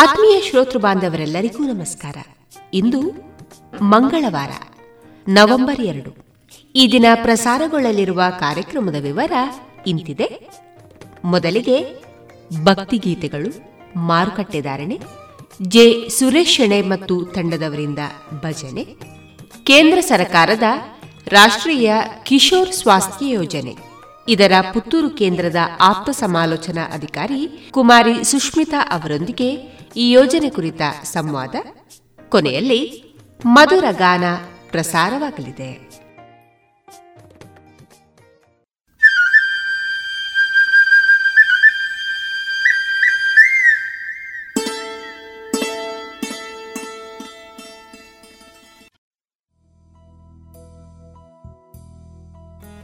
ಆತ್ಮೀಯ ಶ್ರೋತೃ ಬಾಂಧವರೆಲ್ಲರಿಗೂ ನಮಸ್ಕಾರ. ಇಂದು ಮಂಗಳವಾರ, ನವೆಂಬರ್ ಎರಡು. ಈ ದಿನ ಪ್ರಸಾರಗೊಳ್ಳಲಿರುವ ಕಾರ್ಯಕ್ರಮದ ವಿವರ ಇಂತಿದೆ. ಮೊದಲಿಗೆ ಭಕ್ತಿಗೀತೆಗಳು ಮಾರುಕಟ್ಟೆದಾರಣೆ ಜೆ. ಸುರೇಶ್ ಶೆಣೆ ಮತ್ತು ತಂಡದವರಿಂದ ಭಜನೆ, ಕೇಂದ್ರ ಸರ್ಕಾರದ ರಾಷ್ಟ್ರೀಯ ಕಿಶೋರ್ ಸ್ವಾಸ್ಥ್ಯ ಯೋಜನೆ, ಇದರ ಪುತ್ತೂರು ಕೇಂದ್ರದ ಆಪ್ತ ಸಮಾಲೋಚನಾ ಅಧಿಕಾರಿ ಕುಮಾರಿ ಸುಷ್ಮಿತಾ ಅವರೊಂದಿಗೆ ಈ ಯೋಜನೆ ಕುರಿತ ಸಂವಾದ ಕೊನೆಯಲ್ಲಿ ಮಧುರ ಗಾನ ಪ್ರಸಾರವಾಗಲಿದೆ.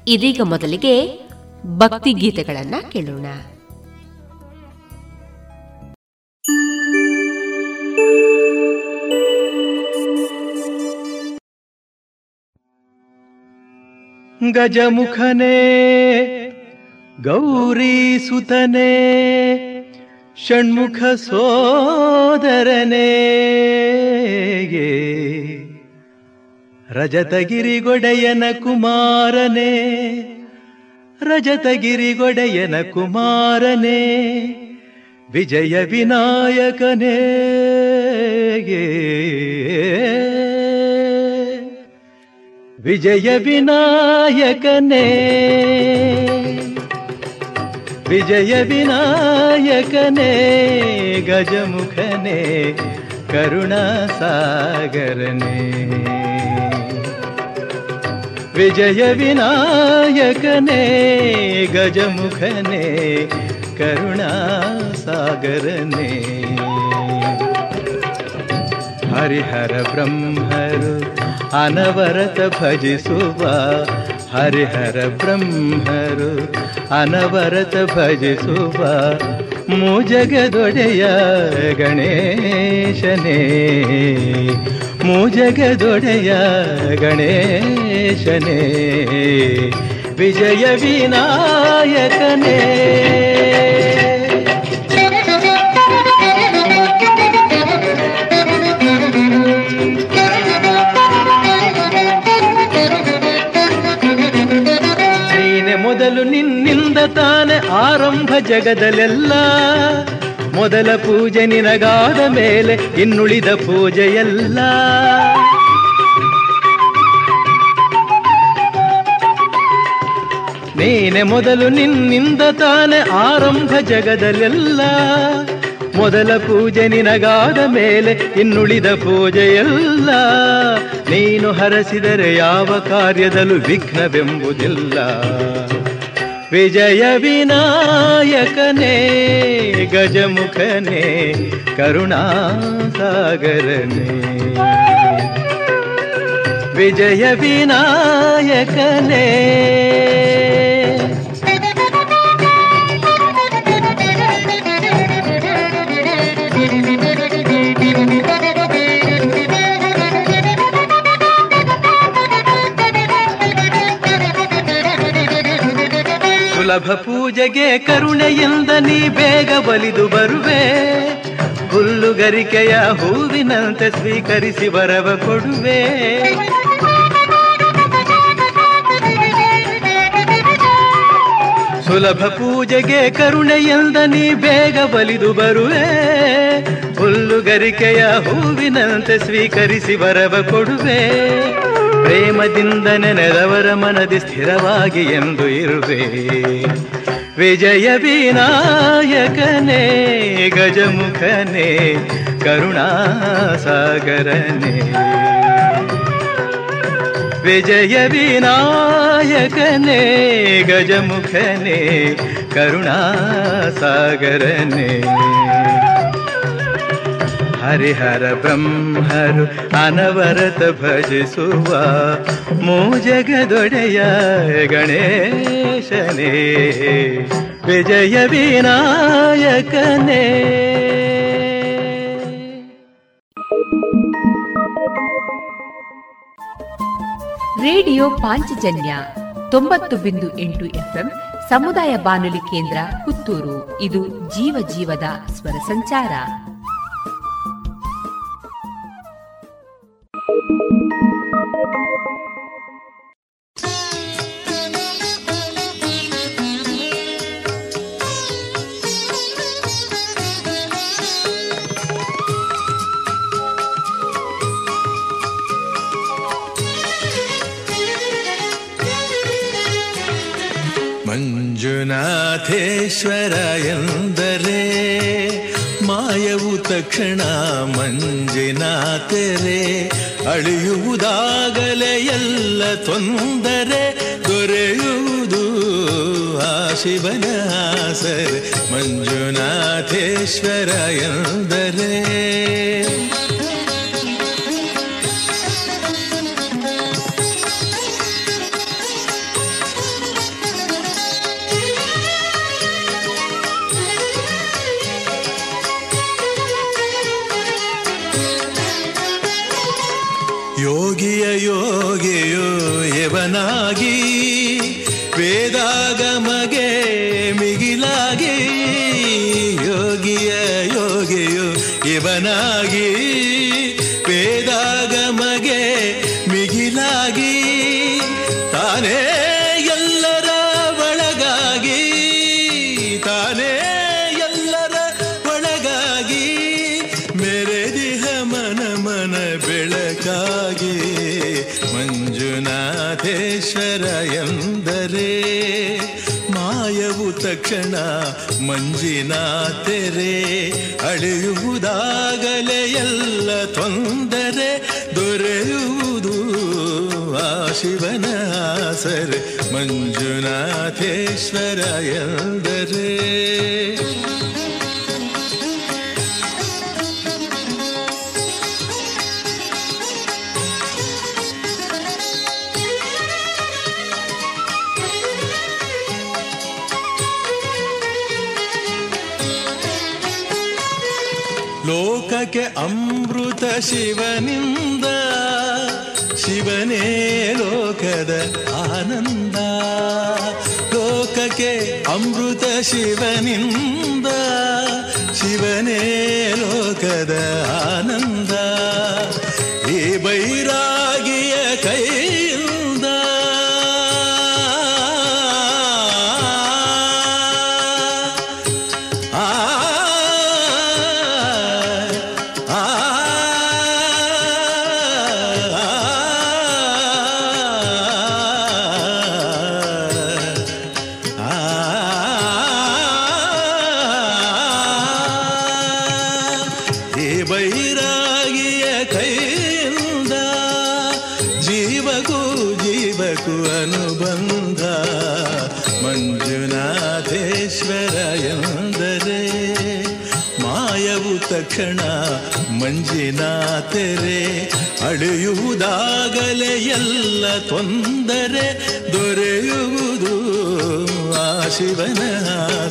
ಇದೀಗ ಮೊದಲಿಗೆ ಭಕ್ತಿ ಗೀತೆಗಳನ್ನ ಕೇಳೋಣ. ಗಜಮುಖನೇ ಗೌರಿ ಸುತನೆ ಷಣ್ಮುಖ ಸೋದರನೇ ರಜತಗಿರಿಗೊಡೆಯನ ಕುಮಾರನೇ ರಜತಗಿರಿಗೊಡೆಯನ ಕುಮಾರನೇ ವಿಜಯ ವಿನಾಯಕನೇ ವಿಜಯ ವಿನಾಯಕನೇ ವಿಜಯ ವಿನಾಯಕನೇ ಗಜಮುಖನೇ ಕರುಣಾಸಾಗರನೇ ವಿಜಯ ವಿನಾಯಕನೇ ಗಜಮುಖನೇ ಕರುಣಾಸಾಗರನೇ ಹರಿಹರ ಬ್ರಹ್ಮರು ಅನವರತ ಭಜಿಸುವ ಹರಿಹರ ಬ್ರಹ್ಮರು ಅನವರತ ಭಜಿಸುವ ಮೂಜಗದೊಡೆಯ ಗಣೇಶನೇ. ಮೂಜಗದೊಡೆಯ ಗಣೇಶನೇ. ವಿಜಯ ವಿನಾಯಕನೇ. ಮೊದಲು ನಿನ್ನಿಂದ ತಾನೆ ಆರಂಭ ಜಗದಲ್ಲೆಲ್ಲ ಮೊದಲ ಪೂಜೆ ನಿನಗಾದ ಮೇಲೆ ಇನ್ನುಳಿದ ಪೂಜೆಯಲ್ಲ. ನೀನೆ ಮೊದಲು ನಿನ್ನಿಂದ ತಾನೆ ಆರಂಭ ಜಗದಲ್ಲೆಲ್ಲ ಮೊದಲ ಪೂಜೆ ನಿನಗಾದ ಮೇಲೆ ಇನ್ನುಳಿದ ಪೂಜೆಯಲ್ಲ. ನೀನು ಹರಸಿದರೆ ಯಾವ ಕಾರ್ಯದಲ್ಲೂ ವಿಘ್ನವೆಂಬುದಿಲ್ಲ. ವಿಜಯ ವಿನಾಯಕನೇ, ಗಜಮುಖನೇ, ಕರುಣಾಸಾಗರನೇ. ವಿಜಯ ವಿನಾಯಕನೇ. ಸುಲಭ ಪೂಜೆಗೆ ಕರುಣೆಯಿಂದ ನೀ ಬೇಗ ಬಲಿದು ಬರುವೆ. ಹುಲ್ಲುಗರಿಕೆಯ ಹೂವಿನಂತೆ ಸ್ವೀಕರಿಸಿ ಬರವ ಕೊಡುವೆ. ಸುಲಭ ಪೂಜೆಗೆ ಕರುಣೆಯಿಂದ ನೀ ಬೇಗ ಬಲಿದು ಬರುವೆ. ಹುಲ್ಲುಗರಿಕೆಯ ಹೂವಿನಂತೆ ಸ್ವೀಕರಿಸಿ ಬರವ ಕೊಡುವೆ. ಪ್ರೇಮದಿಂದ ನೆನೆದವರ ಮನದಿ ಸ್ಥಿರವಾಗಿ ಎಂದು ಇರುವೆ. ವಿಜಯ ವಿನಾಯಕನೇ ಗಜಮುಖನೇ ಕರುಣಾಸಾಗರನೇ. ವಿಜಯ ವಿನಾಯಕನೇ ಗಜಮುಖನೇ ಕರುಣಾಸಾಗರನೇ. ಹರಿಹರ ಬ್ರಹ್ಮರು ಅನವರತ ಭಜಿಸುವ ಮೂಜಗದೊಡೆಯ ಗಣೇಶನೇ, ವಿಜಯ ವಿನಾಯಕನೇ. ರೇಡಿಯೋ ಪಾಂಚಜನ್ಯ ತೊಂಬತ್ತು ಬಿಂದು ಎಂಟು ಎಫ್ಎಂ ಸಮುದಾಯ ಬಾನುಲಿ ಕೇಂದ್ರ ಪುತ್ತೂರು. ಇದು ಜೀವ ಜೀವದ ಸ್ವರ ಸಂಚಾರ. ಮಂಜುನಾಥೇಶ್ವರ ಎಂದರೆ ಮಾಯವು ತಕ್ಷಣ ಮಂಜಿನಾಥರೆ ಅಳಿಯುವುದಾಗಲೇ ಎಲ್ಲ ತೊಂದರೆ ದೊರೆಯುವುದು ಆ ಶಿವನ ಮಂಜುನಾಥೇಶ್ವರ ಎಂದರೆ ಮಂಜಿನ ತೆರೆ ಅಳೆಯುವುದಾಗಲೇ ಎಲ್ಲ ತೊಂದರೆ ದೊರೆಯುವುದು ಆ ಶಿವನ ಸರ್ ಮಂಜುನಾಥೇಶ್ವರ ಎಂದರೆ ಶಿವನಿಂದ ಶಿವನೇ ಲೋಕದ ಆನಂದ. ಲೋಕಕ್ಕೆ ಅಮೃತ ಶಿವನಿಂದ ಶಿವನೇ ಲೋಕದ ಆನಂದ.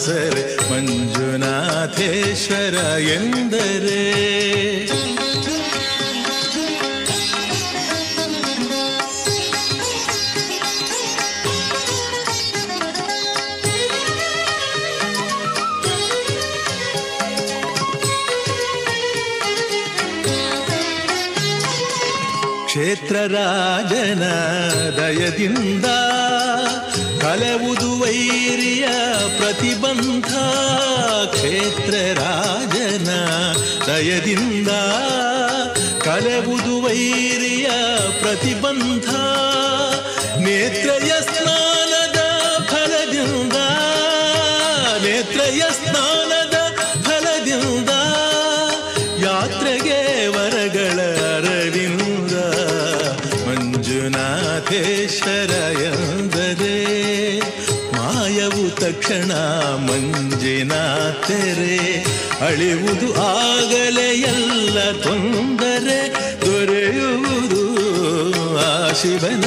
ಹೆಸರೆ ಮಂಜುನಾಥೇಶ್ವರ ಎಂದರೆ. ಕ್ಷೇತ್ರ ರಾಜನ ದಯದಿಂದ ಕಲೆವುದು ವೈರಿಯ ಪ್ರತಿಬಂಧ ಕ್ಷೇತ್ರ ರಾಜನ ದಯದಿಂದ ಕಲೆವುದು ವೈರಿಯ ಪ್ರತಿಬಂಧ ತಕ್ಷಣ ಮಂಜಿನ ತೆರೆ ಅಳಿವುದು ಆಗಲೇ ಎಲ್ಲ ತೊಂದರೆ ದೊರೆಯುವುದು ಆ ಶಿವನ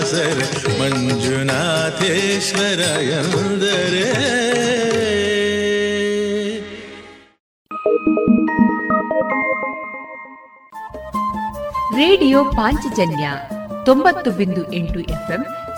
ಸರೆ ಮಂಜುನಾಥೇಶ್ವರ ಎಂದರೆ. ರೇಡಿಯೋ ಪಾಂಚಜನ್ಯ ತೊಂಬತ್ತು ಬಿಂದು ಎಂಟು ಎಫ್ಎಂ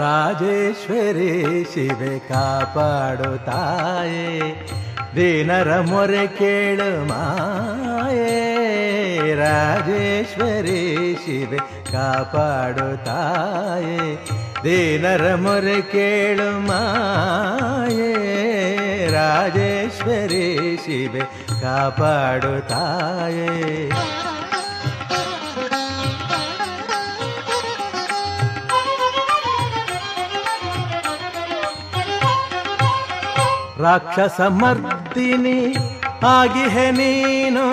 ರಾಜೇಶ್ವರಿ ಶಿವೆ ಕಾಪಾಡು ತಾಯೇ ದೀನರ ಮೊರೆ ಕೇಳು ಮಾಯೇ ರಾಜೇಶ್ವರಿ ಶಿವೆ ಕಾಪಾಡು ತಾಯೇ ದೀನರ ಮೊರೆ ಕೇಳು ಮಾಯೇ ರಾಜೇಶ್ವರಿ ಶಿವೆ ಕಾಪಾಡು ತಾಯೇ ರಾಕ್ಷಸ ಮರ್ದಿನಿ ಆಗಿಹೆ ನೀನು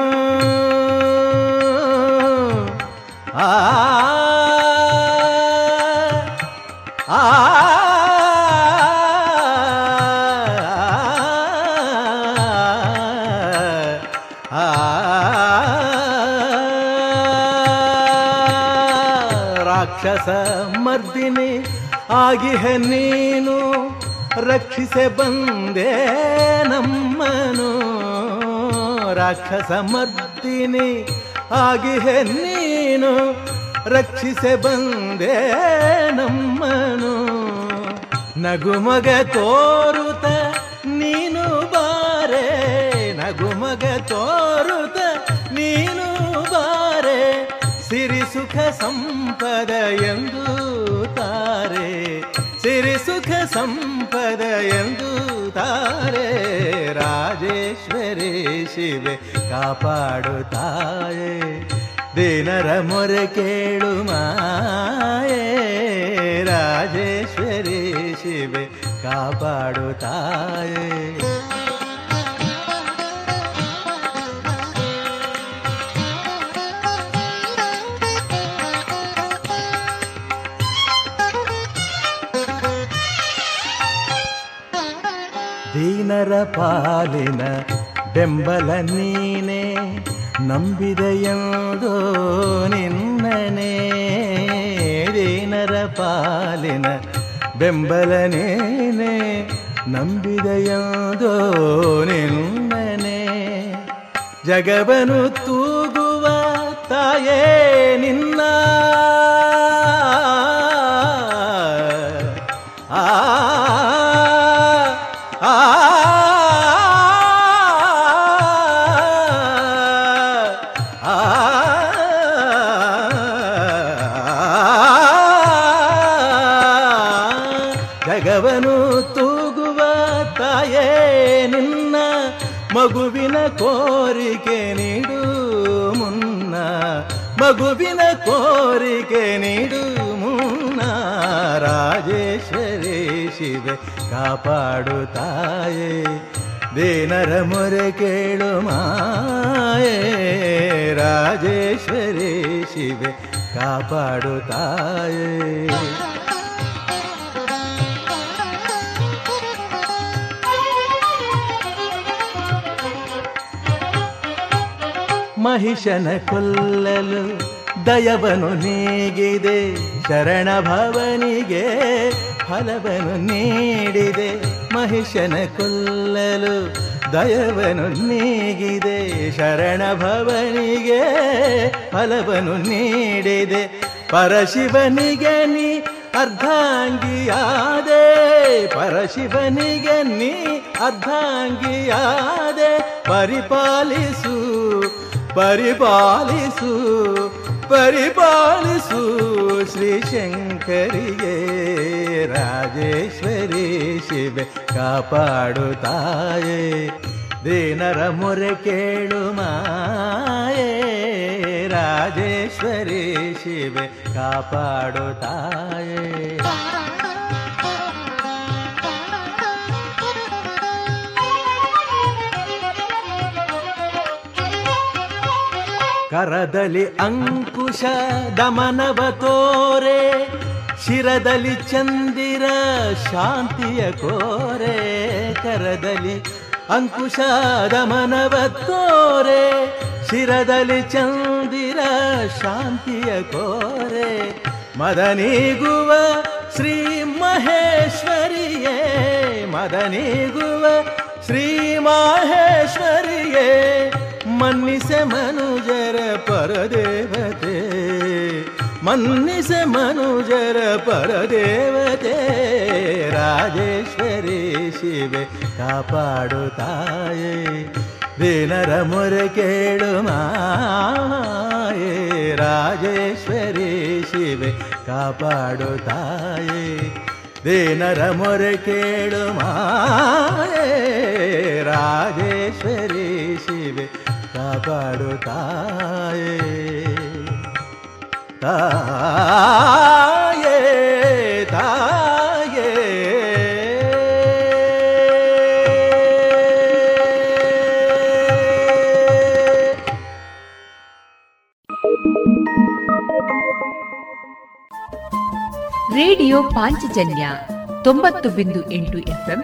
ಆ ಆ ರಾಕ್ಷಸ ಮರ್ದಿನಿ ಆಗಿಹೆ ನೀನು ರಕ್ಷಿಸೆ ಬಂದೆ ನಮ್ಮನು. ರಾಕ್ಷಸ ಮರ್ದಿನಿ ಆಗಿಹೆ ನೀನು ರಕ್ಷಿಸೆ ಬಂದೆ ನಮ್ಮನು. ನಗುಮಗ ತೋರುತ ನೀನು ಬಾರೆ. ನಗುಮಗ ತೋರುತ ನೀನು ಬಾರೆ. ಸಿರಿ ಸುಖ ಸಂಪದ ಎಂದು ತಾರೆ. ಸಿರಿ ಸುಖ ಸಂಪದ ಎಂದು ತಾರೆ ರಾಜೇಶ್ವರಿ ಶಿವೆ ಕಾಪಾಡುತ್ತಾಯೆ. ದಿನರ ಮೊರೆ ಕೇಳು ಮಾಯೇ ರಾಜೇಶ್ವರಿ ಶಿವೆ ಕಾಪಾಡುತ್ತಾಯೆ. ದೀನರ ಪಾಲಿನ ಬೆಂಬಲ ನೀನೆ ನಂಬಿದೆಯೋ ನಿನ್ನನೆ. ದೀನರ ಪಾಲಿನ ಬೆಂಬಲ ನೀನೆ ನಂಬಿದೆಯೋ ನಿನ್ನನೆ. ಜಗವನು ತೂಗುವ ಶಿವೆ ಕಾಪಾಡು ತಾಯೇ ದೇನರ ಮೊರೆ ಕೇಳು ಮಾಯೇ, ರಾಜೇಶ್ವರಿ, ಶಿವೆ ಕಾಪಾಡು ತಾಯೇ ಮಹಿಷನ ಕೊಲ್ಲಲು ದಯವನು ನೀಗಿದೆ ಶರಣ ಭವನಿಗೆ ಫಲವನ್ನು ನೀಡಿದೆ, ಮಹಿಷನ ಕೊಲ್ಲಲು ದಯವನು ನೀಗಿದೆ, ಶರಣ ಭವನಿಗೆ ಫಲವನ್ನು ನೀಡಿದೆ. ಪರಶಿವನಿಗೆ ನೀ ಅರ್ಧಾಂಗಿಯಾದೆ, ಪರಶಿವನಿಗೆ ನೀ ಅರ್ಧಾಂಗಿಯಾದೆ, ಪರಿಪಾಲಿಸು ಪರಿಪಾಲಿಸು. ಪರಿಪಾಲಿಸು ಶ್ರೀಶಂಕರಿಗೆ ರಾಜೇಶ್ವರಿ ಶಿವೆ ಕಾಪಾಡುತ್ತಾಯೇ ದೀನರ ಮೊರೆ ಕೇಳು ಮಾಯೇ ರಾಜೇಶ್ವರಿ ಶಿವೆ ಕಾಪಾಡುತ್ತಾಯೇ ಕರದಲ್ಲಿ ಅಂಕುಶ ದಮನವ ತೋರೆ ಶಿರದಲ್ಲಿ ಚಂದಿರ ಶಾಂತಿಯ ಕೋರೆ, ಕರದಲ್ಲಿ ಅಂಕುಶ ದಮನವ ತೋರೆ ಶಿರದಲ್ಲಿ ಚಂದಿರ ಶಾಂತಿಯ ಕೋರೆ, ಮದನಿಗುವ ಶ್ರೀ ಮಹೇಶ್ವರಿಯೇ, ಮದನಿಗುವ ಶ್ರೀ ಮಹೇಶ್ವರಿಯೇ. ಮನ್ನಿಸೆ ಮನುಜರ ಪರದೇವತೆ, ಮನ್ನಿಸೆ ಮನುಜರ ಪರದೇವತೆ, ರಾಜೇಶ್ವರಿ ಶಿವೆ ಕಾಪಾಡುತ್ತಾಯೇ ದೀನರ ಮೊರೆ ಕೇಳು ಮಾಯೇ, ರಾಜೇಶ್ವರಿ ಶಿವೆ ಕಾಪಾಡುತ್ತಾಯೇ ದೀನರ ಮೊರೆ ಕೇಳು ಮಾಯೇ, ರಾಜೇಶ್ವರಿ ಶಿವೆ ಕಾಪಾಡುತ್ತಾಯೇ ತಾಯೇ ತಾಯೇ ರೇಡಿಯೋ ಪಾಂಚಜನ್ಯ ತೊಂಬತ್ತು ಬಿಂದು ಎಂಟು ಎಫ್ಎಂ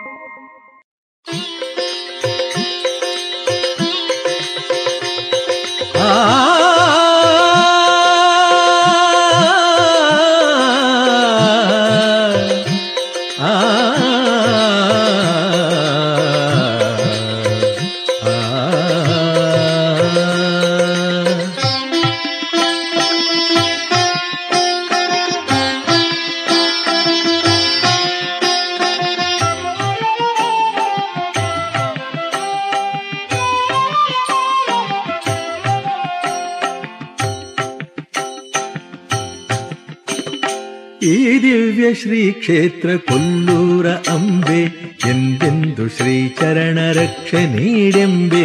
ಕ್ಷೇತ್ರ ಕೊಲ್ಲೂರ ಅಂಬೆ, ಎಂದೆಂದು ಶ್ರೀ ಚರಣ ರಕ್ಷೆ ನೀಡೆಂಬೆ,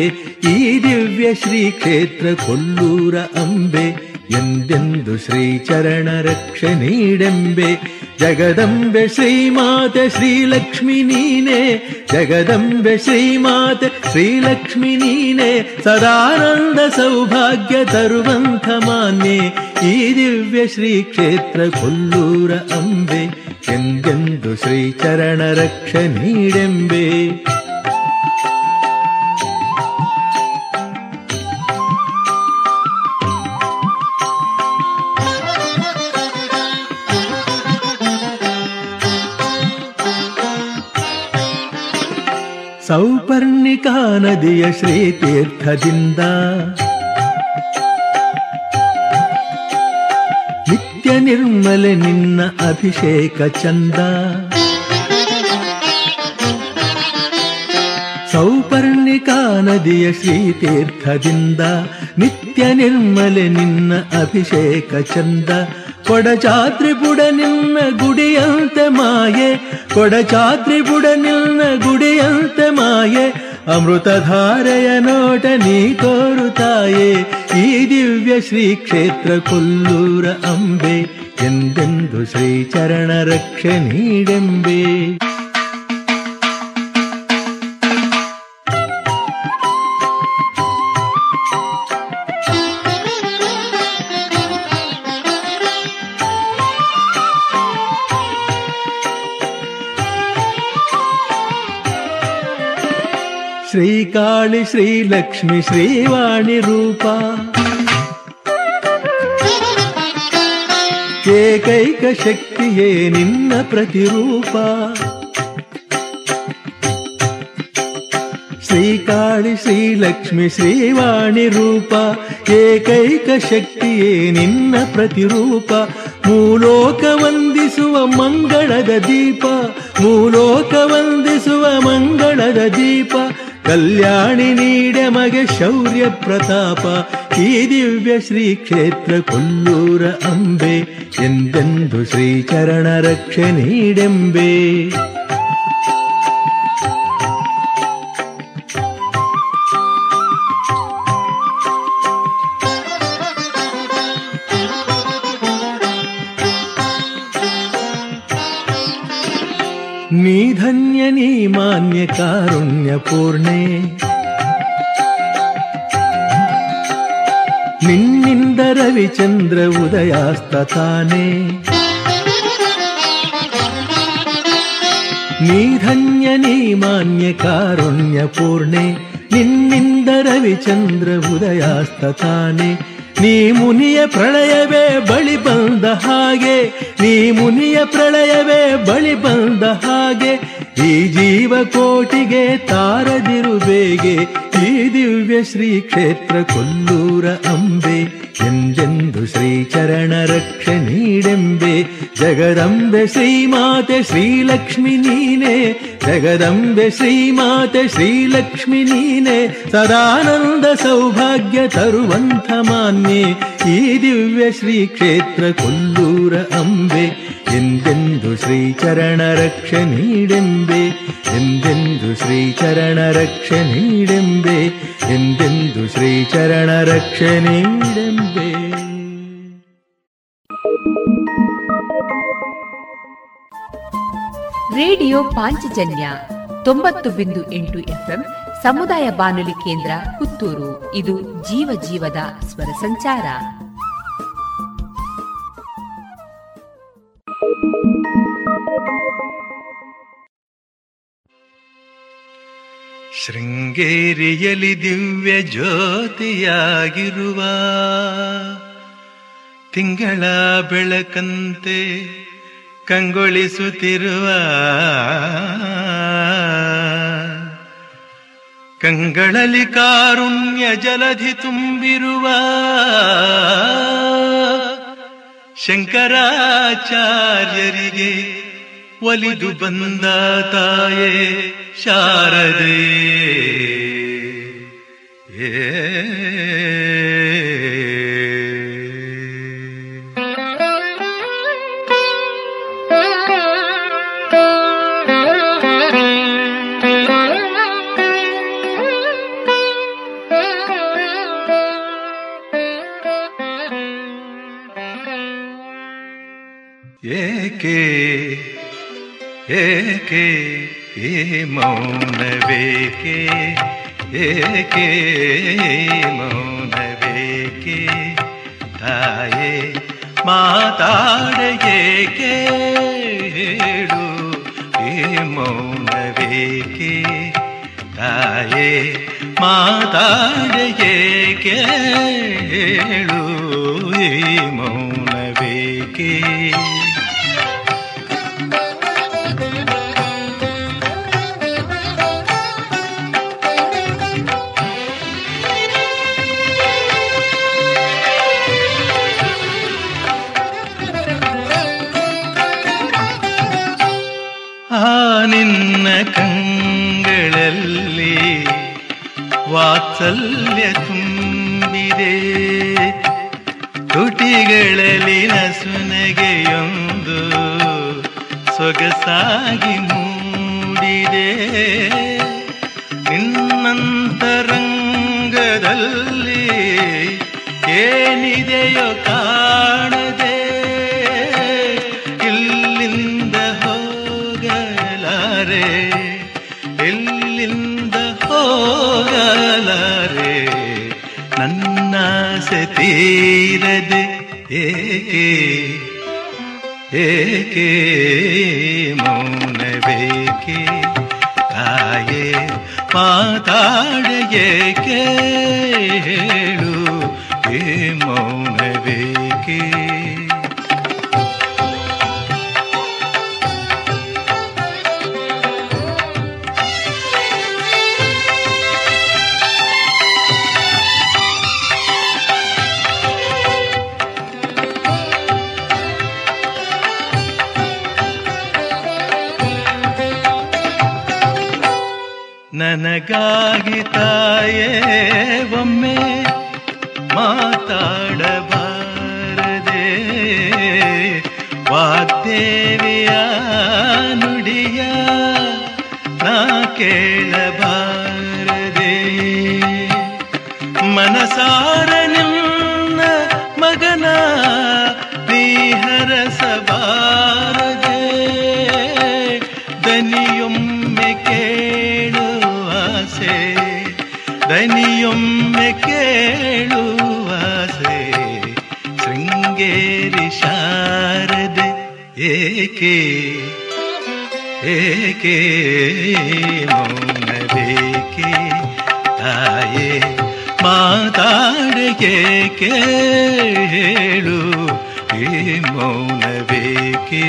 ಈ ದಿವ್ಯ ಶ್ರೀ ಕ್ಷೇತ್ರ ಕೊಲ್ಲೂರ ಅಂಬೆ, ಎಂದೆಂದು ಶ್ರೀ ಚರಣ ರಕ್ಷೆ ನೀಡೆಂಬೆ. ಜಗದಂಬೆ ಶ್ರೀಮಾತೆ ಶ್ರೀಲಕ್ಷ್ಮಿ ನೀನೆ, ಜಗದಂಬೆ ಶ್ರೀಮಾತೆ ಶ್ರೀಲಕ್ಷ್ಮಿ ನೀನೆ, ಸದಾನಂದ ಸೌಭಾಗ್ಯ ತರುವಂಥ ಮಾನ್ಯೆ, ಈ ದಿವ್ಯ ಶ್ರೀ ಕ್ಷೇತ್ರ ಕೊಲ್ಲೂರ ಅಂಬೆ. ಎಂದೆಂದು ಶ್ರೀ ಚರಣ ರಕ್ಷೆ ನೀಡೆಂಬೆ. ಸೌಪರ್ಣಿಕಾ ನದಿಯ ಶ್ರೀತೀರ್ಥದಿಂದ ನಿತ್ಯ ನಿರ್ಮಲೆ ನಿನ್ನ ಅಭಿಷೇಕ ಚಂದ. ಸೌಪರ್ಣಿಕಾ ನದಿಯ ಶ್ರೀತೀರ್ಥದಿಂದ ನಿತ್ಯ ನಿರ್ಮಲೆ ನಿನ್ನ ಅಭಿಷೇಕ ಚಂದ. ಕೊಡಚಾದ್ರಿ ಬುಡ ನಿನ್ನ ಗುಡಿಯಂತೆ ಮಾಯೆ, ಕೊಡಚಾದ್ರಿ ಬುಡ ನಿನ್ನ ಗುಡಿಯಂತೆ ಮಾಯೆ ಅಮೃತಧಾರೆಯ ನೋಟ ನೀ ತೋರುತ್ತಾಯೆ ಈ ದಿವ್ಯ ಶ್ರೀ ಕ್ಷೇತ್ರ ಕೊಲ್ಲೂರ ಅಂಬೆ ಎಂದೆಂದು ಶ್ರೀ ಚರಣ ರಕ್ಷೆ ನೀಡೆಂಬೆ ಶ್ರೀಕಾಳಿ ಶ್ರೀಲಕ್ಷ್ಮಿ ಶ್ರೀವಾಣಿ ರೂಪ. ಏಕೈಕ ಶಕ್ತಿಯೇ ನಿನ್ನ ಪ್ರತಿರೂಪ. ಶ್ರೀಕಾಳಿ ಶ್ರೀಲಕ್ಷ್ಮಿ ಶ್ರೀವಾಣಿ ರೂಪ, ಏಕೈಕ ಶಕ್ತಿಯೇ ನಿನ್ನ ಪ್ರತಿರೂಪ. ಮೂಲೋಕ ವಂದಿಸುವ ಮಂಗಳದ ದೀಪ, ಮೂಲೋಕ ವಂದಿಸುವ ಮಂಗಳದ ದೀಪ. ಕಲ್ಯಾಣಿ ನೀಡಮಗೆ ಶೌರ್ಯ ಪ್ರತಾಪ ಈ ದಿವ್ಯ ಶ್ರೀ ಕ್ಷೇತ್ರ ಕೊಲ್ಲೂರ ಅಂಬೆ ಎಂದೆಂದು ಶ್ರೀಚರಣ ರಕ್ಷೆ ನೀಡೆಂಬೆ. ನೀ ಧನ್ಯ ನೀ ಮಾನ್ಯ ಕಾರುಣ್ಯ ಪೂರ್ಣೆ ನಿನ್ನಿಂದ ರವಿಚಂದ್ರ ಉದಯಾಸ್ತತಾನೆ ನೀ ಧನ್ಯ ನೀ ಮಾನ್ಯ ಕಾರುಣ್ಯ ಪೂರ್ಣೆ ನಿನ್ನಿಂದ ರವಿಚಂದ್ರ ಉದಯಾಸ್ತತಾನೆ ನೀ ಮುನಿಯ ಪ್ರಳಯವೇ ಬಳಿ ಬಂದ ಹಾಗೆ ನೀ ಮುನಿಯ ಪ್ರಳಯವೇ ಬಳಿ ಬಂದ ಹಾಗೆ ಈ ಜೀವ ಕೋಟಿಗೆ ತಾರದಿರು ಬೇಗೆ, ಈ ದಿವ್ಯ ಶ್ರೀ ಕ್ಷೇತ್ರ ಕೊಲ್ಲೂರ ಅಂಬೆ ಶ್ರೀ ಚರಣ ರಕ್ಷೆ ನೀಡೆಂಬೆ. ಜಗದಂಬೆ ಶ್ರೀಮಾತೆ ಶ್ರೀಲಕ್ಷ್ಮಿ ನೀನೆ, ಜಗದಂಬೆ ಶ್ರೀಮಾತೆ ಶ್ರೀಲಕ್ಷ್ಮಿ ನೀನೆ. ಸದಾನಂದ ಸೌಭಾಗ್ಯ ತರುವಂಥ ಮಾನ್ಯೆ, ಈ ದಿವ್ಯ ಶ್ರೀ ಕ್ಷೇತ್ರ ಕೊಲ್ಲೂರ ಅಂಬೆ. ಎಂದೆಂದು ಶ್ರೀಚರಣ ರಕ್ಷೆ ನೀಡೆಂಬೆ, ಎಂದೆಂದು ಶ್ರೀಚರಣ ರಕ್ಷೆ ನೀಡೆಂಬೆ, ಎಂದೆಂದು ಶ್ರೀಚರಣ ರಕ್ಷೆ ನೀಡೆಂಬೆ. ರೇಡಿಯೋ ಪಾಂಚಜನ್ಯ ತೊಂಬತ್ತು ಬಿಂದು ಎಂಟು ಎಫ್ಎಂ, ಸಮುದಾಯ ಬಾನುಲಿ ಕೇಂದ್ರ ಪುತ್ತೂರು. ಇದು ಜೀವ ಜೀವದ ಸ್ವರ ಸಂಚಾರ. ಶೃಂಗೇರಿಯಲಿ ದಿವ್ಯ ಜ್ಯೋತಿಯಾಗಿರುವ ತಿಂಗಳ ಬೆಳಕಂತೆ ಕಂಗೊಳಿಸುತ್ತಿರುವ ಕಂಗಳಲ್ಲಿ ಕಾರುಣ್ಯ ಜಲಧಿ ತುಂಬಿರುವ ಶಂಕರಾಚಾರ್ಯರಿಗೆ ಒಲಿದು ಬಂದ ತಾಯೇ ಶಾರದೆ. ಏ ಏಕೆ? ಈ ಮೌನವೇಕೆ ಏಕೆ? ಮೌನವೇಕೆ? ತಾಯೇ, ಮಾತಾಡ ಏಕೆ? ಹೇಳು ಈ ಮೌನವೇಕೆ? ತಾಯೇ, ಮಾತಾಡ ಏಕೆ? ಹೇಳು ಈ ಮೌನವೇಕೆ? ವಾತ್ಸಲ್ಯ ತುಂಬಿದೆ. ತುಟಿಗಳಲ್ಲಿ ನಸುನಗೆಯೊಂದು ಸೊಗಸಾಗಿ ಮೂಡಿದೆ. ನಿನ್ನಂತರಂಗದಲ್ಲಿ ಏನಿದೆಯೋ ಕಾಣದೆ ನನ್ನಾಸೆ ತೀರದೆ ಏಕೆ ಏಕೆ ಮೌನವೇಕೆ ತಾಯೇ ಮಾತಾಡಗೆ ಕೇಳು गिताय ಏಕೆ ಏಕೆ ಮೌನವೇಕೆ ತಾಯೇ ಮಾತಾಡಗೆ ಕೇಳು ಈ ಮೌನವೇಕೆ?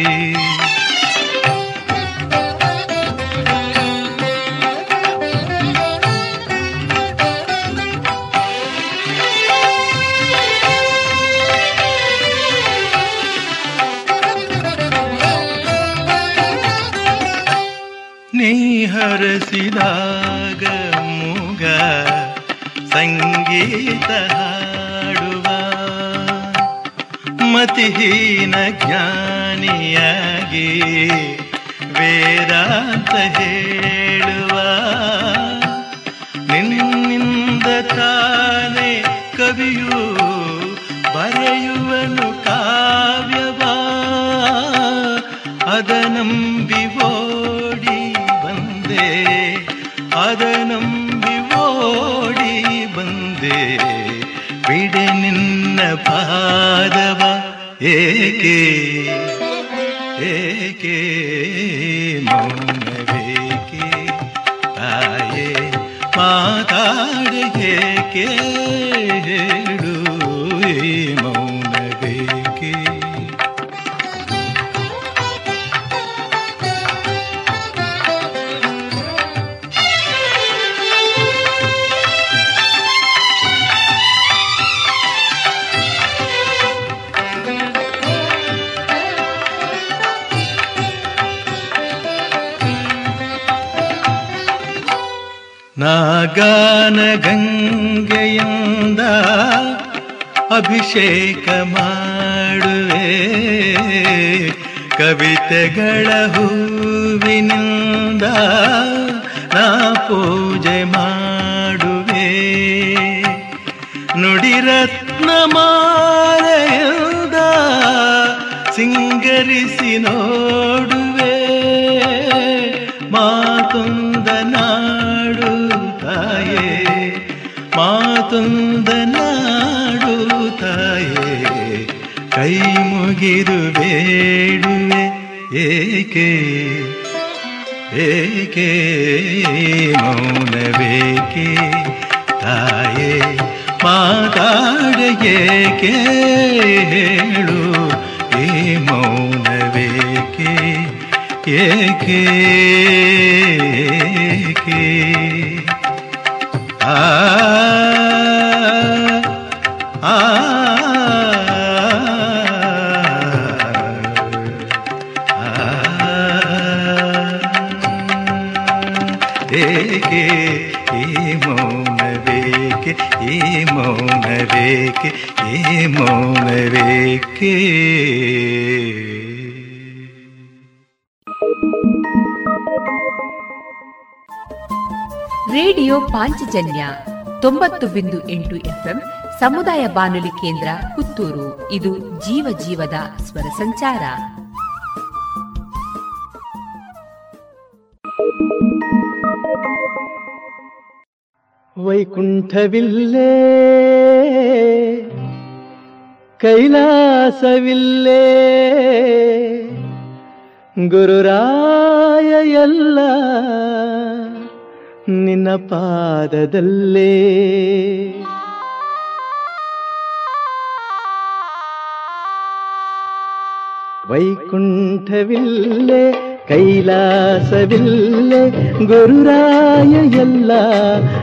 ಏಕೆ? ಆ ಆ ಏಕೆ ಈ ಮೌನವೇಕೆ ಈ ಮೌನವೇಕೆ ಈ ಮೌನವೇಕೆ ರೇಡಿಯೋ ಪಾಂಚಜನ್ಯ ತೊಂಬತ್ತು ಬಿಂದು ಎಂಟು ಎಫ್ಎಂ ಸಮುದಾಯ ಬಾನುಲಿ ಕೇಂದ್ರ ಪುತ್ತೂರು. ಇದು ಜೀವ ಜೀವದ ಸ್ವರ ಸಂಚಾರ. ವೈಕುಂಠವಿಲ್ಲೇ, ಕೈಲಾಸವಿಲ್ಲೇ ಗುರುರಾಯ ಎಲ್ಲ ನಿನ್ನ ಪಾದದಲ್ಲೇ. ವೈಕುಂಠವಿಲ್ಲೇ. ಕೈಲಾಸವಿಲ್ಲೇ ಗುರುರಾಯ ಎಲ್ಲ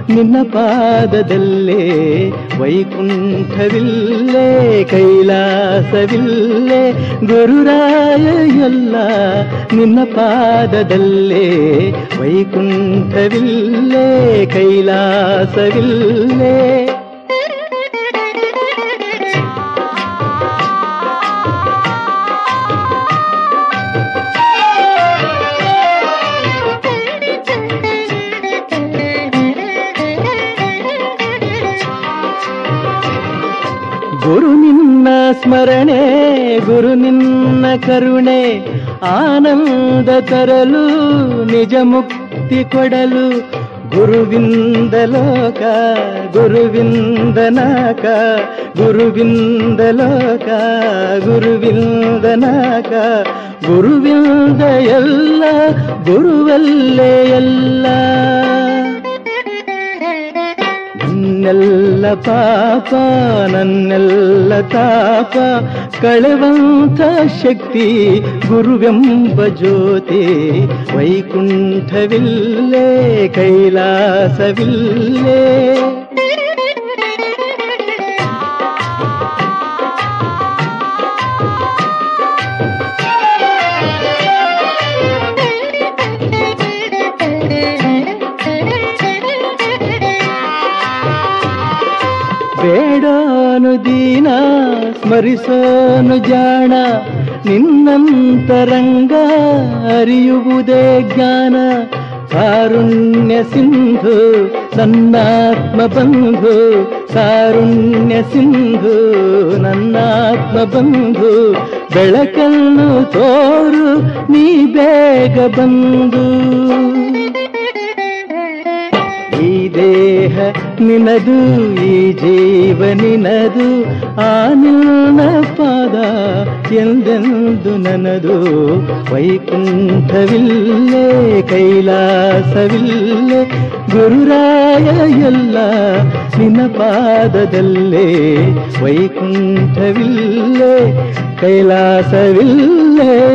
ನಿನ್ನ ಪಾದದಲ್ಲೇ ವೈಕುಂಠವಿಲ್ಲೇ ಕೈಲಾಸವಿಲ್ಲೆ ಗುರುರಾಯ ಎಲ್ಲ ನಿನ್ನ ಪಾದದಲ್ಲೇ ವೈಕುಂಠವಿಲ್ಲೇ ಕೈಲಾಸವಿಲ್ಲೇ. ಗುರು ನಿನ್ನ ಕರುಣೆ ಆನಂದ ತರಲು ನಿಜ ಮುಕ್ತಿ ಕೊಡಲು ಗುರುವಿಂದ ಲೋಕ ಗುರುವಿಂದ ನಾಕ ಗುರುವಿಂದ ಲೋಕ ಗುರುವಿಂದ ನಾಕ ಗುರುವಿಂದ ಎಲ್ಲ ಗುರುವಲ್ಲೇ ಎಲ್ಲ ನನ್ನೆಲ್ಲ ಪಾಪ ನನ್ನೆಲ್ಲ ತಾಪ ಕಳವಂತ ಶಕ್ತಿ ಗುರುವೆಂಬ ಜ್ಯೋತಿ. ವೈಕುಂಠವಿಲ್ಲೇ ಕೈಲಾಸವಿಲ್ಲೇ. ದೀನ ಸ್ಮರಿಸೋನು ಜಾಣ, ನಿನ್ನಂತರಂಗ ಅರಿಯುವುದೇ ಜ್ಞಾನ. ಕಾರುಣ್ಯ ಸಿಂಧು, ನನ್ನಾತ್ಮ ಬಂಧು. ಕಾರುಣ್ಯ ಸಿಂಧು, ನನ್ನಾತ್ಮ ಬಂಧು. ಬೆಳಕನ್ನು ತೋರು, ನೀ ಬೇಗ ಬಂದು. ದೇಹ ನಿನದು, ಈ ಜೀವ ನಿನದು, ಆ ಪಾದ ಎಂದೆಂದು ನನದು. ವೈಕುಂಠವಿಲ್ಲೇ, ಕೈಲಾಸವಿಲ್ಲೇ, ಗುರುರಾಯ ಎಲ್ಲ ನಿನ್ನ ಪಾದದಲ್ಲೇ. ವೈಕುಂಠವಿಲ್ಲೇ, ಕೈಲಾಸವಿಲ್ಲೇ.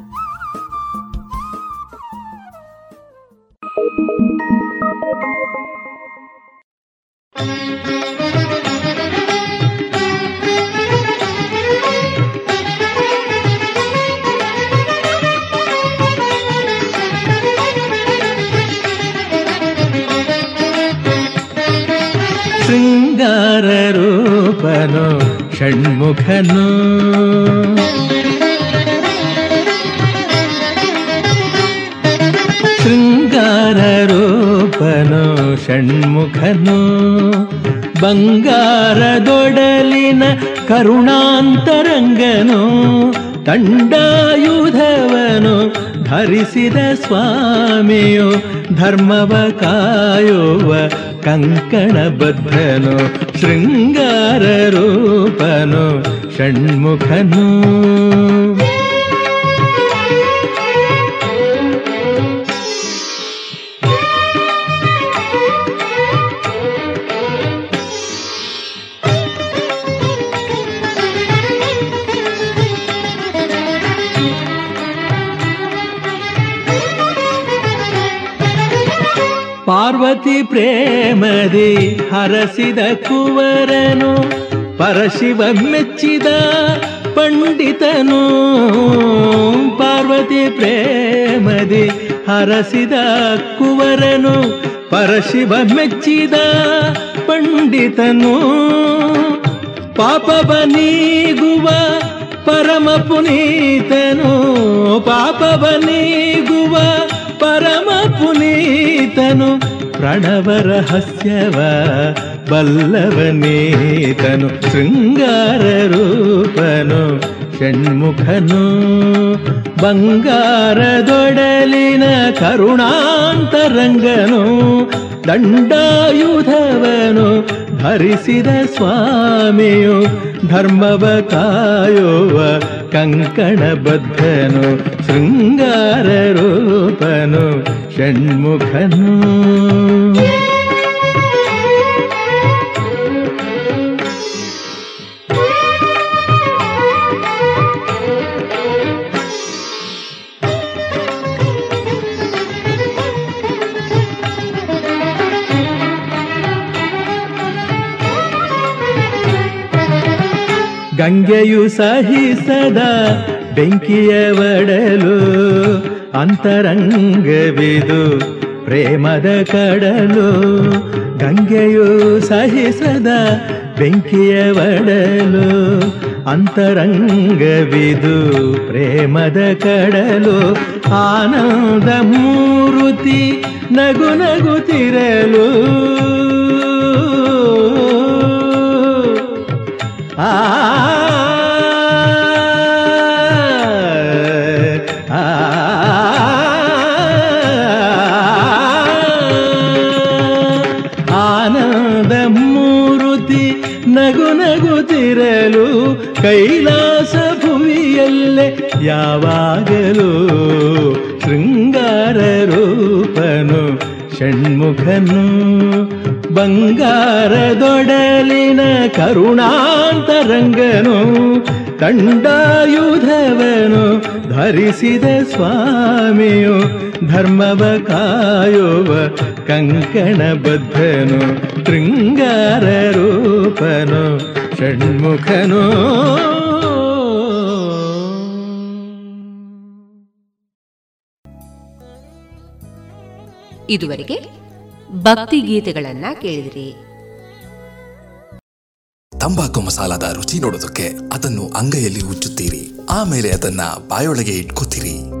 ಷಣ್ಮುಖನು ಶೃಂಗಾರ ರೂಪನು ಷಣ್ಮುಖನು. ಬಂಗಾರದೊಡಲಿನ ಕರುಣಾಂತರಂಗನು. ತಂಡಾಯುಧವನು ಧರಿಸಿದ ಸ್ವಾಮಿಯು ಧರ್ಮವ ಕಾಯುವ ಕಂಕಣಬದ್ಧನು. ಶೃಂಗಾರ ರೂಪನು ಷಣ್ಮುಖನು. ಪಾರ್ವತಿ ಪ್ರೇಮದಿ ಹರಸಿದ ಕುವರನು, ಪರಶಿವ ಮೆಚ್ಚಿದ ಪಂಡಿತನು. ಪಾರ್ವತಿ ಪ್ರೇಮದಿ ಹರಸಿದ ಕುವರನು, ಪರಶಿವ ಮೆಚ್ಚಿದ ಪಂಡಿತನು. ಪಾಪವ ನೀಗುವ ಪರಮ ಪುನೀತನು ಪಾಪವ ನೀಗುವ ಪರಮ ಪುನೀತನು. ಪ್ರಣವ ಹಸ್ಯವ ಬಲ್ಲವನೇತನು ಶೃಂಗಾರ ರೂಪನು ಷಣ್ಮುಖನು. ಬಂಗಾರದೊಡಲಿನ ಕರುಣಾಂತರಂಗನು ದಂಡಾಯುಧವನು ಧರಿಸಿದ ಸ್ವಾಮಿಯು. धर्मवतायो कङ्कणबद्धनु शृङ्गाररूपनु शृङ्गाररूपनुषण्मुखनु ಗಂಗೆಯು ಸಹಿಸದ ಬೆಂಕಿಯ ಒಡಲು ಅಂತರಂಗವಿದು ಪ್ರೇಮದ ಕಡಲು. ಗಂಗೆಯು ಸಹಿಸದ ಬೆಂಕಿಯ ಒಡಲು ಅಂತರಂಗವಿದು ಪ್ರೇಮದ ಕಡಲು. ಆನಂದ ಮೂರುತಿ ನಗು ನಗುತ್ತಿರಲು ಆ ಆನಂದ ಮೂರುತಿ ನಗು ನಗುತ್ತಿರಲು ಕೈಲಾಸ ಭುವಿಯಲ್ಲೇ ಯಾವಾಗಲೂ ಶೃಂಗಾರ ರೂಪನು ಷಣ್ಮುಖನು ಬಂಗಾರದೊಡಲಿನ ಕರುಣಾಂತರಂಗನು ಕಂಡಾಯುಧವನು ಧರಿಸಿದ ಸ್ವಾಮಿಯು ಧರ್ಮವ ಕಾಯುವ ಕಂಕಣಬದ್ಧನು ಶೃಂಗಾರ ರೂಪನು ಷಣ್ಮುಖನು. ಇದುವರೆಗೆ ಭಕ್ತಿ ಗೀತೆಗಳನ್ನ ಕೇಳಿದ್ರಿ. ತಂಬಾಕು ಮಸಾಲದ ರುಚಿ ನೋಡೋದಕ್ಕೆ ಅದನ್ನು ಅಂಗೈಯಲ್ಲಿ ಉಚ್ಚುತ್ತೀರಿ. ಆಮೇಲೆ ಅದನ್ನ ಬಾಯೊಳಗೆ ಇಟ್ಕೋತೀರಿ.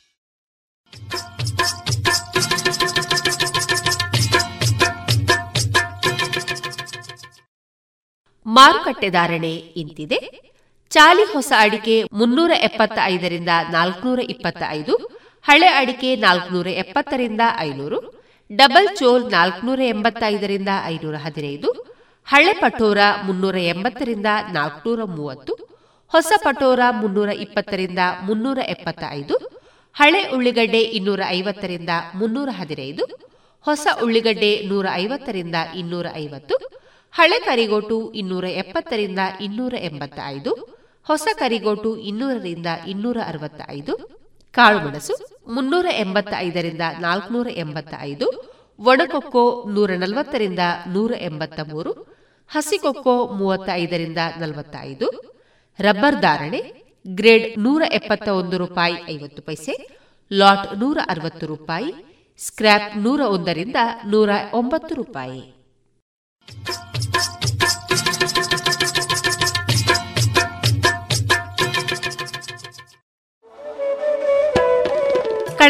ಮಾರುಕಟ್ಟೆ ಧಾರಣೆ ಇಂತಿದೆ. ಚಾಲಿ ಹೊಸ ಅಡಿಕೆ ಮುನ್ನೂರ ಎಪ್ಪತ್ತ ಐದರಿಂದ ನಾಲ್ಕನೂರ ಇಪ್ಪತ್ತ ಐದು ಹಳೆ ಅಡಿಕೆ ನಾಲ್ಕನೂರ ಎಪ್ಪತ್ತರಿಂದ ಐನೂರು, ಡಬಲ್ ಚೋಲ್ ನಾಲ್ಕನೂರ ಎಂಬತ್ತೈದರಿಂದ ಐನೂರ ಹದಿನೈದು, ಹಳೆ ಪಟೋರ ಮುನ್ನೂರ ಎಂಬತ್ತರಿಂದ ನಾಲ್ಕನೂರ ಮೂವತ್ತು, ಹೊಸ ಪಟೋರ ಮುನ್ನೂರ ಇಪ್ಪತ್ತರಿಂದ ಮುನ್ನೂರ ಎಪ್ಪತ್ತ ಐದು ಹಳೆ ಉಳ್ಳಿಗಡ್ಡೆ ಇನ್ನೂರ ಐವತ್ತರಿಂದ ಮುನ್ನೂರ ಹದಿನೈದು, ಹೊಸ ಉಳ್ಳಿಗಡ್ಡೆ ನೂರ ಐವತ್ತರಿಂದ ಇನ್ನೂರ ಐವತ್ತು ಹಳೆ ಕರಿಗೋಟು ಇನ್ನೂರ ಎಪ್ಪತ್ತರಿಂದ ಇನ್ನೂರ ಎಂಬತ್ತ ಐದು ಹೊಸ ಕರಿಗೋಟು ಇನ್ನೂರರಿಂದ ಇನ್ನೂರ ಅರವತ್ತ ಐದು ಕಾಳುಮೆಣಸು ಮುನ್ನೂರ ಎಂಬತ್ತ ಐದರಿಂದ ನಾಲ್ಕುನೂರ ಎಂಬತ್ತ ಐದು ಒಣಕೊಕ್ಕೋ ನೂರ ನಲವತ್ತರಿಂದ ನೂರ ಎಂಬತ್ತ ಮೂರು ಹಸಿಕೊಕ್ಕೋ ಮೂವತ್ತ ಐದರಿಂದ ನಲವತ್ತ ಐದು ರಬ್ಬರ್ ಧಾರಣೆ ಗ್ರೇಡ್ ನೂರ ಎಪ್ಪತ್ತ ಒಂದು ರೂಪಾಯಿ ಐವತ್ತು ಪೈಸೆ, ಲಾಟ್ ನೂರ ಅರವತ್ತು ರೂಪಾಯಿ, ಸ್ಕ್ರ್ಯಾಪ್ ನೂರ ಒಂದರಿಂದ ನೂರ ಒಂಬತ್ತು ರೂಪಾಯಿ.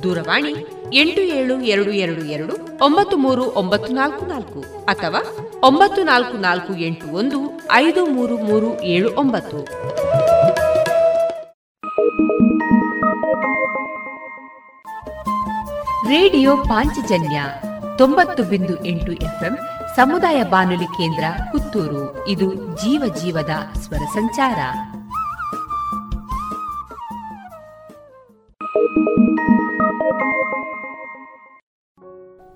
ದೂರವಾಣಿ ಎಂಟು ಏಳು ಎರಡು ಎರಡು ಎರಡು ಒಂಬತ್ತು ಮೂರು ಒಂಬತ್ತು ನಾಲ್ಕು ನಾಲ್ಕು ಅಥವಾ ಒಂಬತ್ತು ನಾಲ್ಕು ನಾಲ್ಕು ಎಂಟು ಒಂದು ಐದು ಮೂರು ಮೂರು ಏಳು ಒಂಬತ್ತು. ರೇಡಿಯೋ ಪಾಂಚಜನ್ಯ ತೊಂಬತ್ತು ಬಿಂದು ಎಂಟು ಎಫ್ಎಂ ಸಮುದಾಯ ಬಾನುಲಿ ಕೇಂದ್ರ ಪುತ್ತೂರು. ಇದು ಜೀವ ಜೀವದ ಸ್ವರ ಸಂಚಾರ.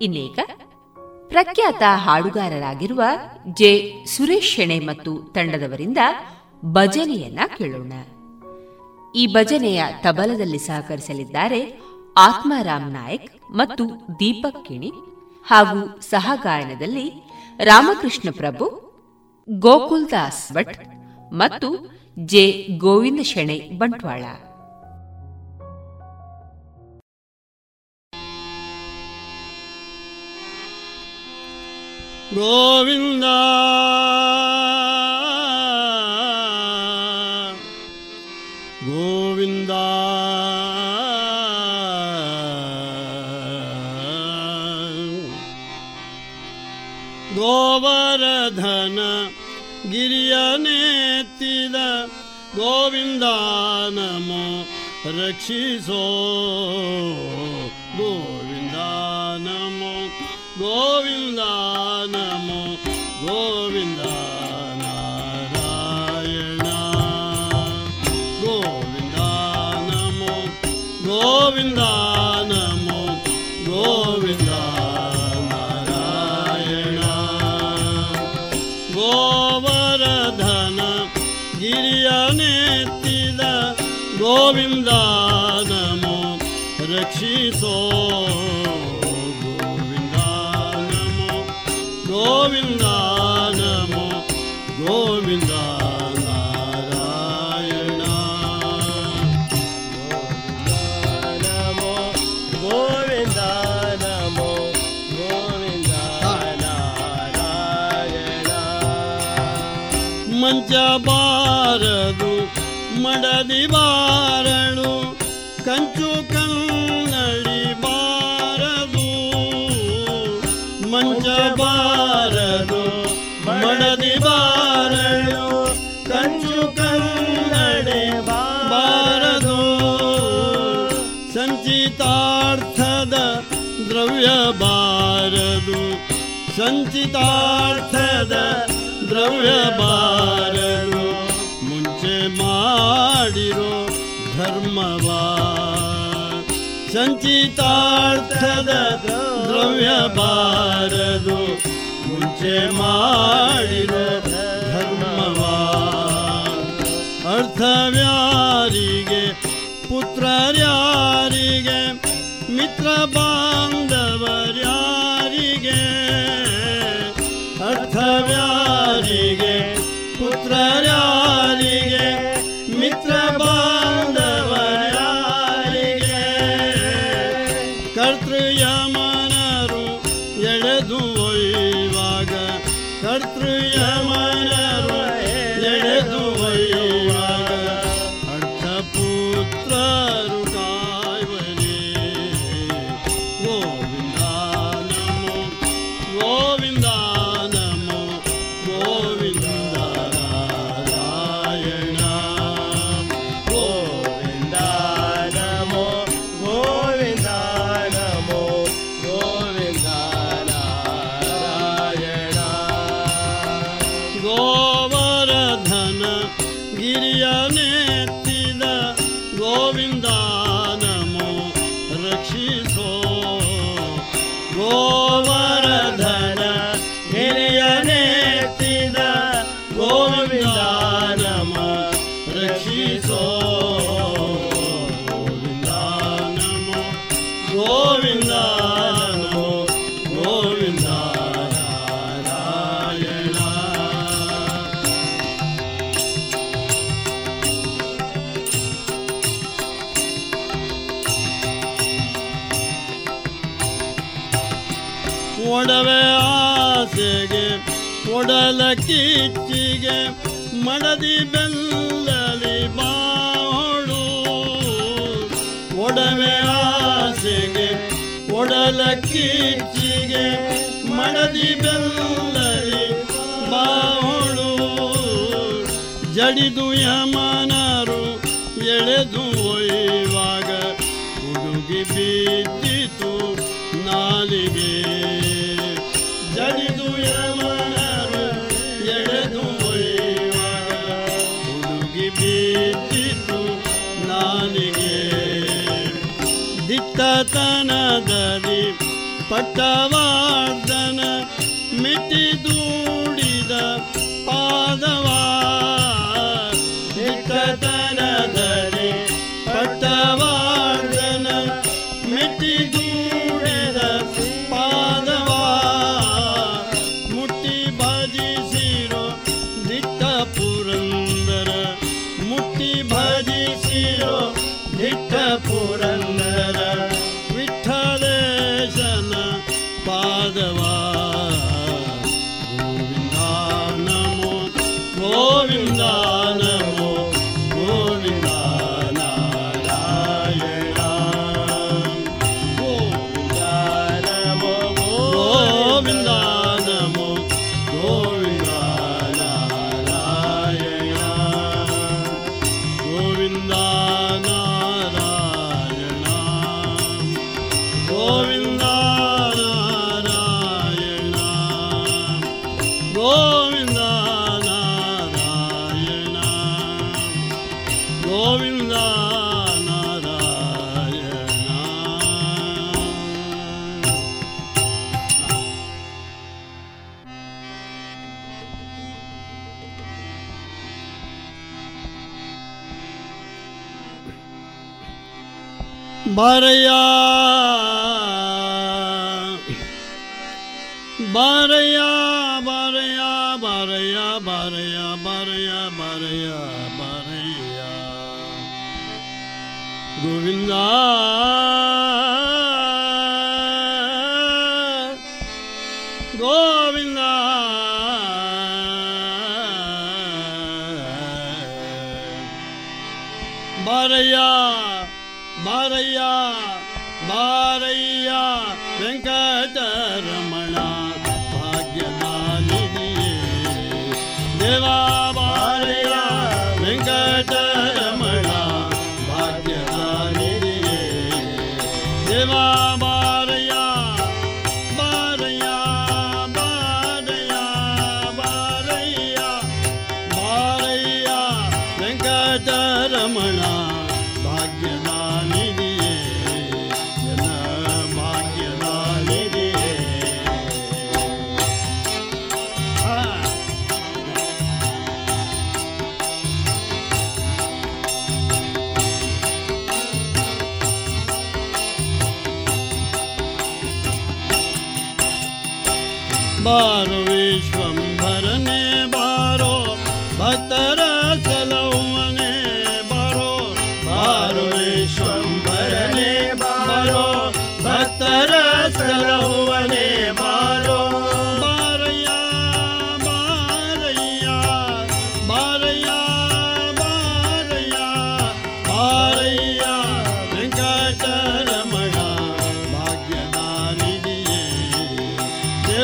ಇನ್ನೀಗ ಪ್ರಖ್ಯಾತ ಹಾಡುಗಾರರಾಗಿರುವ ಜೆ ಸುರೇಶ್ ಶೆಣೆ ಮತ್ತು ತಂಡದವರಿಂದ ಭಜನೆಯನ್ನ ಕೇಳೋಣ. ಈ ಭಜನೆಯ ತಬಲದಲ್ಲಿ ಸಹಕರಿಸಲಿದ್ದಾರೆ ಆತ್ಮಾರಾಮ್ ನಾಯಕ್ ಮತ್ತು ದೀಪಕ್ ಕಿಣಿ ಹಾಗೂ ಸಹಗಾಯನದಲ್ಲಿ ರಾಮಕೃಷ್ಣ ಪ್ರಭು, ಗೋಕುಲ್ ದಾಸ್ ಭಟ್ ಮತ್ತು ಜೆ ಗೋವಿಂದ ಶೆಣೆ ಬಂಟ್ವಾಳ. ಗೋವಿಂದ. ಗೋವಿಂದ. ಗೋವರಧನ ಗಿರಿಯನೆತ್ತಿದ ಗೋವಿಂದ ನಮೋ ರಕ್ಷಿಸೋ. ನಮೋ गोविन्द नमो गोविन्द नारायण गोविन्द नमो गोविन्द नमो गोविन्दरायण गोवरधन गिरि गोविन्द नमो रक्षित। गोविन्द नमो गोविन्दारायण गोविन्द नमो गोविन्द नमो गोविन्दारायण मञ्च बारदु मडदि वारण ಸಂಚಿತಾರ್ಥದ ದ್ರವ್ಯ ಬಾರದು ಮುಂಚೆ ಮಾಡಿರೋ ಧರ್ಮವ. ಸಂಚಿತಾರ್ಥದ ದ್ರವ್ಯ ಬಾರದು ಮುಂಚೆ ಮಾಡಿರೋ ಧರ್ಮವ. ಅರ್ಥವ್ಯಾರಿಗೆ ಪುತ್ರರ್ಯಾರಿಗೆ ಮಿತ್ರ ಬಾಂಧವರ್ಯಾರಿಗೆ ಒಡವೆ ಆಸೆಗೆ ಒಡಲ ಕಿಚ್ಚಿಗೆ ಮಡದಿ ಬೆಲ್ಲರಿ ಬಾಹುಳು. ಜಡಿದು ಯಮನರು ಎಳೆದು ಒಯ್ಯುವಾಗ ಹುಡುಗಿ ಬಿದ್ದಿತು ನಾಲಿಗೆ. ನಾಲಿಗೆ ದಿಟ್ಟತನದಲ್ಲಿ ಪಟ್ಟವಾರ್ಧನ ಮಿತಿ ದೂಡಿದ ಪಾದವಾ மறையா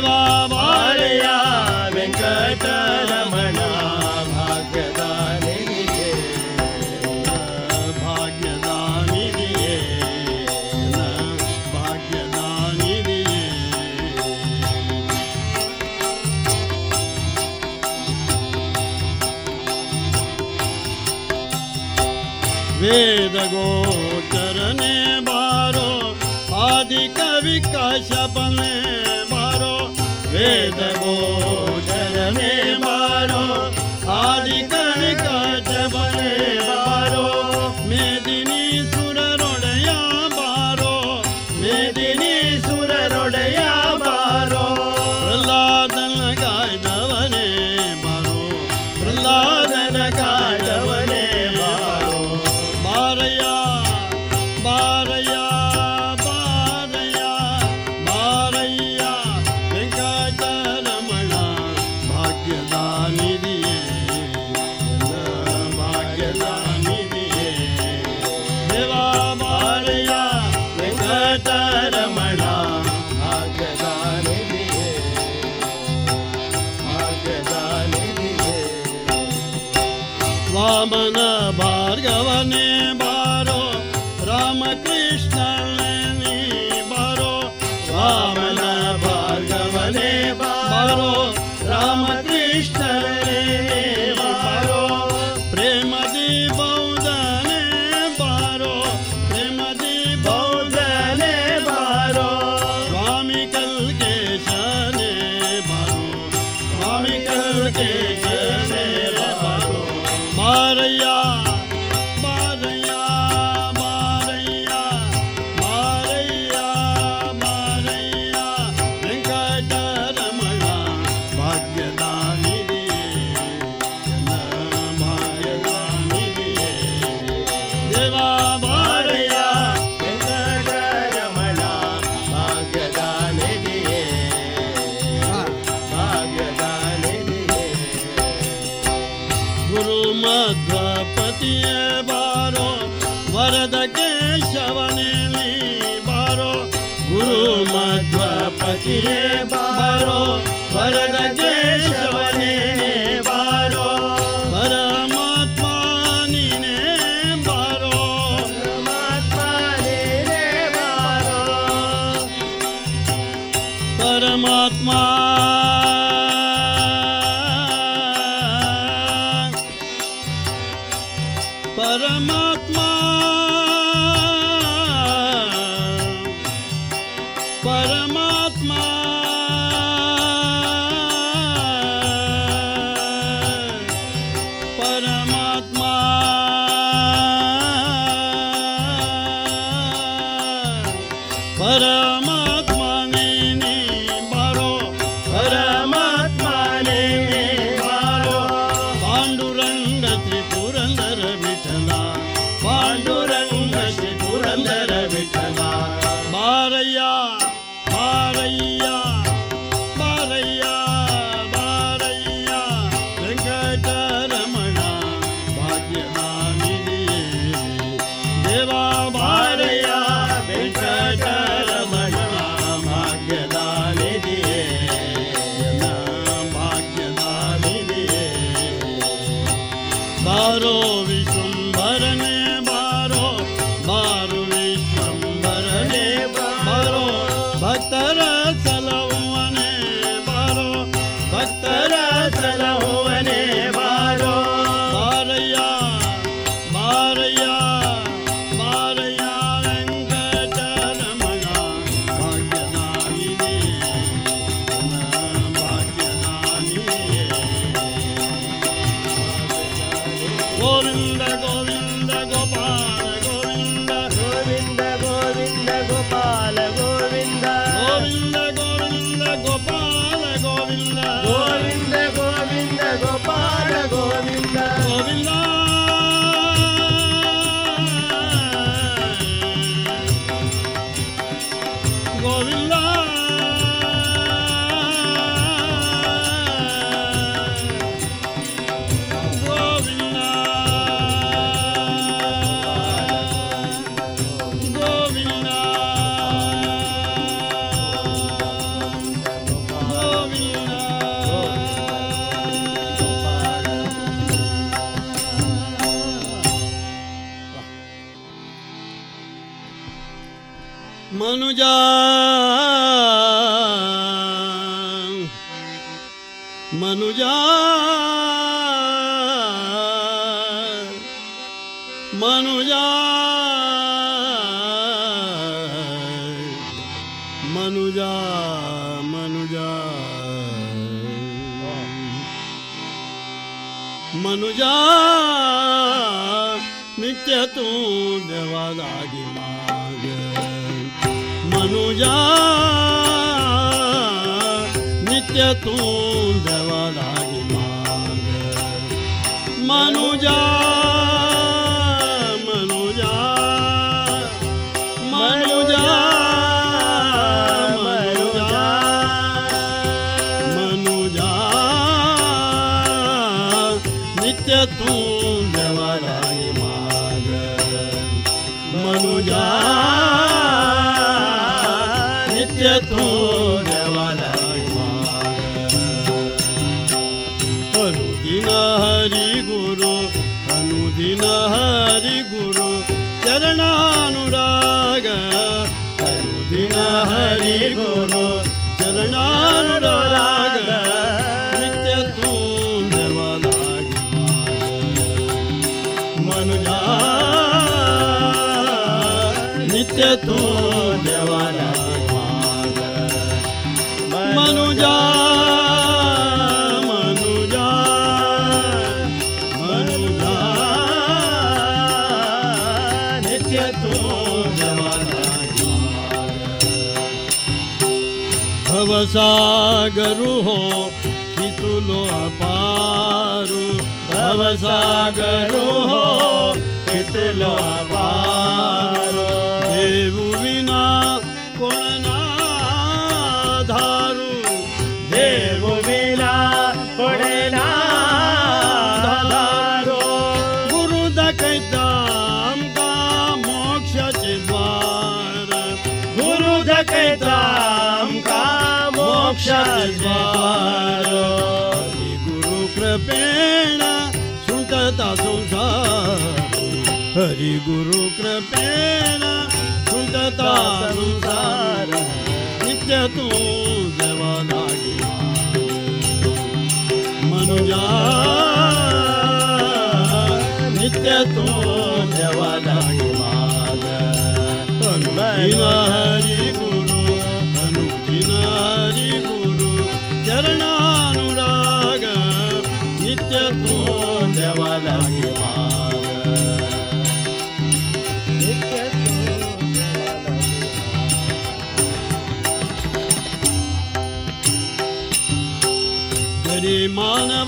Rama. ಯಾರೋ नित्य तू जवलागी माग मनुजा भवसागरुहो कितुलो अपारु। सागरु। हरि गुरु कृपेण सुदतानुसार नित्य तो दवादा मनुजा नित्य तो दवादा Imana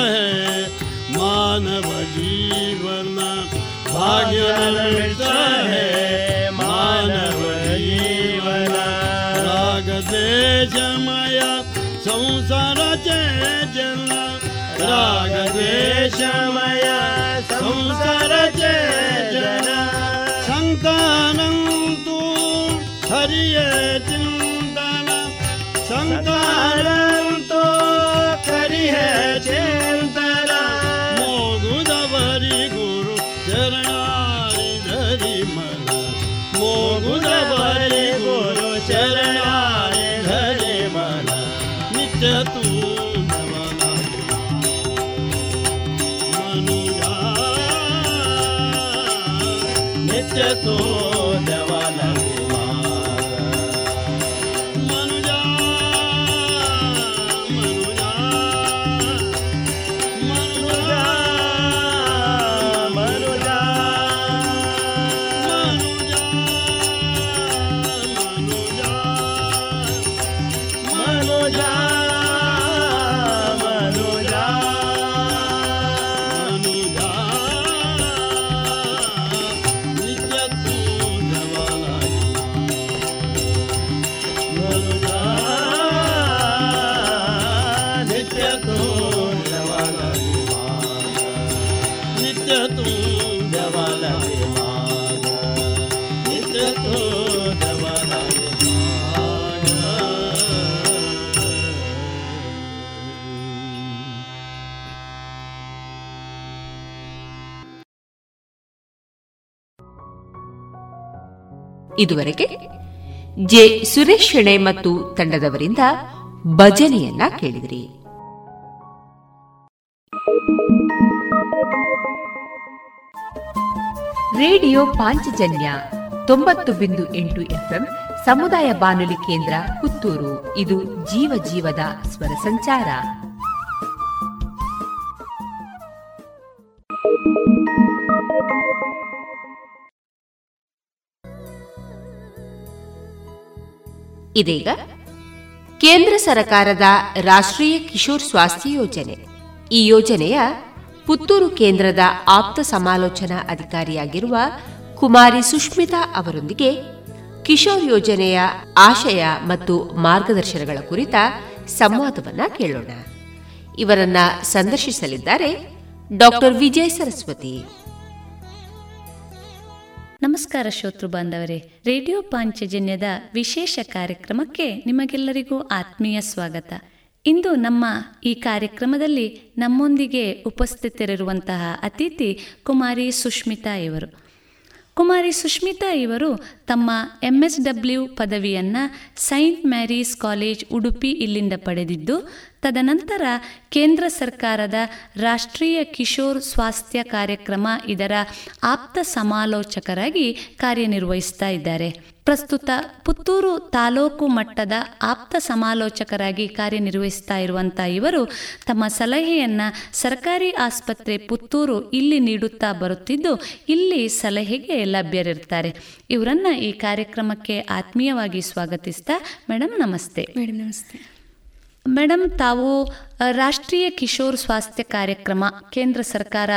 है। मानव जीवन भाग्यान मिलता है। मानव जीवन राग देशमय संसार ಇದುವರೆಗೆ ಜೆ ಸುರೇಶ್ ಶೆಣೆ ಮತ್ತು ತಂಡದವರಿಂದ ಭಜನೆಯನ್ನ ಕೇಳಿದಿರಿ. ರೇಡಿಯೋ ಪಾಂಚಜನ್ಯ ತೊಂಬತ್ತು ಬಿಂದು ಎಂಟು ಎಫ್ಎಂ ಸಮುದಾಯ ಬಾನುಲಿ ಕೇಂದ್ರ ಪುತ್ತೂರು. ಇದು ಜೀವ ಜೀವದ ಸ್ವರ ಸಂಚಾರ. ಇದೀಗ ಕೇಂದ್ರ ಸರ್ಕಾರದ ರಾಷ್ಟ್ರೀಯ ಕಿಶೋರ್ ಸ್ವಾಸ್ಥ್ಯ ಯೋಜನೆ. ಈ ಯೋಜನೆಯ ಪುತ್ತೂರು ಕೇಂದ್ರದ ಆಪ್ತ ಸಮಾಲೋಚನಾ ಅಧಿಕಾರಿಯಾಗಿರುವ ಕುಮಾರಿ ಸುಷ್ಮಿತಾ ಅವರೊಂದಿಗೆ ಕಿಶೋರ್ ಯೋಜನೆಯ ಆಶಯ ಮತ್ತು ಮಾರ್ಗದರ್ಶನಗಳ ಕುರಿತ ಸಂವಾದವನ್ನ ಕೇಳೋಣ. ಇವರನ್ನ ಸಂದರ್ಶಿಸಲಿದ್ದಾರೆ ಡಾಕ್ಟರ್ ವಿಜಯ ಸರಸ್ವತಿ. ನಮಸ್ಕಾರ ಶ್ರೋತೃ ಬಾಂಧವರೇ, ರೇಡಿಯೋ ಪಾಂಚಜನ್ಯದ ವಿಶೇಷ ಕಾರ್ಯಕ್ರಮಕ್ಕೆ ನಿಮಗೆಲ್ಲರಿಗೂ ಆತ್ಮೀಯ ಸ್ವಾಗತ. ಇಂದು ನಮ್ಮ ಈ ಕಾರ್ಯಕ್ರಮದಲ್ಲಿ ನಮ್ಮೊಂದಿಗೆ ಉಪಸ್ಥಿತರಿರುವಂತಹ ಅತಿಥಿ ಕುಮಾರಿ ಸುಷ್ಮಿತಾ ಇವರು. ಕುಮಾರಿ ಸುಷ್ಮಿತಾ ಇವರು ತಮ್ಮ ಎಂ ಎಸ್ ಡಬ್ಲ್ಯೂ ಪದವಿಯನ್ನು ಸೈಂಟ್ ಮ್ಯಾರೀಸ್ ಕಾಲೇಜ್ ಉಡುಪಿ ಇಲ್ಲಿಂದ ಪಡೆದಿದ್ದು, ತದನಂತರ ಕೇಂದ್ರ ಸರ್ಕಾರದ ರಾಷ್ಟ್ರೀಯ ಕಿಶೋರ್ ಸ್ವಾಸ್ಥ್ಯ ಕಾರ್ಯಕ್ರಮ ಇದರ ಆಪ್ತ ಸಮಾಲೋಚಕರಾಗಿ ಕಾರ್ಯನಿರ್ವಹಿಸ್ತಾ ಇದ್ದಾರೆ. ಪ್ರಸ್ತುತ ಪುತ್ತೂರು ತಾಲೂಕು ಮಟ್ಟದ ಆಪ್ತ ಸಮಾಲೋಚಕರಾಗಿ ಕಾರ್ಯನಿರ್ವಹಿಸ್ತಾ ಇರುವಂಥ ಇವರು ತಮ್ಮ ಸಲಹೆಯನ್ನು ಸರ್ಕಾರಿ ಆಸ್ಪತ್ರೆ ಪುತ್ತೂರು ಇಲ್ಲಿ ನೀಡುತ್ತಾ ಬರುತ್ತಿದ್ದು, ಇಲ್ಲಿ ಸಲಹೆಗೆ ಲಭ್ಯರಿರ್ತಾರೆ ಇವರನ್ನ ಈ ಕಾರ್ಯಕ್ರಮಕ್ಕೆ ಆತ್ಮೀಯವಾಗಿ ಸ್ವಾಗತಿಸ್ತಾ ಮೇಡಮ್ ನಮಸ್ತೆ. ಮೇಡಮ್ ನಮಸ್ತೆ. ಮೇಡಮ್ ತಾವು ರಾಷ್ಟ್ರೀಯ ಕಿಶೋರ್ ಸ್ವಾಸ್ಥ್ಯ ಕಾರ್ಯಕ್ರಮ ಕೇಂದ್ರ ಸರ್ಕಾರ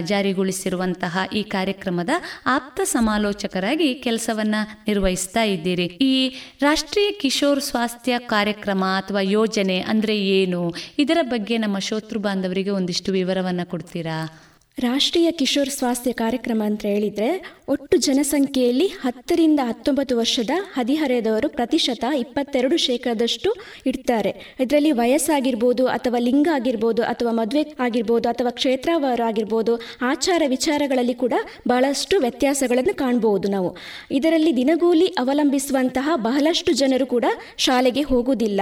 ಜಾರಿಗೊಳಿಸಿರುವಂತಹ ಈ ಕಾರ್ಯಕ್ರಮದ ಆಪ್ತ ಸಮಾಲೋಚಕರಾಗಿ ಕೆಲಸವನ್ನ ನಿರ್ವಹಿಸ್ತಾ ಇದ್ದೀರಿ. ಈ ರಾಷ್ಟ್ರೀಯ ಕಿಶೋರ್ ಸ್ವಾಸ್ಥ್ಯ ಕಾರ್ಯಕ್ರಮ ಅಥವಾ ಯೋಜನೆ ಅಂದ್ರೆ ಏನು? ಇದರ ಬಗ್ಗೆ ನಮ್ಮ ಶೋತೃ ಬಾಂಧವರಿಗೆ ಒಂದಿಷ್ಟು ವಿವರವನ್ನ ಕೊಡ್ತೀರಾ? ರಾಷ್ಟ್ರೀಯ ಕಿಶೋರ್ ಸ್ವಾಸ್ಥ್ಯ ಕಾರ್ಯಕ್ರಮ ಅಂತ ಹೇಳಿದರೆ, ಒಟ್ಟು ಜನಸಂಖ್ಯೆಯಲ್ಲಿ ಹತ್ತರಿಂದ ಹತ್ತೊಂಬತ್ತು ವರ್ಷದ ಹದಿಹರೆಯದವರು ಪ್ರತಿಶತ ಇಪ್ಪತ್ತೆರಡು ಶೇಕಡದಷ್ಟು ಇಡ್ತಾರೆ. ಇದರಲ್ಲಿ ವಯಸ್ಸಾಗಿರ್ಬೋದು ಅಥವಾ ಲಿಂಗ ಆಗಿರ್ಬೋದು ಅಥವಾ ಮದುವೆ ಆಗಿರ್ಬೋದು ಅಥವಾ ಕ್ಷೇತ್ರವಾರು ಆಗಿರ್ಬೋದು, ಆಚಾರ ವಿಚಾರಗಳಲ್ಲಿ ಕೂಡ ಬಹಳಷ್ಟು ವ್ಯತ್ಯಾಸಗಳನ್ನು ಕಾಣಬಹುದು ನಾವು. ಇದರಲ್ಲಿ ದಿನಗೂಲಿ ಅವಲಂಬಿಸುವಂತಹ ಬಹಳಷ್ಟು ಜನರು ಕೂಡ ಶಾಲೆಗೆ ಹೋಗುವುದಿಲ್ಲ.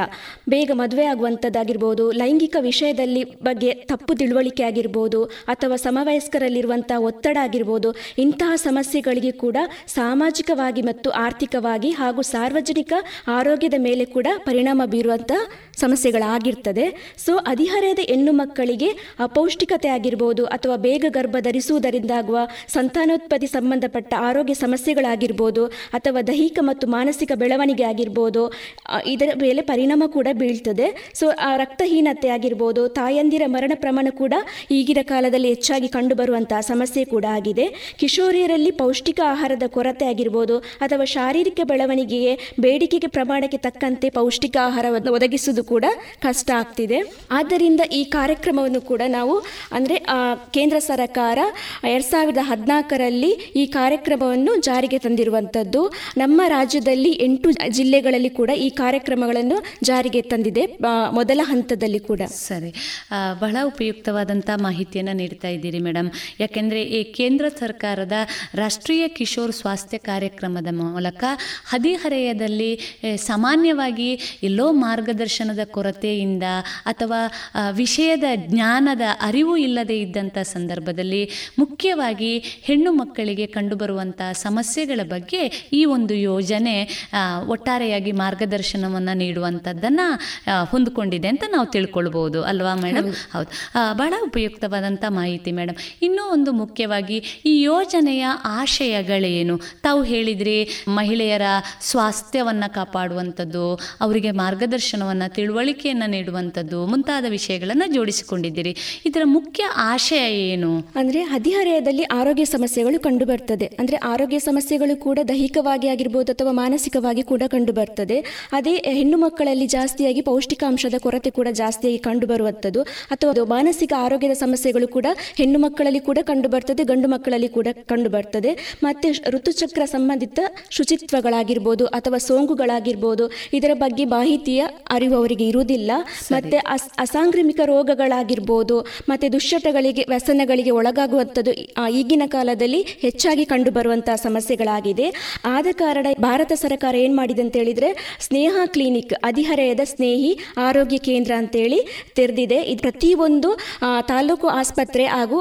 ಬೇಗ ಮದುವೆ ಆಗುವಂಥದ್ದಾಗಿರ್ಬೋದು, ಲೈಂಗಿಕ ವಿಷಯದಲ್ಲಿ ಬಗ್ಗೆ ತಪ್ಪು ತಿಳುವಳಿಕೆ ಆಗಿರ್ಬೋದು ಅಥವಾ ಸಮ ಸಮವಯಸ್ಕರಲ್ಲಿರುವಂಥ ಒತ್ತಡ ಆಗಿರ್ಬೋದು, ಇಂತಹ ಸಮಸ್ಯೆಗಳಿಗೆ ಕೂಡ ಸಾಮಾಜಿಕವಾಗಿ ಮತ್ತು ಆರ್ಥಿಕವಾಗಿ ಹಾಗೂ ಸಾರ್ವಜನಿಕ ಆರೋಗ್ಯದ ಮೇಲೆ ಕೂಡ ಪರಿಣಾಮ ಬೀರುವಂಥ ಸಮಸ್ಯೆಗಳಾಗಿರ್ತದೆ. ಸೊ ಹದಿಹರೆಯದ ಹೆಣ್ಣು ಮಕ್ಕಳಿಗೆ ಅಪೌಷ್ಟಿಕತೆ ಆಗಿರ್ಬೋದು ಅಥವಾ ಬೇಗ ಗರ್ಭ ಧರಿಸುವುದರಿಂದಾಗುವ ಸಂತಾನೋತ್ಪತ್ತಿ ಸಂಬಂಧಪಟ್ಟ ಆರೋಗ್ಯ ಸಮಸ್ಯೆಗಳಾಗಿರ್ಬೋದು ಅಥವಾ ದೈಹಿಕ ಮತ್ತು ಮಾನಸಿಕ ಬೆಳವಣಿಗೆ ಆಗಿರ್ಬೋದು ಇದರ ಮೇಲೆ ಪರಿಣಾಮ ಕೂಡ ಬೀಳ್ತದೆ. ಸೊ ರಕ್ತಹೀನತೆ ಆಗಿರ್ಬೋದು, ತಾಯಂದಿರ ಮರಣ ಪ್ರಮಾಣ ಕೂಡ ಈಗಿನ ಕಾಲದಲ್ಲಿ ಹೆಚ್ಚಾಗಿ ಕಂಡುಬರುವಂತಹ ಸಮಸ್ಯೆ ಕೂಡ ಆಗಿದೆ. ಕಿಶೋರಿಯರಲ್ಲಿ ಪೌಷ್ಟಿಕ ಆಹಾರದ ಕೊರತೆ ಆಗಿರ್ಬೋದು ಅಥವಾ ಶಾರೀರಿಕ ಬೆಳವಣಿಗೆಗೆ, ಬೇಡಿಕೆಗೆ ಪ್ರಮಾಣಕ್ಕೆ ತಕ್ಕಂತೆ ಪೌಷ್ಟಿಕ ಆಹಾರವನ್ನು ಒದಗಿಸುವುದು ಕೂಡ ಕಷ್ಟ ಆಗ್ತಿದೆ. ಆದ್ದರಿಂದ ಈ ಕಾರ್ಯಕ್ರಮವನ್ನು ಕೂಡ ನಾವು ಅಂದರೆ ಕೇಂದ್ರ ಸರ್ಕಾರ ಎರಡು ಸಾವಿರದ ಹದಿನಾಲ್ಕರಲ್ಲಿ ಈ ಕಾರ್ಯಕ್ರಮವನ್ನು ಜಾರಿಗೆ ತಂದಿರುವಂಥದ್ದು ನಮ್ಮ ರಾಜ್ಯದಲ್ಲಿ ಎಂಟು ಜಿಲ್ಲೆಗಳಲ್ಲಿ ಕೂಡ ಈ ಕಾರ್ಯಕ್ರಮಗಳನ್ನು ಜಾರಿಗೆ ತಂದಿದೆ ಮೊದಲ ಹಂತದಲ್ಲಿ ಕೂಡ. ಸರಿ. ಬಹಳ ಉಪಯುಕ್ತವಾದಂಥ ಮಾಹಿತಿಯನ್ನು ನೀಡ್ತಾ ಇದ್ದೀರಿ. ಮೇಡಮ್. ಯಾಕೆಂದರೆ ಈ ಕೇಂದ್ರ ಸರ್ಕಾರದ ರಾಷ್ಟ್ರೀಯ ಕಿಶೋರ್ ಸ್ವಾಸ್ಥ್ಯ ಕಾರ್ಯಕ್ರಮದ ಮೂಲಕ ಹದಿಹರೆಯದಲ್ಲಿ ಸಾಮಾನ್ಯವಾಗಿ ಎಲ್ಲೋ ಮಾರ್ಗದರ್ಶನದ ಕೊರತೆಯಿಂದ ಅಥವಾ ವಿಷಯದ ಜ್ಞಾನದ ಅರಿವು ಇಲ್ಲದೆ ಇದ್ದಂಥ ಸಂದರ್ಭದಲ್ಲಿ ಮುಖ್ಯವಾಗಿ ಹೆಣ್ಣು ಮಕ್ಕಳಿಗೆ ಕಂಡುಬರುವಂಥ ಸಮಸ್ಯೆಗಳ ಬಗ್ಗೆ ಈ ಒಂದು ಯೋಜನೆ ಒಟ್ಟಾರೆಯಾಗಿ ಮಾರ್ಗದರ್ಶನವನ್ನು ನೀಡುವಂಥದ್ದನ್ನು ಹೊಂದಿಕೊಂಡಿದೆ ಅಂತ ನಾವು ತಿಳ್ಕೊಳ್ಬೋದು. ಅಲ್ವಾ ಮೇಡಮ್? ಹೌದು. ಬಹಳ ಉಪಯುಕ್ತವಾದಂಥ ಮಾಹಿತಿ ಮೇಡಮ್. ಇನ್ನೂ ಒಂದು ಮುಖ್ಯವಾಗಿ ಈ ಯೋಜನೆಯ ಆಶಯಗಳೇನು? ತಾವು ಹೇಳಿದ್ರಿ ಮಹಿಳೆಯರ ಸ್ವಾಸ್ಥ್ಯವನ್ನು ಕಾಪಾಡುವಂಥದ್ದು, ಅವರಿಗೆ ಮಾರ್ಗದರ್ಶನವನ್ನು, ತಿಳುವಳಿಕೆಯನ್ನು ನೀಡುವಂಥದ್ದು ಮುಂತಾದ ವಿಷಯಗಳನ್ನು ಜೋಡಿಸಿಕೊಂಡಿದ್ದೀರಿ. ಇದರ ಮುಖ್ಯ ಆಶಯ ಏನು? ಅಂದರೆ ಹದಿಹರೆಯದಲ್ಲಿ ಆರೋಗ್ಯ ಸಮಸ್ಯೆಗಳು ಕಂಡುಬರ್ತದೆ. ಅಂದರೆ ಆರೋಗ್ಯ ಸಮಸ್ಯೆಗಳು ಕೂಡ ದೈಹಿಕವಾಗಿ ಆಗಿರ್ಬೋದು ಅಥವಾ ಮಾನಸಿಕವಾಗಿ ಕೂಡ ಕಂಡುಬರ್ತದೆ. ಅದೇ ಹೆಣ್ಣು ಮಕ್ಕಳಲ್ಲಿ ಜಾಸ್ತಿಯಾಗಿ ಪೌಷ್ಟಿಕಾಂಶದ ಕೊರತೆ ಕೂಡ ಜಾಸ್ತಿಯಾಗಿ ಕಂಡುಬರುವಂಥದ್ದು. ಅಥವಾ ಮಾನಸಿಕ ಆರೋಗ್ಯದ ಸಮಸ್ಯೆಗಳು ಕೂಡ ಹೆಣ್ಣು ಮಕ್ಕಳಲ್ಲಿ ಕೂಡ ಕಂಡು ಬರ್ತದೆ ಗಂಡು ಮಕ್ಕಳಲ್ಲಿ ಕೂಡ ಕಂಡು ಬರ್ತದೆ. ಮತ್ತೆ ಋತುಚಕ್ರ ಸಂಬಂಧಿತ ಶುಚಿತ್ವಗಳಾಗಿರ್ಬೋದು ಅಥವಾ ಸೋಂಕುಗಳಾಗಿರ್ಬೋದು ಇದರ ಬಗ್ಗೆ ಮಾಹಿತಿಯ ಅರಿವು ಅವರಿಗೆ ಇರುವುದಿಲ್ಲ. ಮತ್ತೆ ಅಸಾಂಕ್ರಾಮಿಕ ರೋಗಗಳಾಗಿರ್ಬೋದು ಮತ್ತೆ ದುಶ್ಚಟಗಳಿಗೆ ವ್ಯಸನಗಳಿಗೆ ಒಳಗಾಗುವಂಥದ್ದು ಈಗಿನ ಕಾಲದಲ್ಲಿ ಹೆಚ್ಚಾಗಿ ಕಂಡು ಬರುವಂತಹ ಸಮಸ್ಯೆಗಳಾಗಿದೆ. ಆದ ಕಾರಣ ಭಾರತ ಸರ್ಕಾರ ಏನು ಮಾಡಿದೆ ಅಂತ ಹೇಳಿದ್ರೆ ಸ್ನೇಹ ಕ್ಲಿನಿಕ್ ಅಧಿಹರೆಯದ ಸ್ನೇಹಿ ಆರೋಗ್ಯ ಕೇಂದ್ರ ಅಂತೇಳಿ ತೆರೆದಿದೆ. ಇದು ಪ್ರತಿಯೊಂದು ತಾಲೂಕು ಆಸ್ಪತ್ರೆ ಹಾಗೂ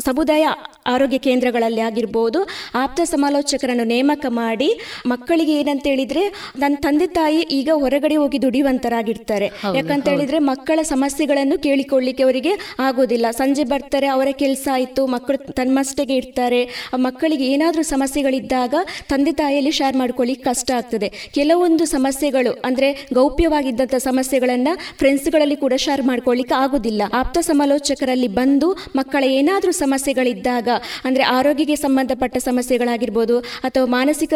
ಸಮುದಾಯ ಆರೋಗ್ಯ ಕೇಂದ್ರಗಳಲ್ಲಿ ಆಗಿರ್ಬೋದು ಆಪ್ತ ಸಮಾಲೋಚಕರನ್ನು ನೇಮಕ ಮಾಡಿ ಮಕ್ಕಳಿಗೆ ಏನಂತ ಹೇಳಿದ್ರೆ ನನ್ನ ತಂದೆ ತಾಯಿ ಈಗ ಹೊರಗಡೆ ಹೋಗಿ ದುಡಿಯುವಂತರಾಗಿರ್ತಾರೆ. ಯಾಕಂತ ಹೇಳಿದ್ರೆ ಮಕ್ಕಳ ಸಮಸ್ಯೆಗಳನ್ನು ಕೇಳಿಕೊಳ್ಳಿಕ್ಕೆ ಅವರಿಗೆ ಆಗೋದಿಲ್ಲ. ಸಂಜೆ ಬರ್ತಾರೆ ಅವರ ಕೆಲಸ ಆಯಿತು ಮಕ್ಕಳು ತನ್ಮಷ್ಟೆಗೆ ಇರ್ತಾರೆ. ಮಕ್ಕಳಿಗೆ ಏನಾದರೂ ಸಮಸ್ಯೆಗಳಿದ್ದಾಗ ತಂದೆ ತಾಯಿಯಲ್ಲಿ ಶೇರ್ ಮಾಡ್ಕೊಳ್ಳಿಕ್ಕೆ ಕಷ್ಟ ಆಗ್ತದೆ. ಕೆಲವೊಂದು ಸಮಸ್ಯೆಗಳು ಅಂದರೆ ಗೌಪ್ಯವಾಗಿದ್ದಂಥ ಸಮಸ್ಯೆಗಳನ್ನು ಫ್ರೆಂಡ್ಸ್ಗಳಲ್ಲಿ ಕೂಡ ಶೇರ್ ಮಾಡ್ಕೊಳ್ಳಿಕ್ಕೆ ಆಗೋದಿಲ್ಲ. ಆಪ್ತ ಸಮಾಲೋಚಕರಲ್ಲಿ ಬಂದು ಮಕ್ಕಳ ಏನಾದರೂ ಸಮಸ್ಯೆಗಳಿದ್ದಾಗ ಅಂದರೆ ಆರೋಗ್ಯಕ್ಕೆ ಸಂಬಂಧಪಟ್ಟ ಸಮಸ್ಯೆಗಳಾಗಿರ್ಬೋದು ಅಥವಾ ಮಾನಸಿಕ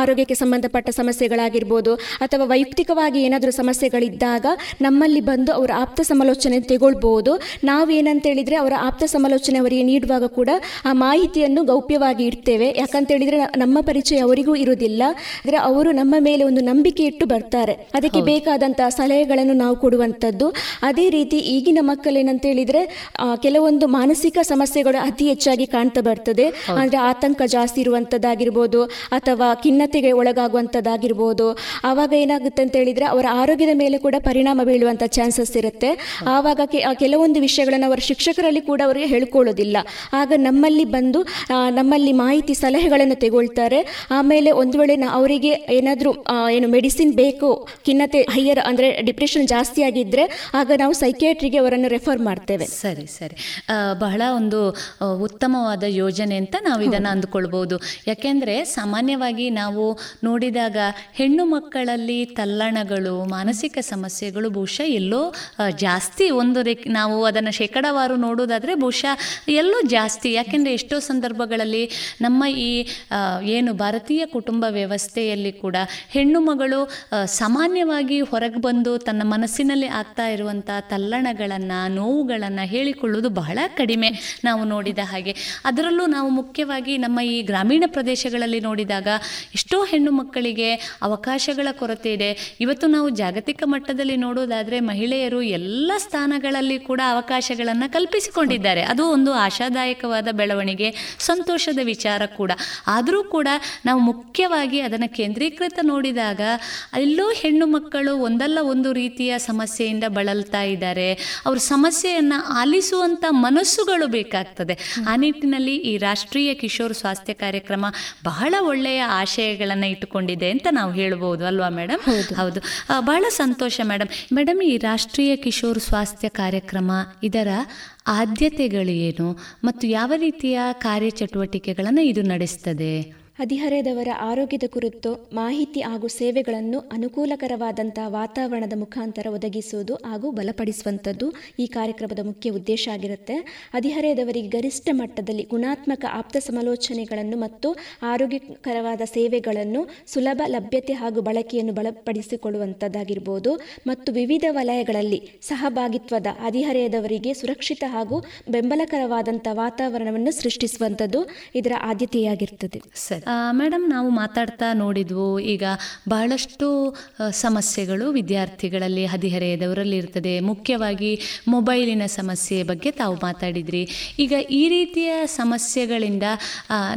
ಆರೋಗ್ಯಕ್ಕೆ ಸಂಬಂಧಪಟ್ಟ ಸಮಸ್ಯೆಗಳಾಗಿರ್ಬೋದು ಅಥವಾ ವೈಯಕ್ತಿಕವಾಗಿ ಏನಾದರೂ ಸಮಸ್ಯೆಗಳಿದ್ದಾಗ ನಮ್ಮಲ್ಲಿ ಬಂದು ಅವರ ಆಪ್ತ ಸಮಾಲೋಚನೆ ಏನಂತ ನಾವೇನಂತೇಳಿದರೆ ಅವರ ಆಪ್ತ ಸಮಾಲೋಚನೆ ಅವರಿಗೆ ನೀಡುವಾಗ ಕೂಡ ಆ ಮಾಹಿತಿಯನ್ನು ಗೌಪ್ಯವಾಗಿ ಇಡ್ತೇವೆ. ಯಾಕಂತೇಳಿದರೆ ನಮ್ಮ ಪರಿಚಯ ಅವರಿಗೂ ಇರುವುದಿಲ್ಲ. ಅಂದರೆ ಅವರು ನಮ್ಮ ಮೇಲೆ ಒಂದು ನಂಬಿಕೆ ಇಟ್ಟು ಬರ್ತಾರೆ. ಅದಕ್ಕೆ ಬೇಕಾದಂತಹ ಸಲಹೆಗಳನ್ನು ನಾವು ಕೊಡುವಂಥದ್ದು. ಅದೇ ರೀತಿ ಈಗಿನ ಮಕ್ಕಳೇನಂತೇಳಿದರೆ ಕೆಲವೊಂದು ಮಾನಸಿಕ ಸಮಸ್ಯೆಗಳು ಅತಿ ಹೆಚ್ಚಾಗಿ ಕಾಣ್ತಾ ಬರ್ತದೆ. ಅಂದ್ರೆ ಆತಂಕ ಜಾಸ್ತಿ ಇರುವಂಥದ್ದಾಗಿರ್ಬೋದು ಅಥವಾ ಖಿನ್ನತೆಗೆ ಒಳಗಾಗುವಂಥದ್ದಾಗಿರ್ಬೋದು ಆವಾಗ ಏನಾಗುತ್ತೆ ಅಂತ ಹೇಳಿದ್ರೆ ಅವರ ಆರೋಗ್ಯದ ಮೇಲೆ ಕೂಡ ಪರಿಣಾಮ ಬೀಳುವಂಥ ಚಾನ್ಸಸ್ ಇರುತ್ತೆ. ಆವಾಗ ಕೆಲವೊಂದು ವಿಷಯಗಳನ್ನು ಅವರ ಶಿಕ್ಷಕರಲ್ಲಿ ಕೂಡ ಅವರಿಗೆ ಹೇಳ್ಕೊಳ್ಳೋದಿಲ್ಲ. ಆಗ ನಮ್ಮಲ್ಲಿ ಬಂದು ನಮ್ಮಲ್ಲಿ ಮಾಹಿತಿ ಸಲಹೆಗಳನ್ನು ತೆಗೊಳ್ತಾರೆ. ಆಮೇಲೆ ಒಂದು ವೇಳೆ ಅವರಿಗೆ ಏನಾದರೂ ಏನು ಮೆಡಿಸಿನ್ ಬೇಕು ಖಿನ್ನತೆ ಹೈಯರ್ ಅಂದರೆ ಡಿಪ್ರೆಷನ್ ಜಾಸ್ತಿ ಆಗಿದ್ರೆ ಆಗ ನಾವು ಸೈಕಿಯಾಟ್ರಿಗೆ ಅವರನ್ನು ರೆಫರ್ ಮಾಡ್ತೇವೆ. ಸರಿ ಸರಿ. ಬಹಳ ಒಂದು ಆ, ಉತ್ತಮವಾದ ಯೋಜನೆ ಅಂತ ನಾವು ಇದನ್ನು ಅಂದುಕೊಳ್ಬೋದು. ಯಾಕೆಂದರೆ ಸಾಮಾನ್ಯವಾಗಿ ನಾವು ನೋಡಿದಾಗ ಹೆಣ್ಣು ಮಕ್ಕಳಲ್ಲಿ ತಲ್ಲಣಗಳು ಮಾನಸಿಕ ಸಮಸ್ಯೆಗಳು ಬಹುಶಃ ಎಲ್ಲೋ ಜಾಸ್ತಿ ಒಂದು ರೇ ನಾವು ಅದನ್ನು ಶೇಕಡಾವಾರು ನೋಡೋದಾದರೆ ಬಹುಶಃ ಎಲ್ಲೋ ಜಾಸ್ತಿ. ಯಾಕೆಂದರೆ ಎಷ್ಟೋ ಸಂದರ್ಭಗಳಲ್ಲಿ ನಮ್ಮ ಈ ಏನು ಭಾರತೀಯ ಕುಟುಂಬ ವ್ಯವಸ್ಥೆಯಲ್ಲಿ ಕೂಡ ಹೆಣ್ಣು ಮಗಳು ಸಾಮಾನ್ಯವಾಗಿ ಹೊರಗೆ ಬಂದು ತನ್ನ ಮನಸ್ಸಿನಲ್ಲಿ ಆಗ್ತಾ ಇರುವಂಥ ತಲ್ಲಣಗಳನ್ನು ನೋವುಗಳನ್ನು ಹೇಳಿಕೊಳ್ಳುವುದು ಬಹಳ ಕಡಿಮೆ. ನಾವು ನೋಡಿದ ಹಾಗೆ. ಅದರಲ್ಲೂ ನಾವು ಮುಖ್ಯವಾಗಿ ನಮ್ಮ ಈ ಗ್ರಾಮೀಣ ಪ್ರದೇಶಗಳಲ್ಲಿ ನೋಡಿದಾಗ ಎಷ್ಟೋ ಹೆಣ್ಣು ಮಕ್ಕಳಿಗೆ ಅವಕಾಶಗಳ ಕೊರತೆ ಇದೆ. ಇವತ್ತು ನಾವು ಜಾಗತಿಕ ಮಟ್ಟದಲ್ಲಿ ನೋಡೋದಾದರೆ ಮಹಿಳೆಯರು ಎಲ್ಲ ಸ್ಥಾನಗಳಲ್ಲಿ ಕೂಡ ಅವಕಾಶಗಳನ್ನು ಕಲ್ಪಿಸಿಕೊಂಡಿದ್ದಾರೆ. ಅದು ಒಂದು ಆಶಾದಾಯಕವಾದ ಬೆಳವಣಿಗೆ, ಸಂತೋಷದ ವಿಚಾರ ಕೂಡ. ಆದರೂ ಕೂಡ ನಾವು ಮುಖ್ಯವಾಗಿ ಅದನ್ನು ಕೇಂದ್ರೀಕೃತ ನೋಡಿದಾಗ ಎಲ್ಲೋ ಹೆಣ್ಣು ಮಕ್ಕಳು ಒಂದಲ್ಲ ಒಂದು ರೀತಿಯ ಸಮಸ್ಯೆಯಿಂದ ಬಳಲ್ತಾ ಇದ್ದಾರೆ. ಅವ್ರ ಸಮಸ್ಯೆಯನ್ನು ಆಲಿಸುವಂಥ ಮನಸ್ಸುಗಳು ಬೇಕಾಗ್ತದೆ. ಆ ಈ ರಾಷ್ಟ್ರೀಯ ಕಿಶೋರ್ ಸ್ವಾಸ್ಥ್ಯ ಕಾರ್ಯಕ್ರಮ ಬಹಳ ಒಳ್ಳೆಯ ಆಶಯಗಳನ್ನು ಇಟ್ಟುಕೊಂಡಿದೆ ಅಂತ ನಾವು ಹೇಳ್ಬೋದು ಅಲ್ವಾ ಮೇಡಮ್ ಹೌದು. ಬಹಳ ಸಂತೋಷ ಮೇಡಮ್ ಮೇಡಮ್ ಈ ರಾಷ್ಟ್ರೀಯ ಕಿಶೋರ್ ಸ್ವಾಸ್ಥ್ಯ ಕಾರ್ಯಕ್ರಮ ಇದರ ಆದ್ಯತೆಗಳು ಏನು ಮತ್ತು ಯಾವ ರೀತಿಯ ಕಾರ್ಯಚಟುವಟಿಕೆಗಳನ್ನು ಇದು ನಡೆಸ್ತದೆ? ಹದಿಹರೆಯದವರ ಆರೋಗ್ಯದ ಕುರಿತು ಮಾಹಿತಿ ಹಾಗೂ ಸೇವೆಗಳನ್ನು ಅನುಕೂಲಕರವಾದಂತಹ ವಾತಾವರಣದ ಮುಖಾಂತರ ಒದಗಿಸುವುದು ಹಾಗೂ ಬಲಪಡಿಸುವಂಥದ್ದು ಈ ಕಾರ್ಯಕ್ರಮದ ಮುಖ್ಯ ಉದ್ದೇಶ ಆಗಿರುತ್ತೆ. ಹದಿಹರೆಯದವರಿಗೆ ಗರಿಷ್ಠ ಮಟ್ಟದಲ್ಲಿ ಗುಣಾತ್ಮಕ ಆಪ್ತ ಸಮಾಲೋಚನೆಗಳನ್ನು ಮತ್ತು ಆರೋಗ್ಯಕರವಾದ ಸೇವೆಗಳನ್ನು ಸುಲಭ ಲಭ್ಯತೆ ಹಾಗೂ ಬಳಕೆಯನ್ನು ಬಲಪಡಿಸಿಕೊಳ್ಳುವಂಥದ್ದಾಗಿರ್ಬೋದು. ಮತ್ತು ವಿವಿಧ ವಲಯಗಳಲ್ಲಿ ಸಹಭಾಗಿತ್ವದ ಹದಿಹರೆಯದವರಿಗೆ ಸುರಕ್ಷಿತ ಹಾಗೂ ಬೆಂಬಲಕರವಾದಂಥ ವಾತಾವರಣವನ್ನು ಸೃಷ್ಟಿಸುವಂಥದ್ದು ಇದರ ಆದ್ಯತೆಯಾಗಿರ್ತದೆ. ಸರಿ. ಮೇಡಮ್ ನಾವು ಮಾತಾಡ್ತಾ ನೋಡಿದ್ವು, ಈಗ ಬಹಳಷ್ಟು ಸಮಸ್ಯೆಗಳು ವಿದ್ಯಾರ್ಥಿಗಳಲ್ಲಿ ಹದಿಹರೆಯದವರಲ್ಲಿ ಇರ್ತದೆ. ಮುಖ್ಯವಾಗಿ ಮೊಬೈಲಿನ ಸಮಸ್ಯೆ ಬಗ್ಗೆ ತಾವು ಮಾತಾಡಿದ್ರಿ. ಈಗ ಈ ರೀತಿಯ ಸಮಸ್ಯೆಗಳಿಂದ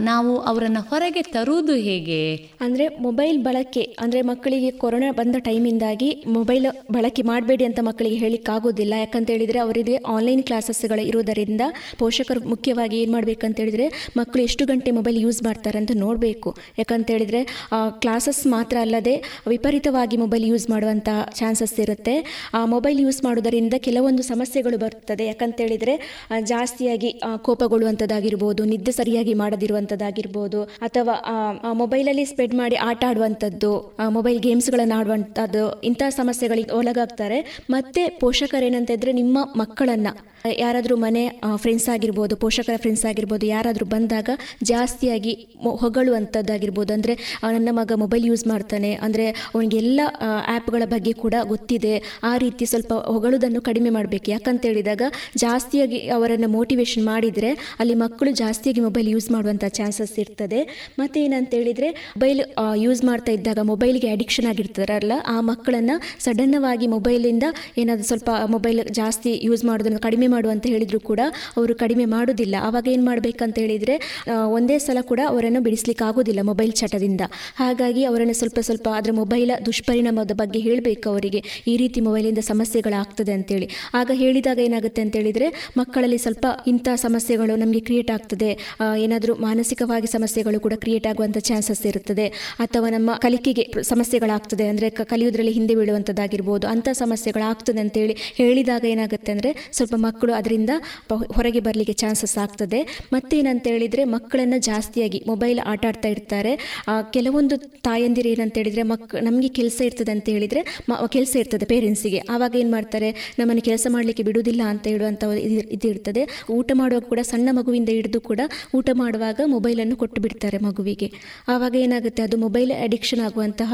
ನಾವು ಅವರನ್ನು ಹೊರಗೆ ತರುವುದು ಹೇಗೆ? ಅಂದರೆ ಮೊಬೈಲ್ ಬಳಕೆ, ಅಂದರೆ ಮಕ್ಕಳಿಗೆ ಕೊರೋನಾ ಬಂದ ಟೈಮಿಂದಾಗಿ ಮೊಬೈಲ್ ಬಳಕೆ ಮಾಡಬೇಡಿ ಅಂತ ಮಕ್ಕಳಿಗೆ ಹೇಳಿಕ್ಕಾಗೋದಿಲ್ಲ ಯಾಕಂತ ಹೇಳಿದರೆ ಅವರಿಗೆ ಆನ್ಲೈನ್ ಕ್ಲಾಸಸ್ಗಳು ಇರೋದರಿಂದ ಪೋಷಕರು ಮುಖ್ಯವಾಗಿ ಏನು ಮಾಡಬೇಕಂತ ಹೇಳಿದರೆ ಮಕ್ಕಳು ಎಷ್ಟು ಗಂಟೆ ಮೊಬೈಲ್ ಯೂಸ್ ಮಾಡ್ತಾರೆ ಅಂತ ನೋಡಬೇಕು ಯಾಕಂತ ಹೇಳಿದರೆ ಕ್ಲಾಸಸ್ ಮಾತ್ರ ಅಲ್ಲದೆ ವಿಪರೀತವಾಗಿ ಮೊಬೈಲ್ ಯೂಸ್ ಮಾಡುವಂಥ ಚಾನ್ಸಸ್ ಇರುತ್ತೆ. ಆ ಮೊಬೈಲ್ ಯೂಸ್ ಮಾಡೋದರಿಂದ ಕೆಲವೊಂದು ಸಮಸ್ಯೆಗಳು ಬರ್ತದೆ. ಯಾಕಂತ ಹೇಳಿದರೆ ಜಾಸ್ತಿಯಾಗಿ ಕೋಪಗೊಳ್ಳುವಂಥದ್ದಾಗಿರ್ಬೋದು ನಿದ್ದೆ ಸರಿಯಾಗಿ ಮಾಡದಿರುವಂಥದ್ದಾಗಿರ್ಬೋದು ಅಥವಾ ಮೊಬೈಲಲ್ಲಿ ಸ್ಪೆಂಡ್ ಮಾಡಿ ಆಟ ಆಡುವಂಥದ್ದು ಮೊಬೈಲ್ ಗೇಮ್ಸ್ಗಳನ್ನು ಆಡುವಂಥದ್ದು ಇಂಥ ಸಮಸ್ಯೆಗಳಿಗೆ ಒಳಗಾಗ್ತಾರೆ. ಮತ್ತು ಪೋಷಕರೇನಂತ ಇದ್ರೆ ನಿಮ್ಮ ಮಕ್ಕಳನ್ನು. ಯಾರಾದರೂ ಮನೆ ಫ್ರೆಂಡ್ಸ್ ಆಗಿರ್ಬೋದು, ಪೋಷಕರ ಫ್ರೆಂಡ್ಸ್ ಆಗಿರ್ಬೋದು, ಯಾರಾದರೂ ಬಂದಾಗ ಜಾಸ್ತಿಯಾಗಿ ಮೊ- ಹೊಗಳುವಂಥದ್ದಾಗಿರ್ಬೋದು ಅಂದರೆ ನನ್ನ ಮಗ ಮೊಬೈಲ್ ಯೂಸ್ ಮಾಡ್ತಾನೆ. ಅಂದರೆ ಅವನಿಗೆಲ್ಲ ಆ್ಯಪ್ಗಳ ಬಗ್ಗೆ ಕೂಡ ಗೊತ್ತಿದೆ. ಆ ರೀತಿ ಸ್ವಲ್ಪ ಹೊಗಳುವುದನ್ನು ಕಡಿಮೆ ಮಾಡಬೇಕು. ಯಾಕಂತ ಹೇಳಿದಾಗ ಜಾಸ್ತಿಯಾಗಿ ಅವರನ್ನು ಮೋಟಿವೇಶನ್ ಮಾಡಿದರೆ ಅಲ್ಲಿ ಮಕ್ಕಳು ಜಾಸ್ತಿಯಾಗಿ ಮೊಬೈಲ್ ಯೂಸ್ ಮಾಡುವಂಥ ಚಾನ್ಸಸ್ ಇರ್ತದೆ. ಮತ್ತು ಏನಂತ ಹೇಳಿದರೆ ಮೊಬೈಲ್ ಯೂಸ್ ಮಾಡ್ತಾ ಇದ್ದಾಗ ಮೊಬೈಲ್ಗೆ ಅಡಿಕ್ಷನ್ ಆಗಿರ್ತಾರಲ್ಲ, ಆ ಮಕ್ಕಳನ್ನು ಸಡನ್ನವಾಗಿ ಮೊಬೈಲಿಂದ ಏನಾದರೂ ಸ್ವಲ್ಪ ಮೊಬೈಲ್ ಜಾಸ್ತಿ ಯೂಸ್ ಮಾಡೋದನ್ನು ಕಡಿಮೆ ಮಾಡು ಅಂತ ಹೇಳಿದ್ರು ಕೂಡ ಅವರು ಕಡಿಮೆ ಮಾಡೋದಿಲ್ಲ. ಆವಾಗ ಏನು ಮಾಡಬೇಕಂತ ಹೇಳಿದರೆ ಒಂದೇ ಸಲ ಕೂಡ ಅವರನ್ನು ಬಿಡಿಸ್ಲಿಕ್ಕೆ ಆಗೋದಿಲ್ಲ ಮೊಬೈಲ್ ಚಟದಿಂದ. ಹಾಗಾಗಿ ಅವರನ್ನು ಸ್ವಲ್ಪ ಸ್ವಲ್ಪ ಅದರ ಮೊಬೈಲ ದುಷ್ಪರಿಣಾಮದ ಬಗ್ಗೆ ಹೇಳಬೇಕು ಅವರಿಗೆ. ಈ ರೀತಿ ಮೊಬೈಲಿಂದ ಸಮಸ್ಯೆಗಳಾಗ್ತದೆ ಅಂತೇಳಿ. ಆಗ ಹೇಳಿದಾಗ ಏನಾಗುತ್ತೆ ಅಂತ ಹೇಳಿದರೆ ಮಕ್ಕಳಲ್ಲಿ ಸ್ವಲ್ಪ ಇಂಥ ಸಮಸ್ಯೆಗಳು ನಮಗೆ ಕ್ರಿಯೇಟ್ ಆಗ್ತದೆ. ಏನಾದರೂ ಮಾನಸಿಕವಾಗಿ ಸಮಸ್ಯೆಗಳು ಕೂಡ ಕ್ರಿಯೇಟ್ ಆಗುವಂಥ ಚಾನ್ಸಸ್ ಇರುತ್ತದೆ. ಅಥವಾ ನಮ್ಮ ಕಲಿಕೆಗೆ ಸಮಸ್ಯೆಗಳಾಗ್ತದೆ. ಅಂದರೆ ಕಲಿಯೋದ್ರಲ್ಲಿ ಹಿಂದೆ ಬೀಳುವಂಥದ್ದಾಗಿರ್ಬೋದು. ಅಂಥ ಸಮಸ್ಯೆಗಳಾಗ್ತದೆ ಅಂತೇಳಿ ಹೇಳಿದಾಗ ಏನಾಗುತ್ತೆ ಅಂದರೆ, ಸ್ವಲ್ಪ ಮಕ್ಕಳು ಅದರಿಂದ ಹೊರಗೆ ಬರಲಿಕ್ಕೆ ಚಾನ್ಸಸ್ ಆಗ್ತದೆ. ಮತ್ತೇನಂತ ಹೇಳಿದರೆ ಮಕ್ಕಳನ್ನು ಜಾಸ್ತಿಯಾಗಿ ಮೊಬೈಲ್ ಆಟ ಆಟ ಆಡ್ತಾ ಇರ್ತಾರೆ ಕೆಲವೊಂದು ತಾಯಂದಿರು ಏನಂತ ಹೇಳಿದರೆ, ಮಕ್, ನಮಗೆ ಕೆಲಸ ಇರ್ತದೆ ಅಂತ ಹೇಳಿದರೆ, ಮ, ಕೆಲಸ ಇರ್ತದೆ ಪೇರೆಂಟ್ಸಿಗೆ ಆವಾಗ ಏನು ಮಾಡ್ತಾರೆ, ನಮ್ಮನ್ನು ಕೆಲಸ ಮಾಡಲಿಕ್ಕೆ ಬಿಡುವುದಿಲ್ಲ ಅಂತ ಹೇಳುವಂಥ ಇದು ಇದು ಇರ್ತದೆ. ಊಟ ಮಾಡುವಾಗ ಕೂಡ ಸಣ್ಣ ಮಗುವಿಂದ ಹಿಡಿದು ಕೂಡ ಊಟ ಮಾಡುವಾಗ ಮೊಬೈಲನ್ನು ಕೊಟ್ಟು ಬಿಡ್ತಾರೆ ಮಗುವಿಗೆ. ಆವಾಗ ಏನಾಗುತ್ತೆ, ಅದು ಮೊಬೈಲ್ ಅಡಿಕ್ಷನ್ ಆಗುವಂತಹ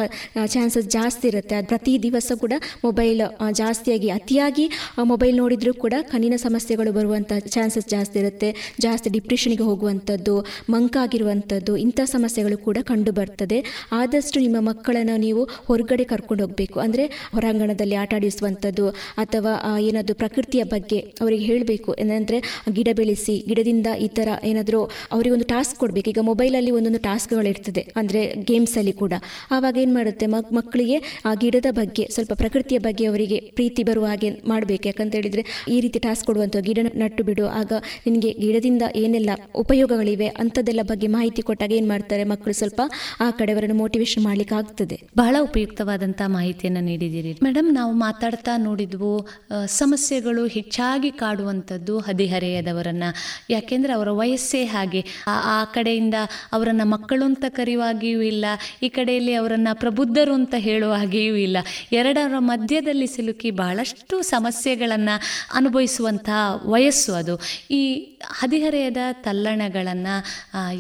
ಚಾನ್ಸಸ್ ಜಾಸ್ತಿ ಇರುತ್ತೆ. ಅದು ಪ್ರತಿ ದಿವಸ ಕೂಡ ಮೊಬೈಲ್ ಜಾಸ್ತಿಯಾಗಿ, ಅತಿಯಾಗಿ ಮೊಬೈಲ್ ನೋಡಿದರೂ ಕೂಡ ಕಣ್ಣಿನ ಸಮಸ್ಯೆಗಳು ಬರುವಂಥ ಚಾನ್ಸಸ್ ಜಾಸ್ತಿ ಇರುತ್ತೆ. ಜಾಸ್ತಿ ಡಿಪ್ರೆಷನ್ಗೆ ಹೋಗುವಂಥದ್ದು ಮಂಕಾಗಿರುವಂಥದ್ದು ಇಂಥ ಸಮಸ್ಯೆಗಳು ಕೂಡ ಕಂಡು ಬರ್ತದೆ ಆದಷ್ಟು ನಿಮ್ಮ ಮಕ್ಕಳನ್ನು ನೀವು ಹೊರಗಡೆ ಕರ್ಕೊಂಡು ಹೋಗಬೇಕು. ಅಂದರೆ ಹೊರಾಂಗಣದಲ್ಲಿ ಆಟ ಆಡಿಸುವಂಥದ್ದು ಅಥವಾ ಏನಾದರೂ ಪ್ರಕೃತಿಯ ಬಗ್ಗೆ ಅವರಿಗೆ ಹೇಳಬೇಕು. ಏನಂದರೆ, ಗಿಡ ಬೆಳೆಸಿ, ಗಿಡದಿಂದ ಈ ಥರ ಏನಾದರೂ ಅವರಿಗೊಂದು ಟಾಸ್ಕ್ ಕೊಡಬೇಕು. ಈಗ ಮೊಬೈಲಲ್ಲಿ ಒಂದೊಂದು ಟಾಸ್ಕ್ಗಳಿರ್ತದೆ ಅಂದರೆ ಗೇಮ್ಸಲ್ಲಿ ಕೂಡ. ಆವಾಗ ಏನು ಮಾಡುತ್ತೆ? ಮಕ್ ಮಕ್ಕಳಿಗೆ ಆ ಗಿಡದ ಬಗ್ಗೆ, ಸ್ವಲ್ಪ ಪ್ರಕೃತಿಯ ಬಗ್ಗೆ ಅವರಿಗೆ ಪ್ರೀತಿ ಬರುವ ಹಾಗೆ ಮಾಡಬೇಕು. ಯಾಕಂತ ಹೇಳಿದರೆ, ಈ ರೀತಿ ಟಾಸ್ಕ್ ಕೊಡುವಂಥ ಗಿಡ ನಟ್ಟು ಬಿಡು. ಆಗ ನಿಮಗೆ ಗಿಡದಿಂದ ಏನೆಲ್ಲ ಉಪಯೋಗಗಳಿವೆ, ಅಂಥದ್ದೆಲ್ಲ ಬಗ್ಗೆ ಮಾಹಿತಿ ಕೊಟ್ಟಾಗ ಏನು ಮಾಡ್ತಾರೆ ಮಕ್ಕಳು ಸ್ವಲ್ಪ ಆ ಕಡೆಯವರನ್ನು ಮೋಟಿವೇಶನ್ ಮಾಡ್ಲಿಕ್ಕೆ ಆಗ್ತದೆ ಬಹಳ ಉಪಯುಕ್ತವಾದಂತಹ ಮಾಹಿತಿಯನ್ನು ನೀಡಿದ್ದೀರಿ. ಮೇಡಮ್ ನಾವು ಮಾತಾಡ್ತಾ ನೋಡಿದ್ವು ಸಮಸ್ಯೆಗಳು ಹೆಚ್ಚಾಗಿ ಕಾಡುವಂಥದ್ದು ಹದಿಹರೆಯದವರನ್ನ. ಯಾಕೆಂದ್ರೆ ಅವರ ವಯಸ್ಸೇ ಹಾಗೆ. ಆ- ಆ ಕಡೆಯಿಂದ ಅವರನ್ನ ಮಕ್ಕಳು ಅಂತ ಕರೆಯುವಾಗಿಯೂ ಇಲ್ಲ, ಈ ಕಡೆಯಲ್ಲಿ ಅವರನ್ನ ಪ್ರಬುದ್ಧರು ಅಂತ ಹೇಳುವ ಹಾಗೆಯೂ ಇಲ್ಲ. ಎರಡರ ಮಧ್ಯದಲ್ಲಿ ಸಿಲುಕಿ ಬಹಳಷ್ಟು ಸಮಸ್ಯೆಗಳನ್ನು ಅನುಭವಿಸುವಂತಹ ವಯಸ್ಸು ಅದು. ಈ ಹದಿಹರೆಯದ ತಲ್ಲಣಗಳನ್ನು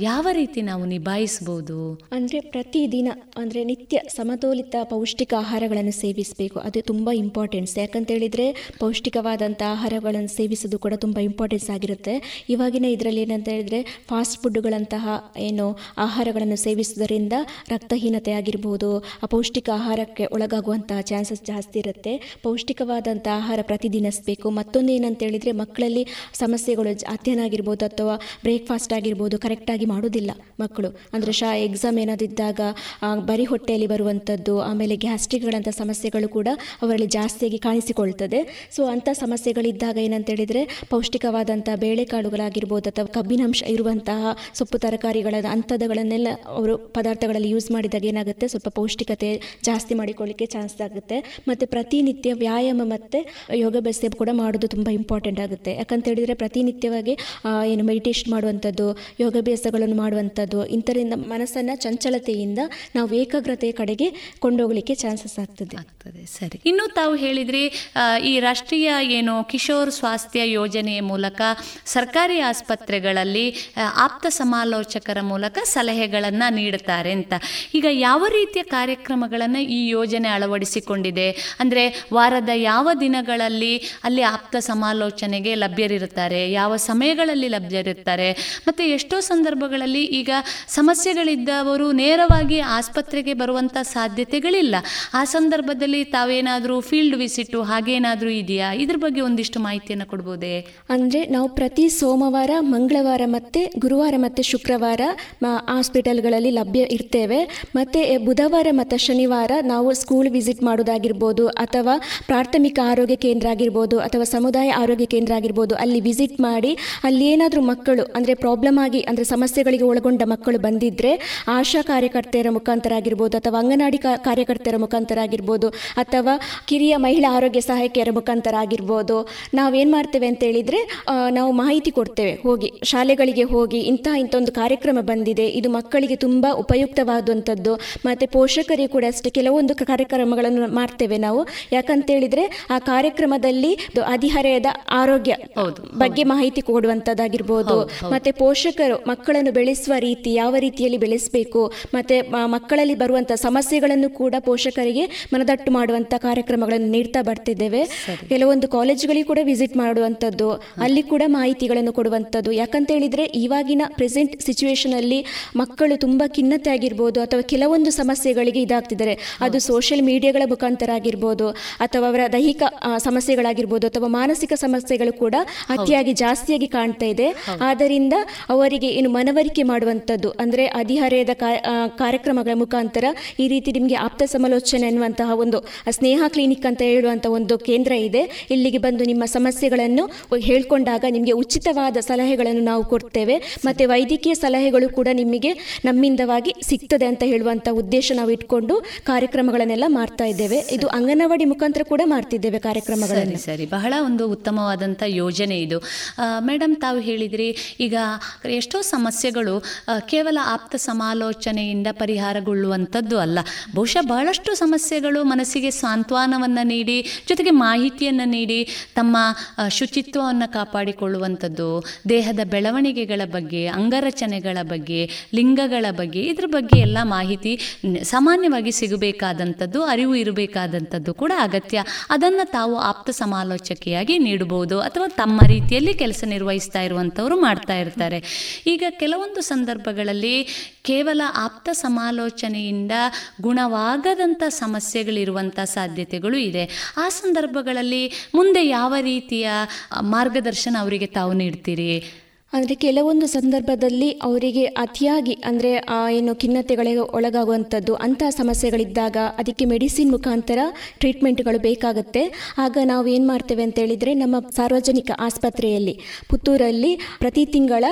ಯಾವ ರೀತಿ ನಾವು ನಿಭಾಯಿಸ್ಬೋದು? ಅಂದರೆ ಪ್ರತಿದಿನ ಅಂದರೆ ನಿತ್ಯ ಸಮತೋಲಿತ ಪೌಷ್ಟಿಕ ಆಹಾರಗಳನ್ನು ಸೇವಿಸಬೇಕು. ಅದು ತುಂಬ ಇಂಪಾರ್ಟೆನ್ಸ್ ಯಾಕಂತ ಹೇಳಿದರೆ ಪೌಷ್ಟಿಕವಾದಂಥ ಆಹಾರಗಳನ್ನು ಸೇವಿಸೋದು ಕೂಡ ತುಂಬ ಇಂಪಾರ್ಟೆನ್ಸ್ ಆಗಿರುತ್ತೆ. ಇವಾಗಿನ ಇದರಲ್ಲಿ ಏನಂತ ಹೇಳಿದರೆ ಫಾಸ್ಟ್ ಫುಡ್ಗಳಂತಹ ಏನು, ಆಹಾರಗಳನ್ನು ಸೇವಿಸುವುದರಿಂದ ರಕ್ತಹೀನತೆ ಆಗಿರ್ಬೋದು, ಅಪೌಷ್ಟಿಕ ಆಹಾರಕ್ಕೆ ಒಳಗಾಗುವಂತಹ ಚಾನ್ಸಸ್ ಜಾಸ್ತಿ ಇರುತ್ತೆ. ಪೌಷ್ಟಿಕವಾದಂಥ ಆಹಾರ ಪ್ರತಿದಿನಿಸಬೇಕು ಮತ್ತೊಂದು ಏನಂತ ಹೇಳಿದರೆ, ಮಕ್ಕಳಲ್ಲಿ ಸಮಸ್ಯೆಗಳು ಜ- ಆಗಿರ್ಬೋದು ಅಥವಾ ಬ್ರೇಕ್ಫಾಸ್ಟ್ ಆಗಿರ್ಬೋದು ಕರೆಕ್ಟಾಗಿ ಮಾಡೋದಿಲ್ಲ ಮಕ್ಕಳು. ಅಂದರೆ ಶಾ ಎಕ್ಸಾಮ್ ಏನಾದಿದ್ದಾಗ ಬರಿ ಹೊಟ್ಟೆಯಲ್ಲಿ ಬರುವಂಥದ್ದು ಆಮೇಲೆ ಗ್ಯಾಸ್ಟ್ರಿಕ್ಗಳಂಥ ಸಮಸ್ಯೆಗಳು ಕೂಡ ಅವರಲ್ಲಿ ಜಾಸ್ತಿಯಾಗಿ ಕಾಣಿಸಿಕೊಳ್ತದೆ. ಸೊ ಅಂಥ ಸಮಸ್ಯೆಗಳಿದ್ದಾಗ ಏನಂತ ಹೇಳಿದರೆ ಪೌಷ್ಟಿಕವಾದಂಥ ಬೇಳೆಕಾಳುಗಳಾಗಿರ್ಬೋದು ಅಥವಾ ಕಬ್ಬಿನಾಂಶ ಇರುವಂತಹ ಸೊಪ್ಪು ತರಕಾರಿಗಳ ಅಂಥದ್ದುಗಳನ್ನೆಲ್ಲ ಅವರು ಪದಾರ್ಥಗಳಲ್ಲಿ ಯೂಸ್ ಮಾಡಿದಾಗ ಏನಾಗುತ್ತೆ? ಸ್ವಲ್ಪ ಪೌಷ್ಟಿಕತೆ ಜಾಸ್ತಿ ಮಾಡಿಕೊಳ್ಳಿಕ್ಕೆ ಚಾನ್ಸ್ ಆಗುತ್ತೆ. ಮತ್ತು ಪ್ರತಿನಿತ್ಯ ವ್ಯಾಯಾಮ ಮತ್ತು ಯೋಗಾಭ್ಯಾಸ ಕೂಡ ಮಾಡೋದು ತುಂಬ ಇಂಪಾರ್ಟೆಂಟ್ ಆಗುತ್ತೆ. ಯಾಕಂತ ಹೇಳಿದರೆ ಪ್ರತಿನಿತ್ಯವಾಗಿ ಏನು ಮೆಡಿಟೇಷನ್ ಮಾಡುವಂಥದ್ದು, ಯೋಗಾಭ್ಯಾಸಗಳನ್ನು ಮಾಡುವಂಥದ್ದು ಇಂಥರಿಂದ ಮನಸ್ಸನ್ನು ಚಂಚಲತೆಯಿಂದ ನಾವು ಏಕಾಗ್ರತೆಯ ಕಡೆಗೆ ಕೊಂಡೋಗ್ಲಿಕ್ಕೆ ಚಾನ್ಸಸ್ ಆಗ್ತದೆ. ಆಗ್ತದೆ, ಸರಿ. ಇನ್ನು ತಾವು ಹೇಳಿದ್ರಿ ಈ ರಾಷ್ಟ್ರೀಯ ಏನು ಕಿಶೋರ್ ಸ್ವಾಸ್ಥ್ಯ ಯೋಜನೆಯ ಮೂಲಕ ಸರ್ಕಾರಿ ಆಸ್ಪತ್ರೆಗಳಲ್ಲಿ ಆಪ್ತ ಸಮಾಲೋಚಕರ ಮೂಲಕ ಸಲಹೆಗಳನ್ನು ನೀಡುತ್ತಾರೆ ಅಂತ. ಈಗ ಯಾವ ರೀತಿಯ ಕಾರ್ಯಕ್ರಮಗಳನ್ನು ಈ ಯೋಜನೆ ಅಳವಡಿಸಿಕೊಂಡಿದೆ? ಅಂದರೆ ವಾರದ ಯಾವ ದಿನಗಳಲ್ಲಿ ಅಲ್ಲಿ ಆಪ್ತ ಸಮಾಲೋಚನೆಗೆ ಲಭ್ಯರಿರುತ್ತಾರೆ? ಯಾವ ಸಮಯಗಳಲ್ಲಿ ಲಭ್ಯರಿರ್ತಾರೆ ಮತ್ತು ಎಷ್ಟೋ ಸಂದರ್ಭಗಳಲ್ಲಿ ಈಗ ಸಮಸ್ಯೆಗಳಿದ್ದವರು ನೇರವಾಗಿ ಆಸ್ಪತ್ರೆಗೆ ಬರುವಂಥ ಸಾಧ್ಯತೆಗಳಿಲ್ಲ. ಆ ಸಂದರ್ಭದಲ್ಲಿ ತಾವೇನಾದರೂ ಫೀಲ್ಡ್ ವಿಸಿಟ್ಟು ಹಾಗೇನಾದರೂ ಇದೆಯಾ? ಇದ್ರ ಬಗ್ಗೆ ಒಂದಿಷ್ಟು ಮಾಹಿತಿಯನ್ನು ಕೊಡ್ಬೋದೇ? ಅಂದರೆ ನಾವು ಪ್ರತಿ ಸೋಮವಾರ, ಮಂಗಳವಾರ ಮತ್ತು ಗುರುವಾರ ಮತ್ತು ಶುಕ್ರವಾರ ಹಾಸ್ಪಿಟಲ್ಗಳಲ್ಲಿ ಲಭ್ಯ ಇರ್ತೇವೆ. ಮತ್ತು ಬುಧವಾರ ಮತ್ತು ಶನಿವಾರ ನಾವು ಸ್ಕೂಲ್ ವಿಸಿಟ್ ಮಾಡೋದಾಗಿರ್ಬೋದು, ಅಥವಾ ಪ್ರಾಥಮಿಕ ಆರೋಗ್ಯ ಕೇಂದ್ರ ಆಗಿರ್ಬೋದು, ಅಥವಾ ಸಮುದಾಯ ಆರೋಗ್ಯ ಕೇಂದ್ರ ಆಗಿರ್ಬೋದು, ಅಲ್ಲಿ ವಿಸಿಟ್ ಮಾಡಿ ಅಲ್ಲಿ ಏನಾದರೂ ಮಕ್ಕಳು ಅಂದರೆ ಪ್ರಾಬ್ಲಮ್ ಆಗಿ ಅಂದರೆ ಸಮಸ್ಯೆಗಳಿಗೆ ಒಳಗೊಂಡ ಮಕ್ಕಳು ಬಂದಿದ್ದರೆ ಆಶಾ ಕಾರ್ಯಕರ್ತೆಯರ ಮುಖಾಂತರ ಆಗಿರ್ಬೋದು ಅಥವಾ ಅಂಗನವಾಡಿ ಕಾರ್ಯಕರ್ತೆಯರ ಮುಖಾಂತರ ಆಗಿರ್ಬೋದು ಅಥವಾ ಕಿರಿಯ ಮಹಿಳಾ ಆರೋಗ್ಯ ಸಹಾಯಕಿಯರ ಮುಖಾಂತರ ಆಗಿರ್ಬೋದು ನಾವೇನು ಮಾಡ್ತೇವೆ ಅಂತ ಹೇಳಿದರೆ ನಾವು ಮಾಹಿತಿ ಕೊಡ್ತೇವೆ. ಹೋಗಿ ಶಾಲೆಗಳಿಗೆ ಹೋಗಿ ಇಂತಹ ಇಂಥ ಒಂದು ಕಾರ್ಯಕ್ರಮ ಬಂದಿದೆ ಇದು ಮಕ್ಕಳಿಗೆ ತುಂಬ ಉಪಯುಕ್ತವಾದಂಥದ್ದು ಮತ್ತು ಪೋಷಕರಿಗೆ ಕೂಡ ಅಷ್ಟೇ ಕೆಲವೊಂದು ಕಾರ್ಯಕ್ರಮಗಳನ್ನು ಮಾಡ್ತೇವೆ ನಾವು. ಯಾಕಂತ ಹೇಳಿದರೆ ಆ ಕಾರ್ಯಕ್ರಮದಲ್ಲಿ ಅದಿಹರೆಯದ ಹದಿಹರೆಯದ ಆರೋಗ್ಯ ಬಗ್ಗೆ ಮಾಹಿತಿ ಕೊಡುವಂಥದ್ದಾಗಿರ್ಬೋದು ಮತ್ತೆ ಪೋಷಕರು ಮಕ್ಕಳನ್ನು ಬೆಳೆಸುವ ರೀತಿ ಯಾವ ರೀತಿಯಲ್ಲಿ ಬೆಳೆಸಬೇಕು ಮತ್ತೆ ಮಕ್ಕಳಲ್ಲಿ ಬರುವಂಥ ಸಮಸ್ಯೆಗಳನ್ನು ಕೂಡ ಪೋಷಕರಿಗೆ ಮನದಟ್ಟು ಮಾಡುವಂಥ ಕಾರ್ಯಕ್ರಮಗಳನ್ನು ನೀಡ್ತಾ ಬರ್ತಿದ್ದೇವೆ. ಕೆಲವೊಂದು ಕಾಲೇಜುಗಳಿಗೆ ಕೂಡ ವಿಸಿಟ್ ಮಾಡುವಂಥದ್ದು ಅಲ್ಲಿ ಕೂಡ ಮಾಹಿತಿಗಳನ್ನು ಕೊಡುವಂಥದ್ದು ಯಾಕಂತ ಹೇಳಿದ್ರೆ ಇವಾಗಿನ ಪ್ರೆಸೆಂಟ್ ಸಿಚುವೇಶನಲ್ಲಿ ಮಕ್ಕಳು ತುಂಬಾ ಖಿನ್ನತೆ ಆಗಿರ್ಬೋದು ಅಥವಾ ಕೆಲವೊಂದು ಸಮಸ್ಯೆಗಳಿಗೆ ಇದಾಗ್ತಿದ್ದಾರೆ. ಅದು ಸೋಷಿಯಲ್ ಮೀಡಿಯಾಗಳ ಮುಖಾಂತರ ಆಗಿರ್ಬೋದು ಅಥವಾ ಅವರ ದೈಹಿಕ ಸಮಸ್ಯೆಗಳಾಗಿರ್ಬೋದು ಅಥವಾ ಮಾನಸಿಕ ಸಮಸ್ಯೆಗಳು ಕೂಡ ಅತಿಯಾಗಿ ಜಾಸ್ತಿಯಾಗಿ ಕಾಣ್ತಾ ಇದೆ. ಆದ್ದರಿಂದ ಅವರಿಗೆ ಏನು ಮನವರಿಕೆ ಮಾಡುವಂಥದ್ದು ಅಂದರೆ ಅಧಿಹಾರದ ಕಾರ್ಯಕ್ರಮಗಳ ಮುಖಾಂತರ ಈ ರೀತಿ ನಿಮಗೆ ಆಪ್ತ ಸಮಾಲೋಚನೆ ಅನ್ನುವಂತಹ ಒಂದು ಸ್ನೇಹ ಕ್ಲಿನಿಕ್ ಅಂತ ಹೇಳುವಂಥ ಒಂದು ಕೇಂದ್ರ ಇದೆ. ಇಲ್ಲಿಗೆ ಬಂದು ನಿಮ್ಮ ಸಮಸ್ಯೆಗಳನ್ನು ಹೇಳ್ಕೊಂಡಾಗ ನಿಮಗೆ ಉಚಿತವಾದ ಸಲಹೆಗಳನ್ನು ನಾವು ಕೊಡ್ತೇವೆ. ಮತ್ತು ವೈದ್ಯಕೀಯ ಸಲಹೆಗಳು ಕೂಡ ನಿಮಗೆ ನಮ್ಮಿಂದವಾಗಿ ಸಿಗ್ತದೆ ಅಂತ ಹೇಳುವಂಥ ಉದ್ದೇಶ ನಾವು ಇಟ್ಕೊಂಡು ಕಾರ್ಯಕ್ರಮಗಳನ್ನೆಲ್ಲ ಮಾಡ್ತಾ ಇದ್ದೇವೆ. ಇದು ಅಂಗನವಾಡಿ ಮುಖಾಂತರ ಕೂಡ ಮಾಡ್ತಿದ್ದೇವೆ ಕಾರ್ಯಕ್ರಮಗಳನ್ನು. ಸರಿ. ಸರಿ ಬಹಳ ಒಂದು ಉತ್ತಮವಾದಂಥ ಯೋಜನೆ ಇದು. ಮೇಡಮ್ ಮೇಡಮ್, ತಾವು ಹೇಳಿದ್ರಿ, ಈಗ ಎಷ್ಟೋ ಸಮಸ್ಯೆಗಳು ಕೇವಲ ಆಪ್ತ ಸಮಾಲೋಚನೆಯಿಂದ ಪರಿಹಾರಗೊಳ್ಳುವಂಥದ್ದು ಅಲ್ಲ. ಬಹುಶಃ ಬಹಳಷ್ಟು ಸಮಸ್ಯೆಗಳು ಮನಸ್ಸಿಗೆ ಸಾಂತ್ವನವನ್ನು ನೀಡಿ, ಜೊತೆಗೆ ಮಾಹಿತಿಯನ್ನು ನೀಡಿ, ತಮ್ಮ ಶುಚಿತ್ವವನ್ನು ಕಾಪಾಡಿಕೊಳ್ಳುವಂಥದ್ದು, ದೇಹದ ಬೆಳವಣಿಗೆಗಳ ಬಗ್ಗೆ, ಅಂಗರಚನೆಗಳ ಬಗ್ಗೆ, ಲಿಂಗಗಳ ಬಗ್ಗೆ, ಇದ್ರ ಬಗ್ಗೆ ಎಲ್ಲ ಮಾಹಿತಿ ಸಾಮಾನ್ಯವಾಗಿ ಸಿಗಬೇಕಾದಂಥದ್ದು, ಅರಿವು ಇರಬೇಕಾದಂಥದ್ದು ಕೂಡ ಅಗತ್ಯ. ಅದನ್ನು ತಾವು ಆಪ್ತ ಸಮಾಲೋಚಕಿಯಾಗಿ ನೀಡಬಹುದು, ಅಥವಾ ತಮ್ಮ ರೀತಿಯಲ್ಲಿ ಕೆಲಸ ನಿರ್ವಹಿಸ್ತಾ ಇರುವಂಥವ್ರು ಮಾಡ್ತಾ ಇರ್ತಾರೆ. ಈಗ ಕೆಲವೊಂದು ಸಂದರ್ಭಗಳಲ್ಲಿ ಕೇವಲ ಆಪ್ತ ಸಮಾಲೋಚನೆಯಿಂದ ಗುಣವಾಗದಂಥ ಸಮಸ್ಯೆಗಳಿರುವಂಥ ಸಾಧ್ಯತೆಗಳು ಇದೆ. ಆ ಸಂದರ್ಭಗಳಲ್ಲಿ ಮುಂದೆ ಯಾವ ರೀತಿಯ ಮಾರ್ಗದರ್ಶನ ಅವರಿಗೆ ತಾವು ನೀಡ್ತೀರಿ? ಅಂದರೆ ಕೆಲವೊಂದು ಸಂದರ್ಭದಲ್ಲಿ ಅವರಿಗೆ ಅತಿಯಾಗಿ ಅಂದರೆ ಏನು ಖಿನ್ನತೆಗಳಿಗೆ ಒಳಗಾಗುವಂಥದ್ದು ಅಂತಹ ಸಮಸ್ಯೆಗಳಿದ್ದಾಗ ಅದಕ್ಕೆ ಮೆಡಿಸಿನ್ ಮುಖಾಂತರ ಟ್ರೀಟ್ಮೆಂಟ್ಗಳು ಬೇಕಾಗುತ್ತೆ. ಆಗ ನಾವು ಏನು ಮಾಡ್ತೇವೆ ಅಂತ ಹೇಳಿದರೆ ನಮ್ಮ ಸಾರ್ವಜನಿಕ ಆಸ್ಪತ್ರೆಯಲ್ಲಿ, ಪುತ್ತೂರಲ್ಲಿ ಪ್ರತಿ ತಿಂಗಳ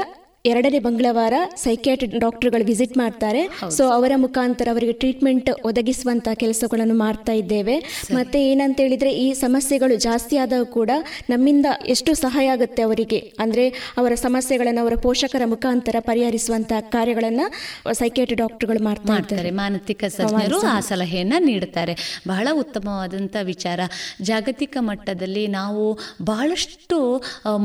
ಎರಡನೇ ಮಂಗಳವಾರ ಸೈಕ್ಯಾಟ್ರಿ ಡಾಕ್ಟರ್ಗಳು ವಿಸಿಟ್ ಮಾಡ್ತಾರೆ. ಸೊ ಅವರ ಮುಖಾಂತರ ಅವರಿಗೆ ಟ್ರೀಟ್ಮೆಂಟ್ ಒದಗಿಸುವಂಥ ಕೆಲಸಗಳನ್ನು ಮಾಡ್ತಾ ಇದ್ದೇವೆ. ಮತ್ತೆ ಏನಂತ ಹೇಳಿದ್ರೆ ಈ ಸಮಸ್ಯೆಗಳು ಜಾಸ್ತಿ ಆದಾಗ ಕೂಡ ನಮ್ಮಿಂದ ಎಷ್ಟು ಸಹಾಯ ಆಗುತ್ತೆ ಅವರಿಗೆ? ಅಂದರೆ ಅವರ ಸಮಸ್ಯೆಗಳನ್ನು ಅವರ ಪೋಷಕರ ಮುಖಾಂತರ ಪರಿಹರಿಸುವಂಥ ಕಾರ್ಯಗಳನ್ನು ಸೈಕ್ಯಾಟ್ರಿ ಡಾಕ್ಟರ್ಗಳು ಮಾಡ್ತಾ ಮಾಡ್ತಾರೆ. ಮಾನಸಿಕ ತಜ್ಞರು ಆ ಸಲಹೆಯನ್ನು ನೀಡುತ್ತಾರೆ ಬಹಳ ಉತ್ತಮವಾದಂಥ ವಿಚಾರ. ಜಾಗತಿಕ ಮಟ್ಟದಲ್ಲಿ ನಾವು ಬಹಳಷ್ಟು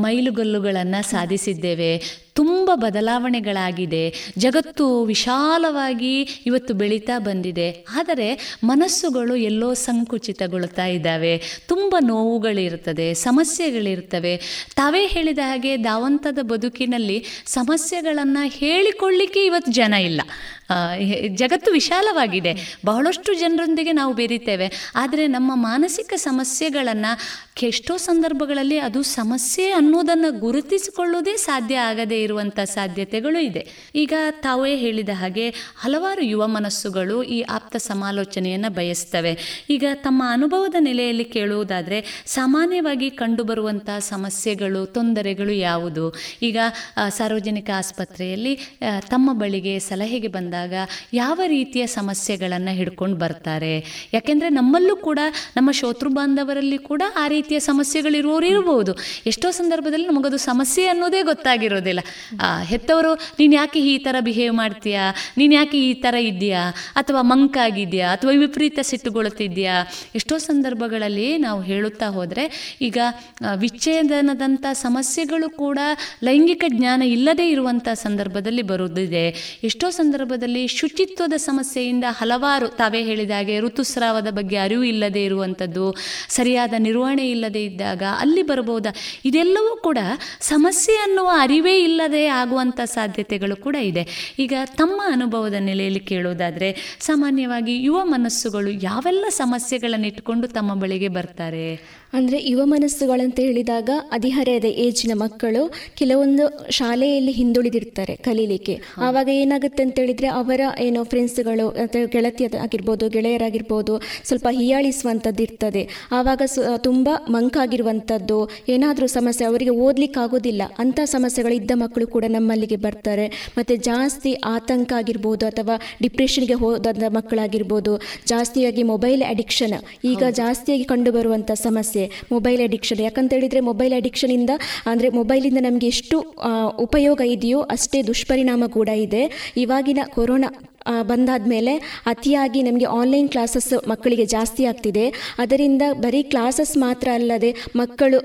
ಮೈಲುಗಲ್ಲುಗಳನ್ನು ಸಾಧಿಸಿದ್ದೇವೆ. ತುಂಬ ಬದಲಾವಣೆಗಳಾಗಿದೆ. ಜಗತ್ತು ವಿಶಾಲವಾಗಿ ಇವತ್ತು ಬೆಳೀತಾ ಬಂದಿದೆ. ಆದರೆ ಮನಸ್ಸುಗಳು ಎಲ್ಲೋ ಸಂಕುಚಿತಗೊಳ್ತಾ ಇದ್ದಾವೆ. ತುಂಬ ನೋವುಗಳಿರ್ತದೆ ಸಮಸ್ಯೆಗಳಿರ್ತವೆ. ತಾವೇ ಹೇಳಿದ ಹಾಗೆ ದಾವಂತದ ಬದುಕಿನಲ್ಲಿ ಸಮಸ್ಯೆಗಳನ್ನು ಹೇಳಿಕೊಳ್ಳಿಕ್ಕೆ ಇವತ್ತು ಜನ ಇಲ್ಲ. ಜಗತ್ತು ವಿಶಾಲವಾಗಿದೆ. ಬಹಳಷ್ಟು ಜನರೊಂದಿಗೆ ನಾವು ಬೆರೀತೇವೆ. ಆದರೆ ನಮ್ಮ ಮಾನಸಿಕ ಸಮಸ್ಯೆಗಳನ್ನು ಎಷ್ಟೋ ಸಂದರ್ಭಗಳಲ್ಲಿ ಅದು ಸಮಸ್ಯೆ ಅನ್ನೋದನ್ನು ಗುರುತಿಸಿಕೊಳ್ಳೋದೇ ಸಾಧ್ಯ ಆಗದೇ ಇರುವಂಥ ಸಾಧ್ಯತೆಗಳು ಇದೆ. ಈಗ ತಾವೇ ಹೇಳಿದ ಹಾಗೆ ಹಲವಾರು ಯುವ ಮನಸ್ಸುಗಳು ಈ ಆಪ್ತ ಸಮಾಲೋಚನೆಯನ್ನು ಬಯಸ್ತವೆ. ಈಗ ತಮ್ಮ ಅನುಭವದ ನೆಲೆಯಲ್ಲಿ ಕೇಳುವುದಾದರೆ ಸಾಮಾನ್ಯವಾಗಿ ಕಂಡುಬರುವಂಥ ಸಮಸ್ಯೆಗಳು, ತೊಂದರೆಗಳು ಯಾವುದು? ಈಗ ಸಾರ್ವಜನಿಕ ಆಸ್ಪತ್ರೆಯಲ್ಲಿ ತಮ್ಮ ಬಳಿಗೆ ಸಲಹೆಗೆ ಬಂದಾಗ ಯಾವ ರೀತಿಯ ಸಮಸ್ಯೆಗಳನ್ನು ಹಿಡ್ಕೊಂಡು ಬರ್ತಾರೆ? ಯಾಕೆಂದರೆ ನಮ್ಮಲ್ಲೂ ಕೂಡ, ನಮ್ಮ ಶೋತೃ ಬಾಂಧವರಲ್ಲಿ ಕೂಡ ಆ ರೀತಿಯ ಸಮಸ್ಯೆಗಳಿರುವವರು ಇರಬಹುದು ಎಷ್ಟೋ ಸಂದರ್ಭದಲ್ಲಿ ನಮಗದು ಸಮಸ್ಯೆ ಅನ್ನೋದೇ ಗೊತ್ತಾಗಿರೋದಿಲ್ಲ. ಹೆತ್ತವರು, ನೀನು ಯಾಕೆ ಈ ಥರ ಬಿಹೇವ್ ಮಾಡ್ತೀಯಾ? ನೀನು ಯಾಕೆ ಈ ಥರ ಇದೆಯಾ ಅಥವಾ ಮಂಕಾಗಿದೆಯಾ ಅಥವಾ ವಿಪರೀತ ಸಿಟ್ಟುಗೊಳ್ತಿದ್ಯಾ ಎಷ್ಟೋ ಸಂದರ್ಭಗಳಲ್ಲಿ ನಾವು ಹೇಳುತ್ತಾ ಹೋದರೆ, ಈಗ ವಿಚ್ಛೇದನದಂಥ ಸಮಸ್ಯೆಗಳು ಕೂಡ ಲೈಂಗಿಕ ಜ್ಞಾನ ಇಲ್ಲದೇ ಇರುವಂಥ ಸಂದರ್ಭದಲ್ಲಿ ಬರುವುದಿದೆ ಎಷ್ಟೋ ಸಂದರ್ಭದಲ್ಲಿ ಶುಚಿತ್ವದ ಸಮಸ್ಯೆಯಿಂದ ಹಲವಾರು ತಾವೇ ಹೇಳಿದ ಹಾಗೆ ಋತುಸ್ರಾವದ ಬಗ್ಗೆ ಅರಿವು ಇಲ್ಲದೆ ಇರುವಂಥದ್ದು, ಸರಿಯಾದ ನಿರ್ವಹಣೆ ಇಲ್ಲದೆ ಇದ್ದಾಗ ಅಲ್ಲಿ ಬರಬಹುದಾ? ಇದೆಲ್ಲವೂ ಕೂಡ ಸಮಸ್ಯೆ ಅನ್ನುವ ಅರಿವೇ ಇಲ್ಲದೆ ಆಗುವಂಥ ಸಾಧ್ಯತೆಗಳು ಕೂಡ ಇದೆ. ಈಗ ತಮ್ಮ ಅನುಭವದ ನೆಲೆಯಲ್ಲಿ ಕೇಳೋದಾದರೆ, ಸಾಮಾನ್ಯವಾಗಿ ಯುವ ಮನಸ್ಸುಗಳು ಯಾವೆಲ್ಲ ಸಮಸ್ಯೆಗಳನ್ನು ಇಟ್ಟುಕೊಂಡು ತಮ್ಮ ಬಳಿಗೆ ಬರ್ತಾರೆ? ಅಂದರೆ ಯುವ ಮನಸ್ಸುಗಳಂತ ಹೇಳಿದಾಗ ಹದಿಹರೆಯದ ಏಜಿನ ಮಕ್ಕಳು ಕೆಲವೊಂದು ಶಾಲೆಯಲ್ಲಿ ಹಿಂದುಳಿದಿರ್ತಾರೆ ಕಲೀಲಿಕ್ಕೆ. ಆವಾಗ ಏನಾಗುತ್ತೆ ಅಂತ ಹೇಳಿದ್ರೆ ಅವರ ಏನೋ ಫ್ರೆಂಡ್ಸ್ಗಳು ಅಥವಾ ಗೆಳತಿ ಆಗಿರ್ಬೋದು ಗೆಳೆಯರಾಗಿರ್ಬೋದು ಸ್ವಲ್ಪ ಹೀಯಾಳಿಸುವಂಥದ್ದು ಇರ್ತದೆ. ಆವಾಗ ಸು ತುಂಬ ಮಂಕಾಗಿರುವಂಥದ್ದು ಏನಾದರೂ ಸಮಸ್ಯೆ ಅವರಿಗೆ ಓದ್ಲಿಕ್ಕೆ ಆಗೋದಿಲ್ಲ. ಅಂಥ ಸಮಸ್ಯೆಗಳು ಇದ್ದ ಮಕ್ಕಳು ಕೂಡ ನಮ್ಮಲ್ಲಿಗೆ ಬರ್ತಾರೆ. ಮತ್ತು ಜಾಸ್ತಿ ಆತಂಕ ಆಗಿರ್ಬೋದು ಅಥವಾ ಡಿಪ್ರೆಷನ್ಗೆ ಹೋದಂಥ ಮಕ್ಕಳಾಗಿರ್ಬೋದು ಜಾಸ್ತಿಯಾಗಿ ಮೊಬೈಲ್ ಅಡಿಕ್ಷನ್ ಈಗ ಜಾಸ್ತಿಯಾಗಿ ಕಂಡುಬರುವಂಥ ಸಮಸ್ಯೆ. ಮೊಬೈಲ್ ಅಡಿಕ್ಷನ್ ಯಾಕಂತ ಹೇಳಿದರೆ ಮೊಬೈಲ್ ಅಡಿಕ್ಷನಿಂದ ಅಂದರೆ ಮೊಬೈಲಿಂದ ನಮಗೆ ಎಷ್ಟು ಉಪಯೋಗ ಇದೆಯೋ ಅಷ್ಟೇ ದುಷ್ಪರಿಣಾಮ ಕೂಡ ಇದೆ. ಇವಾಗಿನ ಕೊರೋನಾ ಬಂದಾದ ಮೇಲೆ ಅತಿಯಾಗಿ ನಮಗೆ ಆನ್ಲೈನ್ ಕ್ಲಾಸಸ್ ಮಕ್ಕಳಿಗೆ ಜಾಸ್ತಿ ಆಗ್ತಿದೆ. ಅದರಿಂದ ಬರೀ ಕ್ಲಾಸಸ್ ಮಾತ್ರ ಅಲ್ಲದೆ ಮಕ್ಕಳು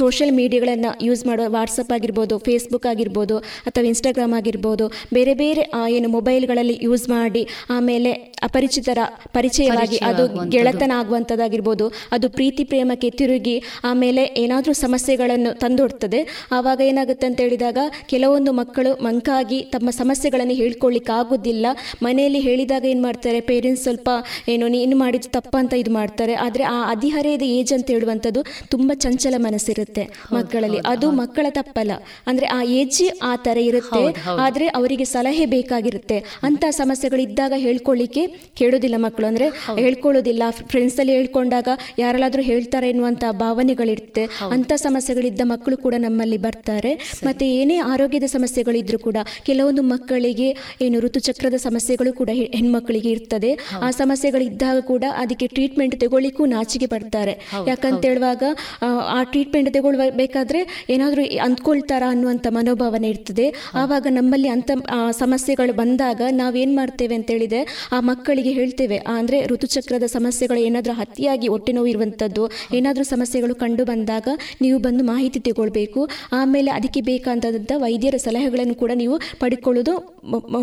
ಸೋಷಿಯಲ್ ಮೀಡಿಯಾಗಳನ್ನು ಯೂಸ್ ಮಾಡೋ ವಾಟ್ಸಪ್ ಆಗಿರ್ಬೋದು ಫೇಸ್ಬುಕ್ ಆಗಿರ್ಬೋದು ಅಥವಾ ಇನ್ಸ್ಟಾಗ್ರಾಮ್ ಆಗಿರ್ಬೋದು ಬೇರೆ ಬೇರೆ ಏನು ಮೊಬೈಲ್ಗಳಲ್ಲಿ ಯೂಸ್ ಮಾಡಿ ಆಮೇಲೆ ಅಪರಿಚಿತರ ಪರಿಚಯವಾಗಿ ಅದು. ಗೆಳೆತನ ಆಗುವಂಥದ್ದಾಗಿರ್ಬೋದು ಅದು ಪ್ರೀತಿ ಪ್ರೇಮಕ್ಕೆ ತಿರುಗಿ ಆಮೇಲೆ ಏನಾದರೂ ಸಮಸ್ಯೆಗಳನ್ನು ತಂದೊಡ್ತದೆ. ಆವಾಗ ಏನಾಗುತ್ತೆ ಅಂತ ಹೇಳಿದಾಗ ಕೆಲವೊಂದು ಮಕ್ಕಳು ಮಂಕಾಗಿ ತಮ್ಮ ಸಮಸ್ಯೆಗಳನ್ನು ಹೇಳ್ಕೊಳ್ಳಿಕ್ಕೆ ಆಗೋದಿಲ್ಲ ಮನೆಯಲ್ಲಿ ಹೇಳಿದಾಗ ಏನು ಮಾಡ್ತಾರೆ? ಪೇರೆಂಟ್ಸ್ ಸ್ವಲ್ಪ ಏನು ನೀನು ಮಾಡಿದ್ದು ತಪ್ಪ ಅಂತ ಇದು ಮಾಡ್ತಾರೆ. ಆದರೆ ಆ ಅಧಿಹರೆಯದ ಏಜ್ ಅಂತ ಹೇಳುವಂಥದ್ದು ತುಂಬ ಚಂಚಲ ಮನಸ್ಸಿರುತ್ತೆ ಮಕ್ಕಳಲ್ಲಿ. ಅದು ಮಕ್ಕಳ ತಪ್ಪಲ್ಲ. ಅಂದರೆ ಆ ಏಜ್ ಆ ಥರ ಇರುತ್ತೆ. ಆದರೆ ಅವರಿಗೆ ಸಲಹೆ ಬೇಕಾಗಿರುತ್ತೆ. ಅಂತ ಸಮಸ್ಯೆಗಳಿದ್ದಾಗ ಹೇಳ್ಕೊಳ್ಳಿಕ್ಕೆ ಕೇಳೋದಿಲ್ಲ ಮಕ್ಕಳು. ಅಂದರೆ ಹೇಳ್ಕೊಳ್ಳೋದಿಲ್ಲ. ಫ್ರೆಂಡ್ಸಲ್ಲಿ ಹೇಳ್ಕೊಂಡಾಗ ಯಾರಲ್ಲಾದರೂ ಹೇಳ್ತಾರೆ ಎನ್ನುವಂಥ ಭಾವನೆಗಳಿರುತ್ತೆ. ಅಂಥ ಸಮಸ್ಯೆಗಳಿದ್ದ ಮಕ್ಕಳು ಕೂಡ ನಮ್ಮಲ್ಲಿ ಬರ್ತಾರೆ. ಮತ್ತು ಏನೇ ಆರೋಗ್ಯದ ಸಮಸ್ಯೆಗಳಿದ್ರೂ ಕೂಡ ಕೆಲವೊಂದು ಮಕ್ಕಳಿಗೆ ಏನು ಋತುಚಕ್ರದ ಸಮಸ್ಯೆ ಸಮಸ್ಯೆಗಳು ಕೂಡ ಹೆಣ್ಮಕ್ಕಳಿಗೆ ಹೆಣ್ಮಕ್ಳಿಗೆ ಇರ್ತದೆ. ಆ ಸಮಸ್ಯೆಗಳು ಇದ್ದಾಗ ಕೂಡ ಅದಕ್ಕೆ ಟ್ರೀಟ್ಮೆಂಟ್ ತಗೊಳ್ಳಿಕ್ಕೂ ನಾಚಿಕೆ ಪಡ್ತಾರೆ. ಯಾಕಂತ ಹೇಳುವಾಗ ಆ, ಟ್ರೀಟ್ಮೆಂಟ್ ತಗೊಳ್ಬೇಕಾದ್ರೆ ಏನಾದರೂ ಅಂದ್ಕೊಳ್ತಾರ ಅನ್ನುವಂಥ ಮನೋಭಾವನೆ ಇರ್ತದೆ. ಆವಾಗ ನಮ್ಮಲ್ಲಿ ಅಂಥ ಸಮಸ್ಯೆಗಳು ಬಂದಾಗ ನಾವೇನು ಮಾಡ್ತೇವೆ ಅಂತ ಹೇಳಿದರೆ ಆ ಮಕ್ಕಳಿಗೆ ಹೇಳ್ತೇವೆ. ಅಂದರೆ ಋತುಚಕ್ರದ ಸಮಸ್ಯೆಗಳು ಏನಾದರೂ ಅತಿಯಾಗಿ ಹೊಟ್ಟೆ ನೋವು ಇರುವಂಥದ್ದು ಏನಾದರೂ ಸಮಸ್ಯೆಗಳು ಕಂಡು ಬಂದಾಗ ನೀವು ಬಂದು ಮಾಹಿತಿ ತಗೊಳ್ಬೇಕು. ಆಮೇಲೆ ಅದಕ್ಕೆ ಬೇಕಾದಂಥ ವೈದ್ಯರ ಸಲಹೆಗಳನ್ನು ಕೂಡ ನೀವು ಪಡ್ಕೊಳ್ಳೋದು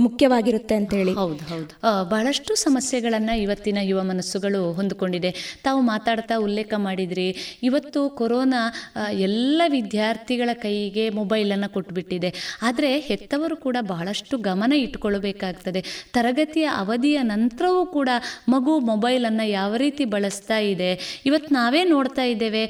ಮುಖ್ಯವಾಗಿರುತ್ತೆ ಅಂತ ಹೇಳಿ. ಹೌದು ಹೌದು. ಬಹಳಷ್ಟು ಸಮಸ್ಯೆಗಳನ್ನು ಇವತ್ತಿನ ಯುವ ಮನಸ್ಸುಗಳು ಹೊಂದಿಕೊಂಡಿದೆ. ತಾವು ಮಾತಾಡ್ತಾ ಉಲ್ಲೇಖ ಮಾಡಿದ್ರಿ. ಇವತ್ತು ಕೊರೋನಾ ಎಲ್ಲ ವಿದ್ಯಾರ್ಥಿಗಳ ಕೈಗೆ ಮೊಬೈಲನ್ನು ಕೊಟ್ಬಿಟ್ಟಿದೆ. ಆದರೆ ಹೆತ್ತವರು ಕೂಡ ಬಹಳಷ್ಟು ಗಮನ ಇಟ್ಕೊಳ್ಬೇಕಾಗ್ತದೆ. ತರಗತಿಯ ಅವಧಿಯ ನಂತರವೂ ಕೂಡ ಮಗು ಮೊಬೈಲನ್ನು ಯಾವ ರೀತಿ ಬಳಸ್ತಾ ಇದೆ. ಇವತ್ತು ನಾವೇ ನೋಡ್ತಾ ಇದ್ದೇವೆ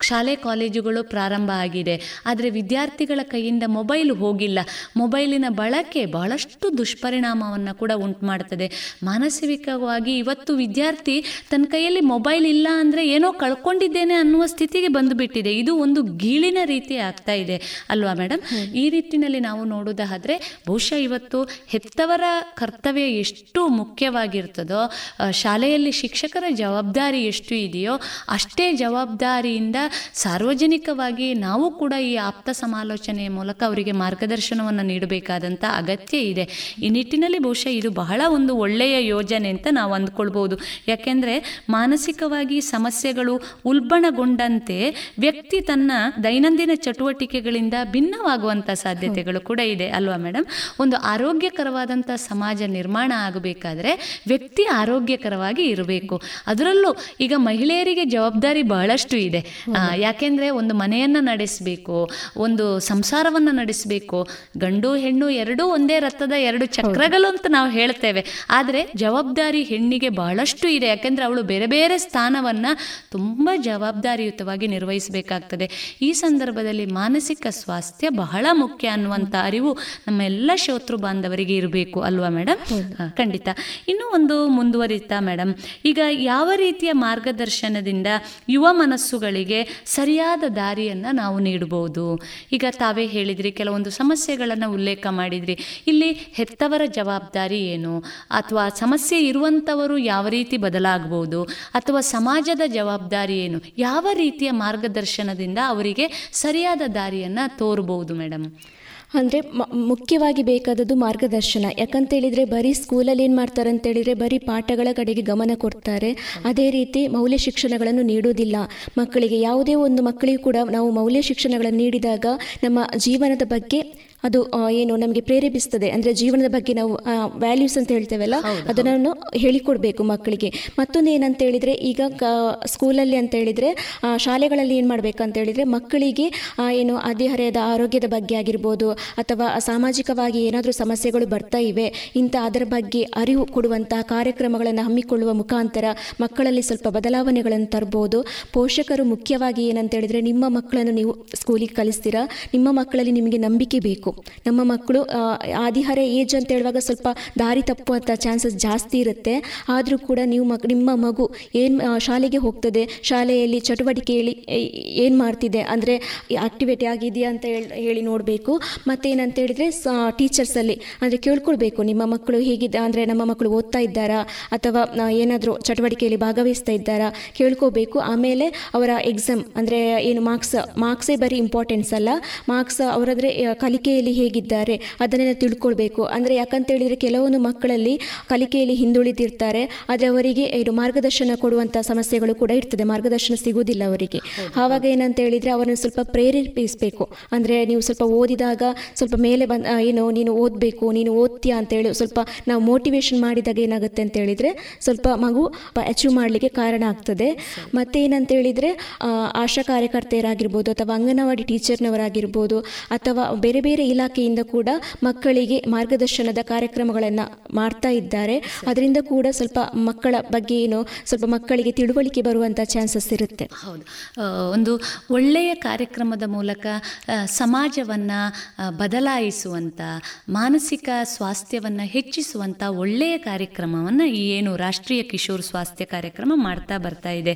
ಶಾಲೆ ಕಾಲೇಜುಗಳು ಪ್ರಾರಂಭ ಆಗಿದೆ. ಆದರೆ ವಿದ್ಯಾರ್ಥಿಗಳ ಕೈಯಿಂದ ಮೊಬೈಲ್ ಹೋಗಿಲ್ಲ. ಮೊಬೈಲಿನ ಬಳಕೆ ಬಹಳಷ್ಟು ದುಷ್ಪರಿಣಾಮವನ್ನು ಕೂಡ ಉಂಟು ಮಾಡ್ತದೆ. ಮಾನಸಿಕವಾಗಿ ಇವತ್ತು ವಿದ್ಯಾರ್ಥಿ ತನ್ನ ಕೈಯಲ್ಲಿ ಮೊಬೈಲ್ ಇಲ್ಲ ಅಂದರೆ ಏನೋ ಕಳ್ಕೊಂಡಿದ್ದೇನೆ ಅನ್ನುವ ಸ್ಥಿತಿಗೆ ಬಂದುಬಿಟ್ಟಿದೆ. ಇದು ಒಂದು ಗೀಳಿನ ರೀತಿ ಆಗ್ತಾ ಇದೆ. ಅಲ್ವಾ ಮೇಡಮ್ ಈ ರೀತಿಯಲ್ಲಿ ನಾವು ನೋಡೋದಾದರೆ ಬಹುಶಃ ಇವತ್ತು ಹೆತ್ತವರ ಕರ್ತವ್ಯ ಎಷ್ಟು ಮುಖ್ಯವಾಗಿರ್ತದೋ ಶಾಲೆಯಲ್ಲಿ ಶಿಕ್ಷಕರ ಜವಾಬ್ದಾರಿ ಎಷ್ಟು ಇದೆಯೋ ಅಷ್ಟೇ ಜವಾಬ್ದಾರಿಯಿಂದ ಸಾರ್ವಜನಿಕವಾಗಿ ನಾವು ಕೂಡ ಈ ಆಪ್ತ ಸಮಾಲೋಚನೆಯ ಮೂಲಕ ಅವರಿಗೆ ಮಾರ್ಗದರ್ಶನವನ್ನು ನೀಡಬೇಕಾದಂಥ ಅಗತ್ಯ ಇದೆ. ಈ ನಿಟ್ಟಿನಲ್ಲಿ ಬಹುಶಃ ಇದು ಬಹಳ ಒಂದು ಒಳ್ಳೆಯ ಯೋಜನೆ ಅಂತ ನಾವು ಅಂದ್ಕೊಳ್ಬೋದು. ಯಾಕೆಂದರೆ ಮಾನಸಿಕವಾಗಿ ಸಮಸ್ಯೆಗಳು ಉಲ್ಬಣಗೊಂಡಂತೆ ವ್ಯಕ್ತಿ ತನ್ನ ದೈನಂದಿನ ಚಟುವಟಿಕೆಗಳಿಂದ ಭಿನ್ನವಾಗುವಂಥ ಸಾಧ್ಯತೆಗಳು ಕೂಡ ಇದೆ ಅಲ್ವಾ ಮೇಡಮ್? ಒಂದು ಆರೋಗ್ಯಕರವಾದಂಥ ಸಮಾಜ ನಿರ್ಮಾಣ ಆಗಬೇಕಾದ್ರೆ ವ್ಯಕ್ತಿ ಆರೋಗ್ಯಕರವಾಗಿ ಇರಬೇಕು. ಅದರಲ್ಲೂ ಈಗ ಮಹಿಳೆಯರಿಗೆ ಜವಾಬ್ದಾರಿ ಬಹಳಷ್ಟು ಇದೆ. ಯಾಕೆಂದ್ರೆ ಒಂದು ಮನೆಯನ್ನ ನಡೆಸಬೇಕು ಒಂದು ಸಂಸಾರವನ್ನ ನಡೆಸಬೇಕು ಗಂಡು ಹೆಣ್ಣು ಎರಡೂ ಒಂದೇ ರಥದ ಎರಡು ಚಕ್ರಗಳು ಅಂತ ನಾವು ಹೇಳ್ತೇವೆ. ಆದರೆ ಜವಾಬ್ದಾರಿ ಹೆಣ್ಣಿಗೆ ಬಹಳಷ್ಟು ಇದೆ. ಯಾಕೆಂದ್ರೆ ಅವಳು ಬೇರೆ ಬೇರೆ ಸ್ಥಾನವನ್ನ ತುಂಬಾ ಜವಾಬ್ದಾರಿಯುತವಾಗಿ ನಿರ್ವಹಿಸಬೇಕಾಗ್ತದೆ. ಈ ಸಂದರ್ಭದಲ್ಲಿ ಮಾನಸಿಕ ಸ್ವಾಸ್ಥ್ಯ ಬಹಳ ಮುಖ್ಯ ಅನ್ನುವಂಥ ಅರಿವು ನಮ್ಮ ಎಲ್ಲ ಶೋತೃ ಬಾಂಧವರಿಗೆ ಇರಬೇಕು ಅಲ್ವಾ ಮೇಡಮ್ ಖಂಡಿತ. ಇನ್ನೂ ಒಂದು ಮುಂದುವರಿತಾ ಮೇಡಮ್ ಈಗ ಯಾವ ರೀತಿಯ ಮಾರ್ಗದರ್ಶನದಿಂದ ಯುವ ಮನಸ್ಸುಗಳಿಗೆ ಸರಿಯಾದ ದಾರಿಯನ್ನು ನಾವು ನೀಡಬಹುದು. ಈಗ ತಾವೇ ಹೇಳಿದ್ರಿ, ಕೆಲವೊಂದು ಸಮಸ್ಯೆಗಳನ್ನು ಉಲ್ಲೇಖ ಮಾಡಿದ್ರಿ. ಇಲ್ಲಿ ಹೆತ್ತವರ ಜವಾಬ್ದಾರಿ ಏನು? ಅಥವಾ ಸಮಸ್ಯೆ ಇರುವಂಥವರು ಯಾವ ರೀತಿ ಬದಲಾಗಬಹುದು? ಅಥವಾ ಸಮಾಜದ ಜವಾಬ್ದಾರಿ ಏನು? ಯಾವ ರೀತಿಯ ಮಾರ್ಗದರ್ಶನದಿಂದ ಅವರಿಗೆ ಸರಿಯಾದ ದಾರಿಯನ್ನು ತೋರಬಹುದು ಮೇಡಮ್ ಅಂದರೆ ಮುಖ್ಯವಾಗಿ ಬೇಕಾದದ್ದು ಮಾರ್ಗದರ್ಶನ. ಯಾಕಂತ ಹೇಳಿದರೆ ಬರೀ ಸ್ಕೂಲಲ್ಲಿ ಏನು ಮಾಡ್ತಾರೆ ಅಂತ ಹೇಳಿದರೆ ಬರೀ ಪಾಠಗಳ ಕಡೆಗೆ ಗಮನ ಕೊಡ್ತಾರೆ. ಅದೇ ರೀತಿ ಮೌಲ್ಯ ಶಿಕ್ಷಣಗಳನ್ನು ನೀಡುವುದಿಲ್ಲ. ಮಕ್ಕಳಿಗೆ ಯಾವುದೇ ಒಂದು ಮಕ್ಕಳಿಗೂ ಕೂಡ ನಾವು ಮೌಲ್ಯ ಶಿಕ್ಷಣಗಳನ್ನು ನೀಡಿದಾಗ ನಮ್ಮ ಜೀವನದ ಬಗ್ಗೆ ಅದು ಏನು ನಮಗೆ ಪ್ರೇರೇಪಿಸ್ತದೆ. ಅಂದರೆ ಜೀವನದ ಬಗ್ಗೆ ನಾವು ವ್ಯಾಲ್ಯೂಸ್ ಅಂತ ಹೇಳ್ತೇವಲ್ಲ ಅದನ್ನು ಹೇಳಿಕೊಡ್ಬೇಕು ಮಕ್ಕಳಿಗೆ. ಮತ್ತೊಂದು ಏನಂತ ಹೇಳಿದರೆ ಈಗ ಕ ಸ್ಕೂಲಲ್ಲಿ ಅಂತ ಹೇಳಿದರೆ ಶಾಲೆಗಳಲ್ಲಿ ಏನು ಮಾಡಬೇಕಂತ ಹೇಳಿದರೆ ಮಕ್ಕಳಿಗೆ ಏನು ಹದಿಹರೆಯದ ಆರೋಗ್ಯದ ಬಗ್ಗೆ ಆಗಿರ್ಬೋದು ಅಥವಾ ಸಾಮಾಜಿಕವಾಗಿ ಏನಾದರೂ ಸಮಸ್ಯೆಗಳು ಬರ್ತಾ ಇವೆ ಇಂಥ ಅದರ ಬಗ್ಗೆ ಅರಿವು ಕೊಡುವಂತಹ ಕಾರ್ಯಕ್ರಮಗಳನ್ನು ಹಮ್ಮಿಕೊಳ್ಳುವ ಮುಖಾಂತರ ಮಕ್ಕಳಲ್ಲಿ ಸ್ವಲ್ಪ ಬದಲಾವಣೆಗಳನ್ನು ತರ್ಬೋದು. ಪೋಷಕರು ಮುಖ್ಯವಾಗಿ ಏನಂತ ಹೇಳಿದರೆ ನಿಮ್ಮ ಮಕ್ಕಳನ್ನು ನೀವು ಸ್ಕೂಲಿಗೆ ಕಲಿಸ್ತೀರಾ ನಿಮ್ಮ ಮಕ್ಕಳಲ್ಲಿ ನಿಮಗೆ ನಂಬಿಕೆ ಬೇಕು? ನಮ್ಮ ಮಕ್ಕಳು ಆದಿಹಾರ ಏಜ್ ಅಂತ ಹೇಳುವಾಗ ಸ್ವಲ್ಪ ದಾರಿ ತಪ್ಪುವಂಥ ಚಾನ್ಸಸ್ ಜಾಸ್ತಿ ಇರುತ್ತೆ. ಆದರೂ ಕೂಡ ನೀವು ಮಕ್, ನಿಮ್ಮ ಮಗು ಏನು ಶಾಲೆಗೆ ಹೋಗ್ತದೆ, ಶಾಲೆಯಲ್ಲಿ ಚಟುವಟಿಕೆಯಲ್ಲಿ ಏನು ಮಾಡ್ತಿದೆ, ಅಂದರೆ ಆಕ್ಟಿವಿಟಿ ಆಗಿದೆಯಾ ಅಂತ ಹೇಳಿ ನೋಡಬೇಕು. ಮತ್ತು ಏನಂತ ಹೇಳಿದರೆ ಟೀಚರ್ಸಲ್ಲಿ ಅಂದರೆ ಕೇಳ್ಕೊಳ್ಬೇಕು, ನಿಮ್ಮ ಮಕ್ಕಳು ಹೇಗಿದೆ, ಅಂದರೆ ನಮ್ಮ ಮಕ್ಕಳು ಓದ್ತಾ ಇದ್ದಾರಾ, ಅಥವಾ ಏನಾದರೂ ಚಟುವಟಿಕೆಯಲ್ಲಿ ಭಾಗವಹಿಸ್ತಾ ಇದ್ದಾರಾ ಕೇಳ್ಕೋಬೇಕು ಆಮೇಲೆ ಅವರ ಎಕ್ಸಾಮ್ ಅಂದರೆ ಏನು ಮಾರ್ಕ್ಸ್ ಮಾರ್ಕ್ಸೇ ಬರೀ ಇಂಪಾರ್ಟೆನ್ಸ್ ಅಲ್ಲ. ಮಾರ್ಕ್ಸ್ ಅವರಾದರೆ ಕಲಿಕೆಯಲ್ಲಿ ಹೇಗಿದ್ದಾರೆ ಅದನ್ನೆಲ್ಲ ತಿಳ್ಕೊಳ್ಬೇಕು. ಅಂದರೆ ಯಾಕಂತ ಹೇಳಿದರೆ ಕೆಲವೊಂದು ಮಕ್ಕಳಲ್ಲಿ ಕಲಿಕೆಯಲ್ಲಿ ಹಿಂದುಳಿದಿರ್ತಾರೆ ಆದರೆ ಅವರಿಗೆ ಇದು ಮಾರ್ಗದರ್ಶನ ಕೊಡುವಂಥ ಸಮಸ್ಯೆಗಳು ಕೂಡ ಇರ್ತದೆ ಮಾರ್ಗದರ್ಶನ ಸಿಗುವುದಿಲ್ಲ ಅವರಿಗೆ. ಆವಾಗ ಏನಂತ ಹೇಳಿದರೆ ಅವರನ್ನು ಸ್ವಲ್ಪ ಪ್ರೇರೇಪಿಸಬೇಕು. ಅಂದರೆ ನೀವು ಸ್ವಲ್ಪ ಓದಿದಾಗ ಸ್ವಲ್ಪ ಮೇಲೆ ಬಂದ ಏನು ನೀನು ಓದಬೇಕು ನೀನು ಓದ್ತೀಯಾ ಅಂತೇಳಿ ಸ್ವಲ್ಪ ನಾವು ಮೋಟಿವೇಶನ್ ಮಾಡಿದಾಗ ಏನಾಗುತ್ತೆ ಅಂತ ಹೇಳಿದರೆ ಸ್ವಲ್ಪ ಮಗು ಅಚೀವ್ ಮಾಡಲಿಕ್ಕೆ ಕಾರಣ ಆಗ್ತದೆ. ಮತ್ತೆ ಏನಂತ ಹೇಳಿದರೆ ಆಶಾ ಕಾರ್ಯಕರ್ತೆಯರಾಗಿರ್ಬೋದು ಅಥವಾ ಅಂಗನವಾಡಿ ಟೀಚರ್ನವರಾಗಿರ್ಬೋದು ಅಥವಾ ಬೇರೆ ಬೇರೆ ಇಲಾಖೆಯಿಂದ ಕೂಡ ಮಕ್ಕಳಿಗೆ ಮಾರ್ಗದರ್ಶನದ ಕಾರ್ಯಕ್ರಮಗಳನ್ನು ಮಾಡ್ತಾ ಇದ್ದಾರೆ. ಅದರಿಂದ ಕೂಡ ಸ್ವಲ್ಪ ಮಕ್ಕಳ ಬಗ್ಗೆ ಏನು ಸ್ವಲ್ಪ ಮಕ್ಕಳಿಗೆ ತಿಳುವಳಿಕೆ ಬರುವಂಥ ಚಾನ್ಸಸ್ ಇರುತ್ತೆ. ಹೌದು. ಒಂದು ಒಳ್ಳೆಯ ಕಾರ್ಯಕ್ರಮದ ಮೂಲಕ ಸಮಾಜವನ್ನು ಬದಲಾಯಿಸುವಂಥ ಮಾನಸಿಕ ಸ್ವಾಸ್ಥ್ಯವನ್ನು ಹೆಚ್ಚಿಸುವಂಥ ಒಳ್ಳೆಯ ಕಾರ್ಯಕ್ರಮವನ್ನು ಏನು ರಾಷ್ಟ್ರೀಯ ಕಿಶೋರ್ ಸ್ವಾಸ್ಥ್ಯ ಕಾರ್ಯಕ್ರಮ ಮಾಡ್ತಾ ಬರ್ತಾ ಇದೆ.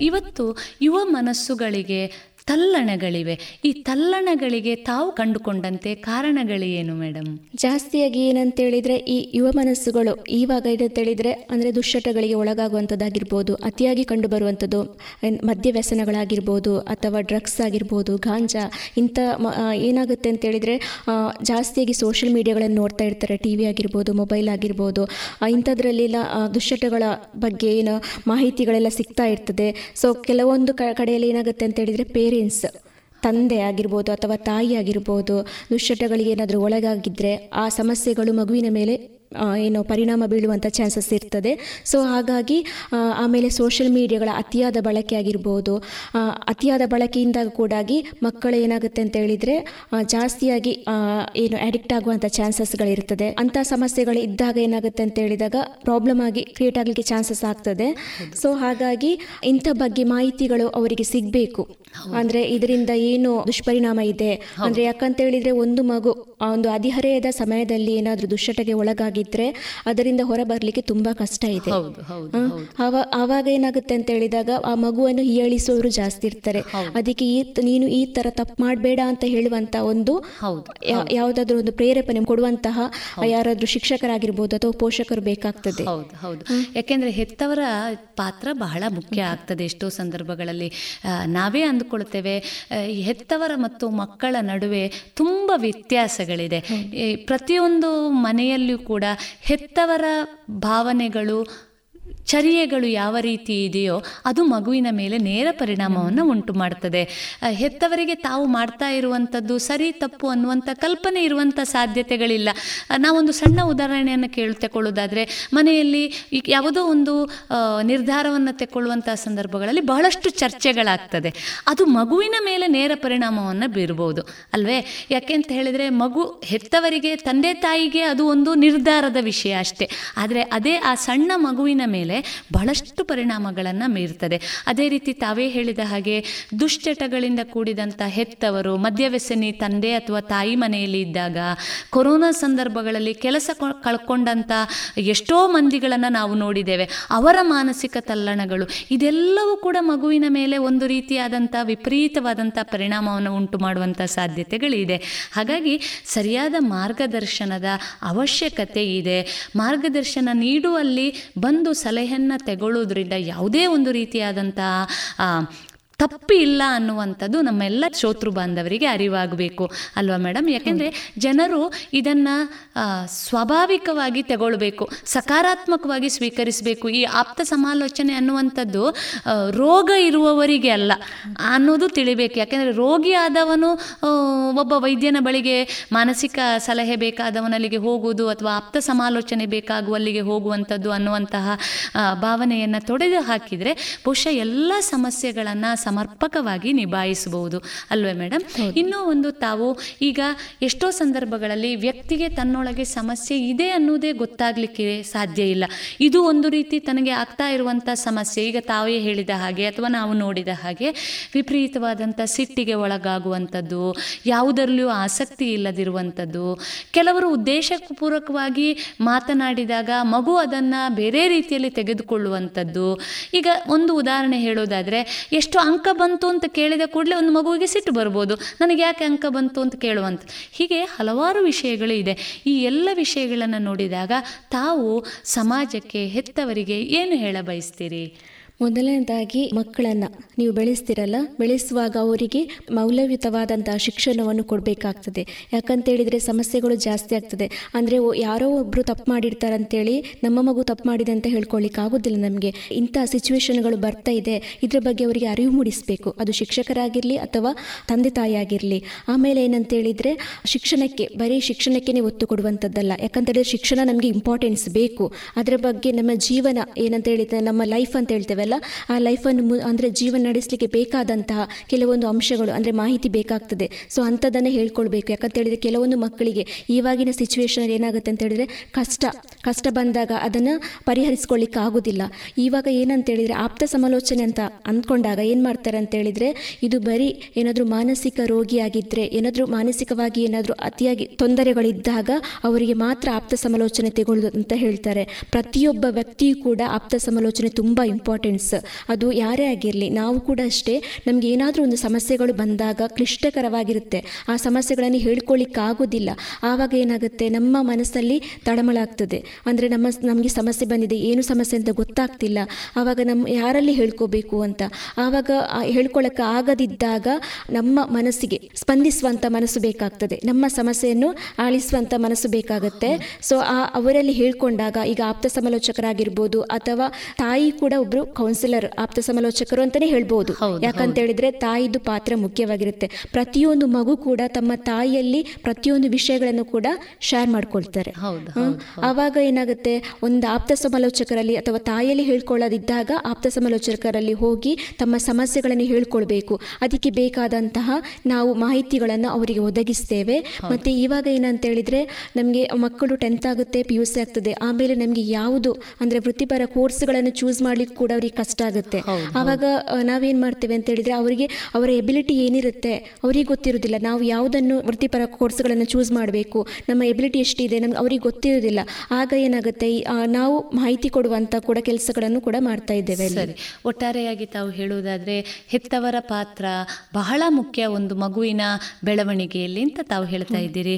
ಇವತ್ತು ಯುವ ಮನಸ್ಸುಗಳಿಗೆ ತಲ್ಲಣಗಳಿವೆ. ಈ ತಲ್ಲಣಗಳಿಗೆ ತಾವು ಕಂಡುಕೊಂಡಂತೆ ಕಾರಣಗಳೇನು ಮೇಡಮ್ ಜಾಸ್ತಿಯಾಗಿ ಏನಂತ ಹೇಳಿದ್ರೆ ಈ ಯುವ ಮನಸ್ಸುಗಳು ಇವಾಗ ಏನಂತ ಹೇಳಿದ್ರೆ ಅಂದರೆ ದುಶ್ಚಟಗಳಿಗೆ ಒಳಗಾಗುವಂಥದ್ದಾಗಿರ್ಬೋದು, ಅತಿಯಾಗಿ ಕಂಡುಬರುವಂಥದ್ದು ಬರುವಂತದ್ದು ಮದ್ಯ ವ್ಯಸನಗಳಾಗಿರ್ಬೋದು ಅಥವಾ ಡ್ರಗ್ಸ್ ಆಗಿರ್ಬೋದು, ಗಾಂಜಾ, ಇಂಥ ಏನಾಗುತ್ತೆ ಅಂತ ಹೇಳಿದ್ರೆ ಜಾಸ್ತಿಯಾಗಿ ಸೋಷಿಯಲ್ ಮೀಡಿಯಾಗಳನ್ನು ನೋಡ್ತಾ ಇರ್ತಾರೆ, ಟಿ ವಿ ಆಗಿರ್ಬೋದು, ಮೊಬೈಲ್ ಆಗಿರ್ಬೋದು ಇಂಥದ್ರಲ್ಲೆಲ್ಲ ದುಶ್ಚಟಗಳ ಬಗ್ಗೆ ಏನು ಮಾಹಿತಿಗಳೆಲ್ಲ ಸಿಗ್ತಾ ಇರ್ತದೆ. ಸೊ ಕೆಲವೊಂದು ಕಡೆಯಲ್ಲಿ ಏನಾಗುತ್ತೆ ಅಂತ ಹೇಳಿದ್ರೆ ಪೇರೆಂಟ್ಸ್ ತಂದೆ ಆಗಿರ್ಬೋದು ಅಥವಾ ತಾಯಿ ಆಗಿರ್ಬೋದು ದುಶ್ಚಟಗಳಿಗೆ ಏನಾದರೂ ಒಳಗಾಗಿದ್ದರೆ ಆ ಸಮಸ್ಯೆಗಳು ಮಗುವಿನ ಮೇಲೆ ಏನು ಪರಿಣಾಮ ಬೀಳುವಂಥ ಚಾನ್ಸಸ್ ಇರ್ತದೆ. ಸೊ ಹಾಗಾಗಿ ಆಮೇಲೆ ಸೋಷಿಯಲ್ ಮೀಡಿಯಾಗಳ ಅತಿಯಾದ ಬಳಕೆ ಆಗಿರ್ಬೋದು. ಅತಿಯಾದ ಬಳಕೆಯಿಂದ ಕೂಡಾಗಿ ಮಕ್ಕಳು ಏನಾಗುತ್ತೆ ಅಂತ ಹೇಳಿದರೆ ಜಾಸ್ತಿಯಾಗಿ ಏನು ಅಡಿಕ್ಟ್ ಆಗುವಂಥ ಚಾನ್ಸಸ್ಗಳಿರ್ತದೆ ಅಂಥ ಸಮಸ್ಯೆಗಳು ಇದ್ದಾಗ ಏನಾಗುತ್ತೆ ಅಂತ ಹೇಳಿದಾಗ ಪ್ರಾಬ್ಲಮ್ ಆಗಿ ಕ್ರಿಯೇಟ್ ಆಗಲಿಕ್ಕೆ ಚಾನ್ಸಸ್ ಆಗ್ತದೆ. ಸೊ ಹಾಗಾಗಿ ಇಂಥ ಬಗ್ಗೆ ಮಾಹಿತಿಗಳು ಅವರಿಗೆ ಸಿಗಬೇಕು. ಅಂದರೆ ಇದರಿಂದ ಏನು ದುಷ್ಪರಿಣಾಮ ಇದೆ. ಅಂದರೆ ಯಾಕಂತ ಹೇಳಿದ್ರೆ ಒಂದು ಮಗು ಒಂದು ಹದಿಹರೆಯದ ಸಮಯದಲ್ಲಿ ಏನಾದರೂ ದುಶ್ಚಟಗೆ ಒಳಗಾಗಿದ್ರೆ ಅದರಿಂದ ಹೊರ ಬರಲಿಕ್ಕೆ ತುಂಬಾ ಕಷ್ಟ ಇದೆ. ಆವಾಗ ಏನಾಗುತ್ತೆ ಅಂತ ಹೇಳಿದಾಗ ಆ ಮಗುವನ್ನು ಹೀಯಾಳಿಸುವವರು ಜಾಸ್ತಿ ಇರ್ತಾರೆ. ಅದಕ್ಕೆ ಈ ನೀನು ಈ ತರ ತಪ್ಪು ಮಾಡಬೇಡ ಅಂತ ಹೇಳುವಂತ ಒಂದು ಯಾವುದಾದ್ರೂ ಒಂದು ಪ್ರೇರೇಪಣೆ ಕೊಡುವಂತಹ ಯಾರಾದ್ರೂ ಶಿಕ್ಷಕರಾಗಿರ್ಬೋದು ಅಥವಾ ಪೋಷಕರು ಬೇಕಾಗ್ತದೆ. ಯಾಕೆಂದ್ರೆ ಹೆತ್ತವರ ಪಾತ್ರ ಬಹಳ ಮುಖ್ಯ ಆಗ್ತದೆ. ಎಷ್ಟೋ ಸಂದರ್ಭಗಳಲ್ಲಿ ನಾವೇ ಅಂದುಕೊಳ್ತೇವೆ ಹೆತ್ತವರ ಮತ್ತು ಮಕ್ಕಳ ನಡುವೆ ತುಂಬ ವ್ಯತ್ಯಾಸಗಳಿದೆ ಈ ಪ್ರತಿಯೊಂದು ಮನೆಯಲ್ಲಿಯೂ ಕೂಡ ಹೆತ್ತವರ ಭಾವನೆಗಳು ಚರ್ಯೆಗಳು ಯಾವ ರೀತಿ ಇದೆಯೋ ಅದು ಮಗುವಿನ ಮೇಲೆ ನೇರ ಪರಿಣಾಮವನ್ನು ಉಂಟು ಮಾಡ್ತದೆ. ಹೆತ್ತವರಿಗೆ ತಾವು ಮಾಡ್ತಾ ಇರುವಂಥದ್ದು ಸರಿ, ತಪ್ಪು ಅನ್ನುವಂಥ ಕಲ್ಪನೆ ಇರುವಂಥ ಸಾಧ್ಯತೆಗಳಿಲ್ಲ. ನಾವೊಂದು ಸಣ್ಣ ಉದಾಹರಣೆಯನ್ನು ಕೇಳಿ ತಗೊಳ್ಳೋದಾದರೆ ಮನೆಯಲ್ಲಿ ಯಾವುದೋ ಒಂದು ನಿರ್ಧಾರವನ್ನು ತೆಕ್ಕೊಳ್ಳುವಂಥ ಸಂದರ್ಭಗಳಲ್ಲಿ ಬಹಳಷ್ಟು ಚರ್ಚೆಗಳಾಗ್ತದೆ. ಅದು ಮಗುವಿನ ಮೇಲೆ ನೇರ ಪರಿಣಾಮವನ್ನು ಬೀರ್ಬೋದು. ಅಲ್ವೇ? ಯಾಕೆ ಅಂತ ಹೇಳಿದರೆ, ಮಗು ಹೆತ್ತವರಿಗೆ, ತಂದೆ ತಾಯಿಗೆ ಅದು ಒಂದು ನಿರ್ಧಾರದ ವಿಷಯ ಅಷ್ಟೇ. ಆದರೆ ಅದೇ ಆ ಸಣ್ಣ ಮಗುವಿನ ಮೇಲೆ ಬಹಳಷ್ಟು ಪರಿಣಾಮಗಳನ್ನು ಮೀರ್ತದೆ. ಅದೇ ರೀತಿ ತಾವೇ ಹೇಳಿದ ಹಾಗೆ ದುಶ್ಚಟಗಳಿಂದ ಕೂಡಿದಂಥ ಹೆತ್ತವರು ಮದ್ಯವ್ಯಸನಿ ತಂದೆ ಅಥವಾ ತಾಯಿ ಮನೆಯಲ್ಲಿ ಇದ್ದಾಗ ಕೊರೋನಾ ಸಂದರ್ಭಗಳಲ್ಲಿ ಕೆಲಸ ಕಳ್ಕೊಂಡಂಥ ಎಷ್ಟೋ ಮಂದಿಗಳನ್ನು ನಾವು ನೋಡಿದ್ದೇವೆ. ಅವರ ಮಾನಸಿಕ ತಲ್ಲಣಗಳು, ಇದೆಲ್ಲವೂ ಕೂಡ ಮಗುವಿನ ಮೇಲೆ ಒಂದು ರೀತಿಯಾದಂಥ ವಿಪರೀತವಾದಂಥ ಪರಿಣಾಮವನ್ನು ಉಂಟು ಮಾಡುವಂಥ ಸಾಧ್ಯತೆಗಳಿದೆ. ಹಾಗಾಗಿ ಸರಿಯಾದ ಮಾರ್ಗದರ್ಶನದ ಅವಶ್ಯಕತೆ ಇದೆ. ಮಾರ್ಗದರ್ಶನ ನೀಡುವಲ್ಲಿ ಬಂದು ಸಲಹೆಯನ್ನು ತಗೊಳ್ಳೋದ್ರಿಂದ ಯಾವುದೇ ಒಂದು ರೀತಿಯಾದಂಥ ಆ, ತಪ್ಪು ಇಲ್ಲ ಅನ್ನುವಂಥದ್ದು ನಮ್ಮೆಲ್ಲ ಶ್ರೋತೃ ಬಾಂಧವರಿಗೆ ಅರಿವಾಗಬೇಕು ಅಲ್ವಾ ಮೇಡಮ್? ಯಾಕೆಂದರೆ ಜನರು ಇದನ್ನು ಸ್ವಾಭಾವಿಕವಾಗಿ ತಗೊಳ್ಬೇಕು ಸಕಾರಾತ್ಮಕವಾಗಿ ಸ್ವೀಕರಿಸಬೇಕು ಈ ಆಪ್ತ ಸಮಾಲೋಚನೆ ಅನ್ನುವಂಥದ್ದು ರೋಗ ಇರುವವರಿಗೆ ಅಲ್ಲ ಅನ್ನೋದು ತಿಳಿಬೇಕು. ಯಾಕೆಂದರೆ ರೋಗಿ ಆದವನು ಒಬ್ಬ ವೈದ್ಯನ ಬಳಿಗೆ ಮಾನಸಿಕ ಸಲಹೆ ಬೇಕಾದವನಲ್ಲಿಗೆ ಹೋಗುವುದು ಅಥವಾ ಆಪ್ತ ಸಮಾಲೋಚನೆ ಬೇಕಾಗುವಲ್ಲಿಗೆ ಹೋಗುವಂಥದ್ದು ಅನ್ನುವಂತಹ ಭಾವನೆಯನ್ನು ತೊಡೆದು ಹಾಕಿದರೆ ಬಹುಶಃ ಎಲ್ಲ ಸಮಸ್ಯೆಗಳನ್ನು ಸಮರ್ಪಕವಾಗಿ ನಿಭಾಯಿಸಬಹುದು. ಅಲ್ವೇ ಮೇಡಮ್ ಇನ್ನೂ ಒಂದು ತಾವು ಈಗ ಎಷ್ಟೋ ಸಂದರ್ಭಗಳಲ್ಲಿ ವ್ಯಕ್ತಿಗೆ ತನ್ನೊಳಗೆ ಸಮಸ್ಯೆ ಇದೆ ಅನ್ನೋದೇ ಗೊತ್ತಾಗ್ಲಿಕ್ಕೆ ಸಾಧ್ಯ ಇಲ್ಲ. ಇದು ಒಂದು ರೀತಿ ತನಗೆ ಆಗ್ತಾ ಇರುವಂತಹ ಸಮಸ್ಯೆ. ಈಗ ತಾವೇ ಹೇಳಿದ ಹಾಗೆ ಅಥವಾ ನಾವು ನೋಡಿದ ಹಾಗೆ ವಿಪರೀತವಾದಂಥ ಸಿಟ್ಟಿಗೆ ಒಳಗಾಗುವಂಥದ್ದು ಯಾವುದರಲ್ಲಿಯೂ ಆಸಕ್ತಿ ಇಲ್ಲದಿರುವಂಥದ್ದು. ಕೆಲವರು ಉದ್ದೇಶಪೂರ್ವಕವಾಗಿ ಮಾತನಾಡಿದಾಗ ಮಗು ಅದನ್ನು ಬೇರೆ ರೀತಿಯಲ್ಲಿ ತೆಗೆದುಕೊಳ್ಳುವಂಥದ್ದು. ಈಗ ಒಂದು ಉದಾಹರಣೆ ಹೇಳೋದಾದರೆ ಎಷ್ಟು ಅಂಕ ಬಂತು ಅಂತ ಕೇಳಿದ ಕೂಡಲೇ ಒಂದು ಮಗುವಿಗೆ ಸಿಟ್ಟು ಬರ್ಬೋದು. ನನಗೆ ಯಾಕೆ ಅಂಕ ಬಂತು ಅಂತ ಕೇಳುವಂತ. ಹೀಗೆ ಹಲವಾರು ವಿಷಯಗಳು ಇದೆ. ಈ ಎಲ್ಲ ವಿಷಯಗಳನ್ನು ನೋಡಿದಾಗ ತಾವು ಸಮಾಜಕ್ಕೆ ಹೆತ್ತವರಿಗೆ ಏನು ಹೇಳ ಬಯಸ್ತೀರಿ? ಮೊದಲನೇದಾಗಿ ಮಕ್ಕಳನ್ನು ನೀವು ಬೆಳೆಸ್ತಿರಲ್ಲ, ಬೆಳೆಸುವಾಗ ಅವರಿಗೆ ಮೌಲ್ಯಯುತವಾದಂತಹ ಶಿಕ್ಷಣವನ್ನು ಕೊಡಬೇಕಾಗ್ತದೆ. ಯಾಕಂತೇಳಿದರೆ ಸಮಸ್ಯೆಗಳು ಜಾಸ್ತಿ ಆಗ್ತದೆ. ಅಂದರೆ ಯಾರೋ ಒಬ್ಬರು ತಪ್ಪು ಮಾಡಿರ್ತಾರೆ ಅಂತೇಳಿ ನಮ್ಮ ಮಗು ತಪ್ಪು ಮಾಡಿದೆ ಅಂತ ಹೇಳ್ಕೊಳ್ಳಿಕ್ಕೆ ಆಗೋದಿಲ್ಲ ನಮಗೆ. ಇಂತಹ ಸಿಚುವೇಶನ್ಗಳು ಬರ್ತಾ ಇದೆ. ಇದ್ರ ಬಗ್ಗೆ ಅವರಿಗೆ ಅರಿವು ಮೂಡಿಸಬೇಕು. ಅದು ಶಿಕ್ಷಕರಾಗಿರಲಿ ಅಥವಾ ತಂದೆ ತಾಯಿ ಆಗಿರಲಿ ಆಮೇಲೆ ಏನಂತ ಹೇಳಿದರೆ ಶಿಕ್ಷಣಕ್ಕೆ, ಬರೀ ಶಿಕ್ಷಣಕ್ಕೆ ಒತ್ತು ಕೊಡುವಂಥದ್ದಲ್ಲ. ಯಾಕಂತೇಳಿದ್ರೆ ಶಿಕ್ಷಣ ನಮಗೆ ಇಂಪಾರ್ಟೆನ್ಸ್ ಬೇಕು. ಅದರ ಬಗ್ಗೆ ನಮ್ಮ ಜೀವನ ಏನಂತ ಹೇಳಿದ್ರೆ ನಮ್ಮ ಲೈಫ್ ಅಂತ ಹೇಳ್ತೇವಲ್ಲ ಆ ಲೈಫನ್ನು ಮು, ಅಂದರೆ ಜೀವನ ನಡೆಸಲಿಕ್ಕೆ ಬೇಕಾದಂತಹ ಕೆಲವೊಂದು ಅಂಶಗಳು, ಅಂದರೆ ಮಾಹಿತಿ ಬೇಕಾಗ್ತದೆ. ಸೊ ಅಂಥದ್ದನ್ನು ಹೇಳ್ಕೊಳ್ಬೇಕು. ಯಾಕಂತ ಹೇಳಿದರೆ ಕೆಲವೊಂದು ಮಕ್ಕಳಿಗೆ ಇವಾಗಿನ ಸಿಚುವೇಶನ್ ಏನಾಗುತ್ತೆ ಅಂತ ಹೇಳಿದರೆ ಕಷ್ಟ ಕಷ್ಟ ಬಂದಾಗ ಅದನ್ನು ಪರಿಹರಿಸ್ಕೊಳ್ಳಿಕ್ಕೆ ಆಗೋದಿಲ್ಲ. ಇವಾಗ ಏನಂತ ಹೇಳಿದರೆ ಆಪ್ತ ಸಮಾಲೋಚನೆ ಅಂತ ಅಂದ್ಕೊಂಡಾಗ ಏನು ಮಾಡ್ತಾರೆ ಅಂತ ಹೇಳಿದರೆ ಇದು ಬರೀ ಏನಾದರೂ ಮಾನಸಿಕ ರೋಗಿಯಾಗಿದ್ದರೆ ಏನಾದರೂ ಮಾನಸಿಕವಾಗಿ ಏನಾದರೂ ಅತಿಯಾಗಿ ತೊಂದರೆಗಳಿದ್ದಾಗ ಅವರಿಗೆ ಮಾತ್ರ ಆಪ್ತ ಸಮಾಲೋಚನೆ ತೆಗೊಳ್ಳೋದು ಅಂತ ಹೇಳ್ತಾರೆ. ಪ್ರತಿಯೊಬ್ಬ ವ್ಯಕ್ತಿಯೂ ಕೂಡ ಆಪ್ತ ಸಮಾಲೋಚನೆ ತುಂಬ ಇಂಪಾರ್ಟೆಂಟ್ ಪೇರೆಂಟ್ಸ್ ಅದು ಯಾರೇ ಆಗಿರಲಿ, ನಾವು ಕೂಡ ಅಷ್ಟೇ, ನಮಗೆ ಏನಾದರೂ ಒಂದು ಸಮಸ್ಯೆಗಳು ಬಂದಾಗ ಕ್ಲಿಷ್ಟಕರವಾಗಿರುತ್ತೆ. ಆ ಸಮಸ್ಯೆಗಳನ್ನು ಹೇಳ್ಕೊಳ್ಳಿಕ್ಕಾಗೋದಿಲ್ಲ. ಆವಾಗ ಏನಾಗುತ್ತೆ, ನಮ್ಮ ಮನಸ್ಸಲ್ಲಿ ತಳಮಳ ಆಗ್ತದೆ. ಅಂದರೆ ನಮ್ಮ ನಮಗೆ ಸಮಸ್ಯೆ ಬಂದಿದೆ, ಏನು ಸಮಸ್ಯೆ ಅಂತ ಗೊತ್ತಾಗ್ತಿಲ್ಲ. ಆವಾಗ ನಮ್ಮ ಯಾರಲ್ಲಿ ಹೇಳ್ಕೋಬೇಕು ಅಂತ? ಆವಾಗ ಹೇಳ್ಕೊಳ್ಳೋಕ್ಕೆ ಆಗದಿದ್ದಾಗ ನಮ್ಮ ಮನಸ್ಸಿಗೆ ಸ್ಪಂದಿಸುವಂಥ ಮನಸ್ಸು ಬೇಕಾಗ್ತದೆ. ನಮ್ಮ ಸಮಸ್ಯೆಯನ್ನು ಆಳಿಸುವಂಥ ಮನಸ್ಸು ಬೇಕಾಗುತ್ತೆ. ಸೊ ಆ, ಅವರಲ್ಲಿ ಹೇಳ್ಕೊಂಡಾಗ ಈಗ ಆಪ್ತ ಸಮಾಲೋಚಕರಾಗಿರ್ಬೋದು ಅಥವಾ ತಾಯಿ ಕೂಡ ಒಬ್ರು ಕೌನ್ಸಿಲರ್ ಆಪ್ತ ಸಮಾಲೋಚಕರು ಅಂತಾನೆ ಹೇಳ್ಬೋದು. ಯಾಕಂತ ಹೇಳಿದ್ರೆ ತಾಯಿದು ಪಾತ್ರ ಮುಖ್ಯವಾಗಿರುತ್ತೆ. ಪ್ರತಿಯೊಂದು ಮಗು ಕೂಡ ತಮ್ಮ ತಾಯಿಯಲ್ಲಿ ಪ್ರತಿಯೊಂದು ವಿಷಯಗಳನ್ನು ಕೂಡ ಶೇರ್ ಮಾಡ್ಕೊಳ್ತಾರೆ. ಆವಾಗ ಏನಾಗುತ್ತೆ? ಒಂದು ಆಪ್ತ ಸಮಾಲೋಚಕರಲ್ಲಿ ಅಥವಾ ತಾಯಿಯಲ್ಲಿ ಹೇಳ್ಕೊಳ್ಳೋದಿದ್ದಾಗ ಆಪ್ತ ಸಮಾಲೋಚಕರಲ್ಲಿ ಹೋಗಿ ತಮ್ಮ ಸಮಸ್ಯೆಗಳನ್ನು ಹೇಳ್ಕೊಳ್ಬೇಕು. ಅದಕ್ಕೆ ಬೇಕಾದಂತಹ ನಾವು ಮಾಹಿತಿಗಳನ್ನು ಅವರಿಗೆ ಒದಗಿಸ್ತೇವೆ. ಮತ್ತೆ ಇವಾಗ ಏನಂತ ಹೇಳಿದ್ರೆ ನಮಗೆ ಮಕ್ಕಳು ಟೆಂತ್ ಆಗುತ್ತೆ ಪಿ ಯು ಸಿ ಆಗ್ತದೆ. ಆಮೇಲೆ ನಮಗೆ ಯಾವುದು ಅಂದ್ರೆ ವೃತ್ತಿಪರ ಕೋರ್ಸ್ಗಳನ್ನು ಚೂಸ್ ಮಾಡ್ಲಿಕ್ಕೆ ಕೂಡ ಅವರಿಗೆ ಕಷ್ಟ ಆಗುತ್ತೆ. ಆವಾಗ ನಾವೇನು ಮಾಡ್ತೇವೆ ಅಂತ ಹೇಳಿದ್ರೆ ಅವರಿಗೆ ಅವರ ಎಬಿಲಿಟಿ ಏನಿರುತ್ತೆ ಅವರಿಗೆ ಗೊತ್ತಿರೋದಿಲ್ಲ ನಾವು ಯಾವುದನ್ನು ವೃತ್ತಿಪರ ಕೋರ್ಸ್ಗಳನ್ನು ಚೂಸ್ ಮಾಡಬೇಕು ನಮ್ಮ ಎಬಿಲಿಟಿ ಎಷ್ಟಿದೆ ನಮ್ಗೆ ಅವ್ರಿಗೆ ಗೊತ್ತಿರೋದಿಲ್ಲ ಆಗ ಏನಾಗುತ್ತೆ ನಾವು ಮಾಹಿತಿ ಕೊಡುವಂತ ಕೂಡ ಕೆಲಸಗಳನ್ನು ಕೂಡ ಮಾಡ್ತಾ ಇದ್ದೇವೆ ಸರಿ. ಒಟ್ಟಾರೆಯಾಗಿ ತಾವು ಹೇಳುವುದಾದ್ರೆ ಹೆತ್ತವರ ಪಾತ್ರ ಬಹಳ ಮುಖ್ಯ ಒಂದು ಮಗುವಿನ ಬೆಳವಣಿಗೆಯಲ್ಲಿ ಅಂತ ತಾವು ಹೇಳ್ತಾ ಇದ್ದೀರಿ.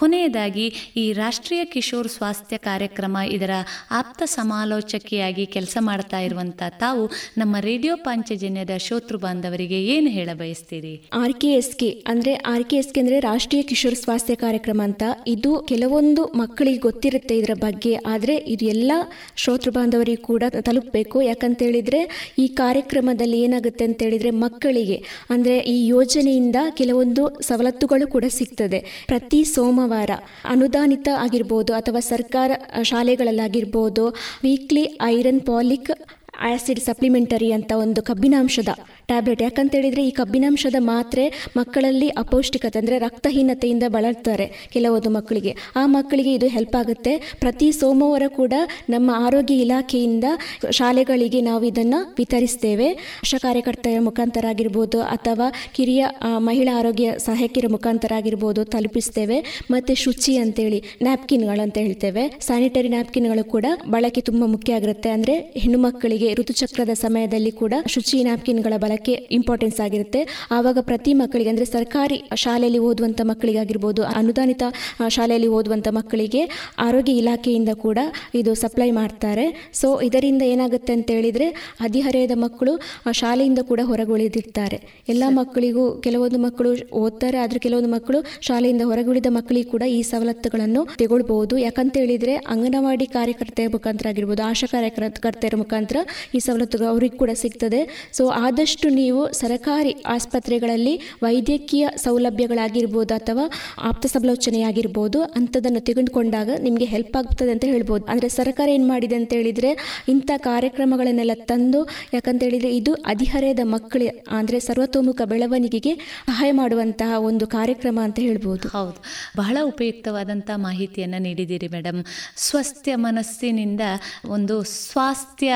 ಕೊನೆಯದಾಗಿ ಈ ರಾಷ್ಟ್ರೀಯ ಕಿಶೋರ್ ಸ್ವಾಸ್ಥ್ಯ ಕಾರ್ಯಕ್ರಮ ಇದರ ಆಪ್ತ ಸಮಾಲೋಚಕಿಯಾಗಿ ಕೆಲಸ ಮಾಡ್ತಾ ಇರುವಂತ ತಾವು ನಮ್ಮ ರೇಡಿಯೋ ಪಾಂಚಜನ್ಯದ ಶೋತೃ ಬಾಂಧವರಿಗೆ ಏನು ಹೇಳ ಬಯಸ್ತೀರಿ? ಆರ್ ಕೆ ಎಸ್ ಕೆ ಅಂದ್ರೆ ಆರ್ ಕೆ ಎಸ್ ಕೆ ಅಂದ್ರೆ ರಾಷ್ಟ್ರೀಯ ಕಿಶೋರ್ ಸ್ವಾಸ್ಥ್ಯ ಕಾರ್ಯಕ್ರಮ ಅಂತ. ಇದು ಕೆಲವೊಂದು ಮಕ್ಕಳಿಗೆ ಗೊತ್ತಿರುತ್ತೆ ಇದರ ಬಗ್ಗೆ. ಆದ್ರೆ ಇದು ಎಲ್ಲ ಶ್ರೋತೃ ಬಾಂಧವರಿಗೆ ಕೂಡ ತಲುಪಬೇಕು. ಯಾಕಂತ ಹೇಳಿದ್ರೆ ಈ ಕಾರ್ಯಕ್ರಮದಲ್ಲಿ ಏನಾಗುತ್ತೆ ಅಂತ ಹೇಳಿದ್ರೆ ಮಕ್ಕಳಿಗೆ, ಅಂದ್ರೆ ಈ ಯೋಜನೆಯಿಂದ ಕೆಲವೊಂದು ಸವಲತ್ತುಗಳು ಕೂಡ ಸಿಗ್ತದೆ. ಪ್ರತಿ ಸೋಮವಾರ ಅನುದಾನಿತ ಆಗಿರ್ಬೋದು ಅಥವಾ ಸರ್ಕಾರ ಶಾಲೆಗಳಲ್ಲಾಗಿರ್ಬೋದು, weekly iron folic acid supplementary ಅಂತ ಒಂದು ಕಬ್ಬಿನಾಂಶದ ಟ್ಯಾಬ್ಲೆಟ್. ಯಾಕಂತ ಹೇಳಿದ್ರೆ ಈ ಕಬ್ಬಿನಾಂಶದ ಮಾತ್ರೆ ಮಕ್ಕಳಲ್ಲಿ ಅಪೌಷ್ಟಿಕತೆ ಅಂದರೆ ರಕ್ತಹೀನತೆಯಿಂದ ಬಳಲ್ತಾರೆ ಕೆಲವೊಂದು ಮಕ್ಕಳಿಗೆ. ಆ ಮಕ್ಕಳಿಗೆ ಇದು ಹೆಲ್ಪ್ ಆಗುತ್ತೆ. ಪ್ರತಿ ಸೋಮವಾರ ಕೂಡ ನಮ್ಮ ಆರೋಗ್ಯ ಇಲಾಖೆಯಿಂದ ಶಾಲೆಗಳಿಗೆ ನಾವು ಇದನ್ನು ವಿತರಿಸ್ತೇವೆ. ಆಶಾ ಕಾರ್ಯಕರ್ತರ ಮುಖಾಂತರ ಆಗಿರ್ಬೋದು ಅಥವಾ ಕಿರಿಯ ಮಹಿಳಾ ಆರೋಗ್ಯ ಸಹಾಯಕಿಯರ ಮುಖಾಂತರ ಆಗಿರ್ಬೋದು ತಲುಪಿಸ್ತೇವೆ. ಮತ್ತು ಶುಚಿ ಅಂತೇಳಿ ನ್ಯಾಪ್ಕಿನ್ಗಳು ಅಂತ ಹೇಳ್ತೇವೆ. ಸ್ಯಾನಿಟರಿ ನ್ಯಾಪ್ಕಿನ್ಗಳು ಕೂಡ ಬಳಕೆ ತುಂಬ ಮುಖ್ಯ ಆಗಿರುತ್ತೆ. ಅಂದರೆ ಹೆಣ್ಣು ಮಕ್ಕಳಿಗೆ ಋತುಚಕ್ರದ ಸಮಯದಲ್ಲಿ ಕೂಡ ಶುಚಿ ನ್ಯಾಪ್ಕಿನ್ಗಳ ಬಳಕೆ ಇಂಪಾರ್ಟೆನ್ಸ್ ಆಗಿರುತ್ತೆ. ಆವಾಗ ಪ್ರತಿ ಮಕ್ಕಳಿಗೆ ಅಂದರೆ ಸರ್ಕಾರಿ ಶಾಲೆಯಲ್ಲಿ ಓದುವಂಥ ಮಕ್ಕಳಿಗಾಗಿರ್ಬೋದು ಅನುದಾನಿತ ಶಾಲೆಯಲ್ಲಿ ಓದುವಂಥ ಮಕ್ಕಳಿಗೆ ಆರೋಗ್ಯ ಇಲಾಖೆಯಿಂದ ಕೂಡ ಇದು ಸಪ್ಲೈ ಮಾಡ್ತಾರೆ. ಸೊ ಇದರಿಂದ ಏನಾಗುತ್ತೆ ಅಂತ ಹೇಳಿದರೆ ಹದಿಹರೆಯದ ಮಕ್ಕಳು ಶಾಲೆಯಿಂದ ಕೂಡ ಹೊರಗುಳಿದಿರ್ತಾರೆ. ಎಲ್ಲ ಮಕ್ಕಳಿಗೂ ಕೆಲವೊಂದು ಮಕ್ಕಳು ಓದ್ತಾರೆ ಆದರೆ ಕೆಲವೊಂದು ಮಕ್ಕಳು ಶಾಲೆಯಿಂದ ಹೊರಗುಳಿದ ಮಕ್ಕಳಿಗೆ ಕೂಡ ಈ ಸವಲತ್ತುಗಳನ್ನು ತಗೊಳ್ಬಹುದು. ಯಾಕಂತ ಹೇಳಿದರೆ ಅಂಗನವಾಡಿ ಕಾರ್ಯಕರ್ತೆಯ ಮುಖಾಂತರ ಆಗಿರ್ಬೋದು ಆಶಾ ಕಾರ್ಯಕರ್ತೆಯರ ಮುಖಾಂತರ ಈ ಸವಲತ್ತುಗಳು ಅವ್ರಿಗೆ ಕೂಡ ಸಿಗ್ತದೆ. ಸೊ ಆದಷ್ಟು ನೀವು ಸರಕಾರಿ ಆಸ್ಪತ್ರೆಗಳಲ್ಲಿ ವೈದ್ಯಕೀಯ ಸೌಲಭ್ಯಗಳಾಗಿರ್ಬೋದು ಅಥವಾ ಆಪ್ತ ಸಮಾಲೋಚನೆಯಾಗಿರ್ಬೋದು ಅಂಥದ್ದನ್ನು ತೆಗೆದುಕೊಂಡಾಗ ನಿಮಗೆ ಹೆಲ್ಪ್ ಆಗ್ತದೆ ಅಂತ ಹೇಳ್ಬೋದು. ಅಂದರೆ ಸರ್ಕಾರ ಏನು ಮಾಡಿದೆ ಅಂತ ಹೇಳಿದರೆ ಇಂಥ ಕಾರ್ಯಕ್ರಮಗಳನ್ನೆಲ್ಲ ತಂದು, ಯಾಕಂತ ಹೇಳಿದರೆ ಇದು ಅಧಿಹರೆಯದ ಮಕ್ಕಳ, ಅಂದರೆ ಸರ್ವತೋಮುಖ ಬೆಳವಣಿಗೆಗೆ ಸಹಾಯ ಮಾಡುವಂತಹ ಒಂದು ಕಾರ್ಯಕ್ರಮ ಅಂತ ಹೇಳ್ಬೋದು. ಹೌದು. ಬಹಳ ಉಪಯುಕ್ತವಾದಂಥ ಮಾಹಿತಿಯನ್ನು ನೀಡಿದ್ದೀರಿ ಮೇಡಮ್. ಸ್ವಸ್ಥ್ಯ ಮನಸ್ಸಿನಿಂದ ಒಂದು ಸ್ವಾಸ್ಥ್ಯ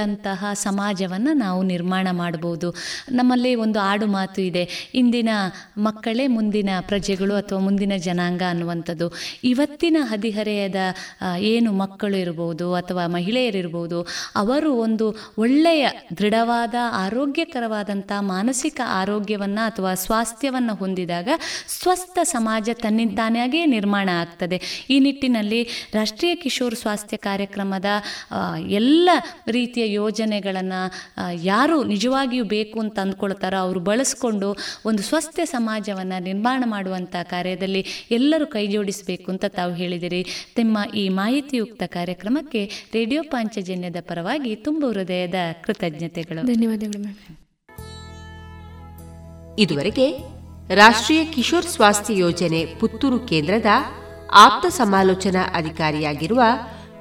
ಉಳ್ಳಂತಹ ಸಮಾಜವನ್ನು ನಾವು ನಿರ್ಮಾಣ ಮಾಡ್ಬೋದು ನಮ್ಮಲ್ಲಿ ಒಂದು ಆಡು ಮಾತು ಇದೆ. ಇಂದಿನ ಮಕ್ಕಳೇ ಮುಂದಿನ ಪ್ರಜೆಗಳು ಅಥವಾ ಮುಂದಿನ ಜನಾಂಗ ಅನ್ನುವಂಥದ್ದು. ಇವತ್ತಿನ ಹದಿಹರೆಯದ ಏನು ಮಕ್ಕಳು ಇರ್ಬೋದು ಅಥವಾ ಮಹಿಳೆಯರಿರ್ಬೋದು ಅವರು ಒಂದು ಒಳ್ಳೆಯ, ದೃಢವಾದ ಆರೋಗ್ಯಕರವಾದಂಥ ಮಾನಸಿಕ ಆರೋಗ್ಯವನ್ನು ಅಥವಾ ಸ್ವಾಸ್ಥ್ಯವನ್ನು ಹೊಂದಿದಾಗ ಸ್ವಸ್ಥ ಸಮಾಜ ತನ್ನಿದ್ದಾನಾಗೇ ನಿರ್ಮಾಣ ಆಗ್ತದೆ. ಈ ನಿಟ್ಟಿನಲ್ಲಿ ರಾಷ್ಟ್ರೀಯ ಕಿಶೋರ್ ಸ್ವಾಸ್ಥ್ಯ ಕಾರ್ಯಕ್ರಮದ ಎಲ್ಲ ರೀತಿಯ ಯೋಜನೆಗಳನ್ನು ಯಾರು ನಿಜವಾಗಿಯೂ ಬೇಕು ಅಂತ ಅಂದ್ಕೊಳ್ತಾರೋ ಅವರು ಬಳಸ್ಕೊಂಡು ಒಂದು ಸ್ವಸ್ಥ ಸಮಾಜವನ್ನು ನಿರ್ಮಾಣ ಮಾಡುವಂಥ ಕಾರ್ಯದಲ್ಲಿ ಎಲ್ಲರೂ ಕೈ ಜೋಡಿಸಬೇಕು ಅಂತ ತಾವು ಹೇಳಿದಿರಿ. ತಮ್ಮ ಈ ಮಾಹಿತಿಯುಕ್ತ ಕಾರ್ಯಕ್ರಮಕ್ಕೆ ರೇಡಿಯೋ ಪಾಂಚಜನ್ಯದ ಪರವಾಗಿ ತುಂಬ ಹೃದಯದ ಕೃತಜ್ಞತೆಗಳು. ಧನ್ಯವಾದಗಳು ಇದುವರೆಗೆ ರಾಷ್ಟ್ರೀಯ ಕಿಶೋರ್ ಸ್ವಾಸ್ಥ್ಯ ಯೋಜನೆ ಪುತ್ತೂರು ಕೇಂದ್ರದ ಆಪ್ತ ಸಮಾಲೋಚನಾ ಅಧಿಕಾರಿಯಾಗಿರುವ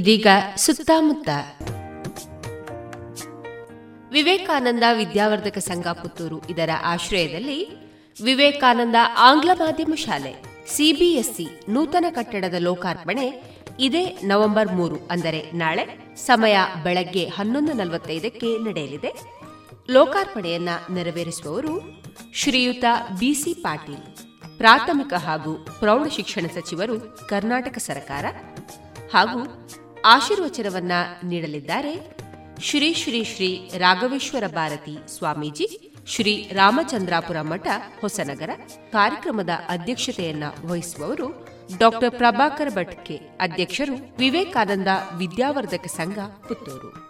ಇದೀಗ ಸುತ್ತಮುತ್ತ. ವಿವೇಕಾನಂದ ವಿದ್ಯಾವರ್ಧಕ ಸಂಘ ಪುತ್ತೂರು. ಇದರ ಆಶ್ರಯದಲ್ಲಿ ವಿವೇಕಾನಂದ ಆಂಗ್ಲ ಮಾಧ್ಯಮ ಶಾಲೆ, ಸಿಬಿಎಸ್ಇ ನೂತನ ಕಟ್ಟಡದ ಲೋಕಾರ್ಪಣೆ ಇದೇ ನವೆಂಬರ್ ಮೂರು, ಅಂದರೆ ನಾಳೆ ಸಮಯ ಬೆಳಗ್ಗೆ ಹನ್ನೊಂದು ನಲವತ್ತೈದಕ್ಕೆ ನಡೆಯಲಿದೆ. ಲೋಕಾರ್ಪಣೆಯನ್ನ ನೆರವೇರಿಸುವವರು ಶ್ರೀಯುತ ಬಿಸಿ ಪಾಟೀಲ್, ಪ್ರಾಥಮಿಕ ಹಾಗೂ ಪ್ರೌಢಶಿಕ್ಷಣ ಸಚಿವರು ಕರ್ನಾಟಕ ಸರ್ಕಾರ ಹಾಗೂ ಆಶೀರ್ವಚನವನ್ನ ನೀಡಲಿದ್ದಾರೆ. ಶ್ರೀ ಶ್ರೀ ಶ್ರೀ ರಾಘವೇಶ್ವರ ಭಾರತಿ ಸ್ವಾಮೀಜಿ, ಶ್ರೀ ರಾಮಚಂದ್ರಾಪುರ ಮಠ, ಹೊಸನಗರ. ಕಾರ್ಯಕ್ರಮದ ಅಧ್ಯಕ್ಷತೆಯನ್ನ ವಹಿಸುವವರು ಡಾಕ್ಟರ್ ಪ್ರಭಾಕರ್ ಭಟ್ಕೆ ಅಧ್ಯಕ್ಷರು, ವಿವೇಕಾನಂದ ವಿದ್ಯಾವರ್ಧಕ ಸಂಘ ಪುತ್ತೂರು.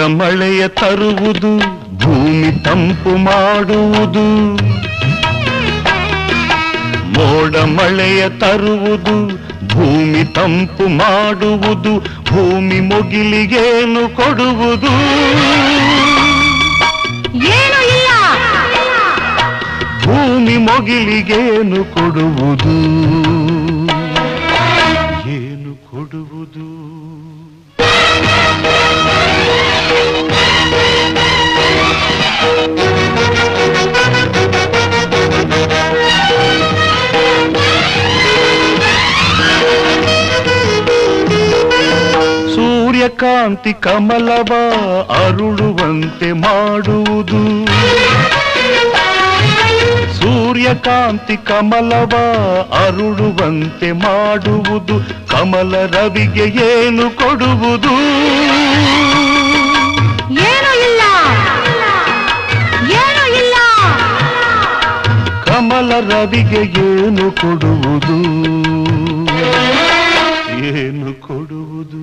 ಮಳೆಯ ತರುವುದು ಭೂಮಿ ತಂಪು ಮಾಡುವುದು. ಮೋಡ ಮಳೆಯ ತರುವುದು ಭೂಮಿ ತಂಪು ಮಾಡುವುದು ಭೂಮಿ ಮುಗಿಲಿಗೇನು ಕೊಡುವುದು. ಏನು ಇಲ್ಲ. ಭೂಮಿ ಮೊಗಿಲಿಗೇನು ಕೊಡುವುದು. ಏನು ಕೊಡುವುದು? ಸೂರ್ಯಕಾಂತಿ ಕಮಲವ ಅರುಳುವಂತೆ ಮಾಡುವುದು. ಸೂರ್ಯಕಾಂತಿ ಕಮಲವ ಅರುಳುವಂತೆ ಮಾಡುವುದು. ಕಮಲ ರವಿಗೆ ಏನು ಕೊಡುವುದು? ಕಮಲ ರವಿಗೆ ಏನು ಕೊಡುವುದು? ಏನು ಕೊಡುವುದು?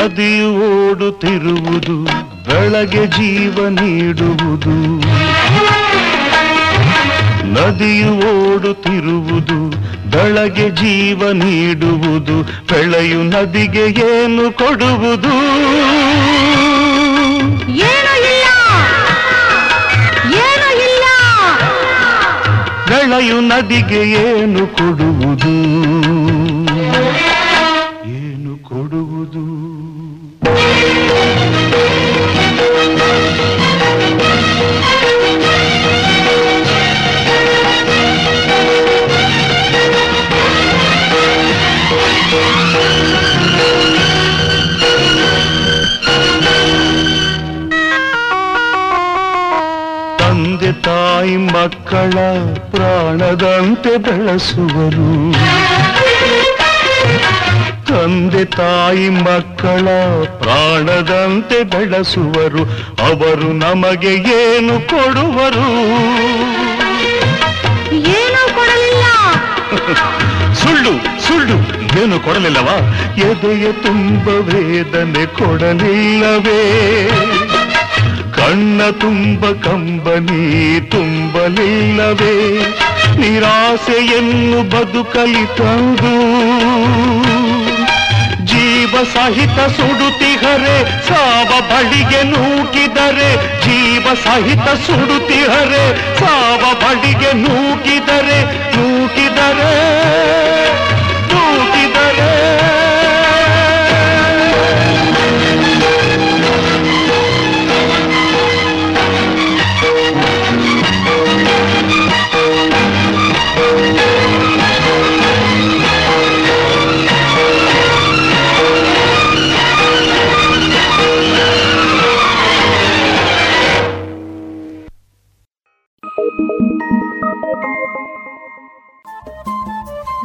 ನದಿಯು ಓಡುತ್ತಿರುವುದು ಬೆಳಗ್ಗೆ ಜೀವ ನೀಡುವುದು. ನದಿಯು ಓಡುತ್ತಿರುವುದು ಬೆಳಗ್ಗೆ ಜೀವ ನೀಡುವುದು ಬೆಳೆಯು ನದಿಗೆ ಏನು ಕೊಡುವುದು? ಬೆಳೆಯು ನದಿಗೆ ಏನು ಕೊಡುವುದು? ಏನು ಕೊಡುವುದು? ತಂದೆ ತಂದೆ ತಾಯಿ ಮಕ್ಕಳ ಪ್ರಾಣದಂತೆ ಬೆಳೆಸುವರು. ತಂದೆ ತಾಯಿ ಮಕ್ಕಳ ಪ್ರಾಣದಂತೆ ಬೆಳೆಸುವರು. ಅವರು ನಮಗೆ ಏನು ಕೊಡುವರು? ಏನು ಕೊಡಲಿಲ್ಲ? ಸುಳ್ಳು ಸುಳ್ಳು. ಏನು ಕೊಡಲಿಲ್ಲವಾ? ಎದೆಯ ತುಂಬ ವೇದನೆ ಕೊಡಲಿಲ್ಲವೇ? ಕಣ್ಣ ತುಂಬ ಕಂಬನಿ ತುಂಬಲಿಲ್ಲವೇ? ನಿರಾಸೆಯನ್ನು ಬದುಕಲಿ ತಂದು. ಸಹಿತ ಸುಡುತ್ತಿಹರೆ ಸಾವ ಬಳಿಗೆ ನೂಕಿದರೆ ಜೀವ ಸಹಿತ ಸುಡುತ್ತಿಹರೆ ಸಾವ ಬಳಿಗೆ ನೂಕಿದರೆ ನೂಕಿದರೆ ನೂಕಿದರೆ.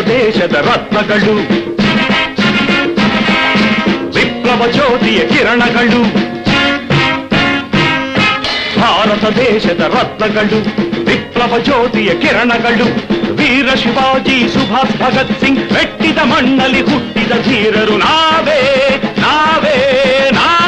ದೇಶದ ರತ್ನಗಳು. ವಿಪ್ಲವ ಜ್ಯೋತಿಯ ಕಿರಣಗಳು. ಭಾರತ ದೇಶದ ರತ್ನಗಳು, ವಿಪ್ಲವ ಜ್ಯೋತಿಯ ಕಿರಣಗಳು. ವೀರ ಶಿವಾಜಿ ಸುಭಾಷ್ ಭಗತ್ ಸಿಂಗ್, ಬೆಟ್ಟಿದ ಮಣ್ಣಲ್ಲಿ ಹುಟ್ಟಿದ ಧೀರರು. ನಾವೇ ನಾವೇ ನಾವೇ.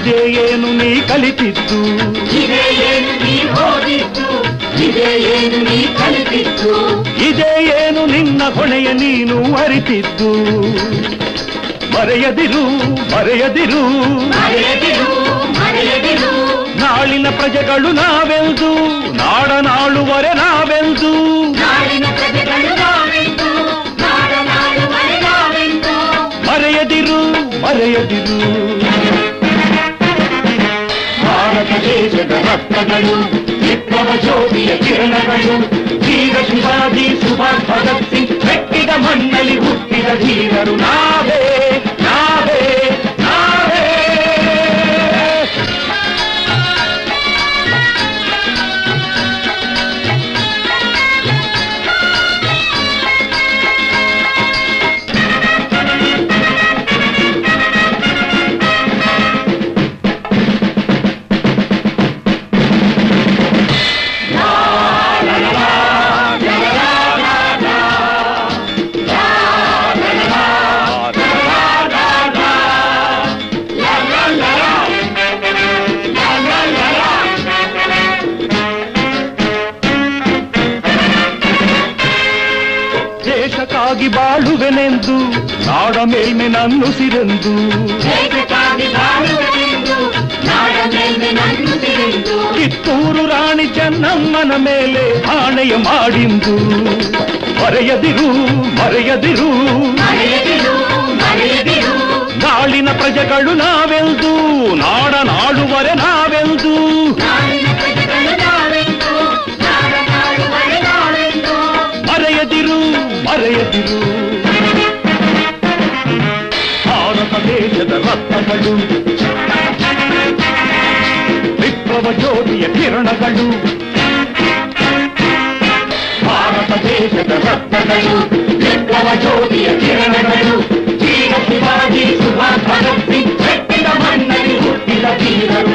ಇದೇ ಏನು ನೀ ಕಲಿತಿದ್ದು? ಇದೇ ಏನು ನೀ ಓದಿದ್ದು? ಇದೇ ಏನು ನೀ ಕಲಿತಿದ್ದು? ಇದೇ ಏನು ನಿನ್ನ ಹೊಣೆಯ ನೀನು ಅರಿತಿದ್ದು? ಮರೆಯದಿರು ಮರೆಯದಿರು. ಮರೆಯದಿರು ಮರೆಯದಿರು. ನಾಳಿನ ಪ್ರಜೆಗಳು ನಾವೆಂದು? ನಾಡ ನಾಳುವರೆ ನಾವೆಂದು? ಮರೆಯದಿರು ಮರೆಯದಿರು. ಭಾರತ ದೇಶದ ರತ್ನಗಳು ವಿಪ್ಲವ ಜ್ಯೋತಿಯ ಕಿರಣಗಳು ಧೀರ ಶಿವಾಜಿ ಸುಭಾಷ್ ಭಗತ್ ಸಿಂಗ್ ಮೆಟ್ಟಿದ ಮಣ್ಣಲ್ಲಿ ಹುಟ್ಟಿದ ಧೀರರು ನಾವೇ ನಾವೇ ಮೇಲ್ಮೆ ನನ್ನುಸಿರೆಂದು ದೇಶಕ್ಕಾಗಿ ಬಾಳುವುದೆಂದು ನಾಡ ಮೇಲ್ಮೆ ನನ್ನುಸಿರೆಂದು ಕಿತ್ತೂರು ರಾಣಿ ಚೆನ್ನಮ್ಮನ ಮೇಲೆ ಆಣೆಯ ಮಾಡಿಂದು ಮರೆಯದಿರು ಮರೆಯದಿರು ಮರೆಯದಿರು ಮರೆಯದಿರು ನಾಳಿನ ಪ್ರಜೆಗಳು ನಾವೆಂದು ನಾಡ ನಾಡುವರೆ ನಾವೆಂದು ನಾಡಿನ ಪ್ರಜೆಗಳು ನಾವೆಂದು ನಾಡ ನಾಡುವರೆ ನಾವೆಂದು ಮರೆಯದಿರು ಮರೆಯದಿರು ತೇಜದ ರತ್ನಗಳು ವಿಪ್ಲವ ಜ್ಯೋತಿಯ ಕಿರಣಗಳು ಭಾರತ ದೇಶದ ರತ್ನಗಳು ವಿಪ್ಲವ ಜ್ಯೋತಿಯ ಕಿರಣಗಳು ಜೀವ ಶಿವಾಜಿ ಸುಭಾಷ್ ಭಗತ್ ಸಿಂಗ್ ಹುಟ್ಟಿದ ಮಣ್ಣಲ್ಲಿ ಹುಟ್ಟಿದ ತೀರರು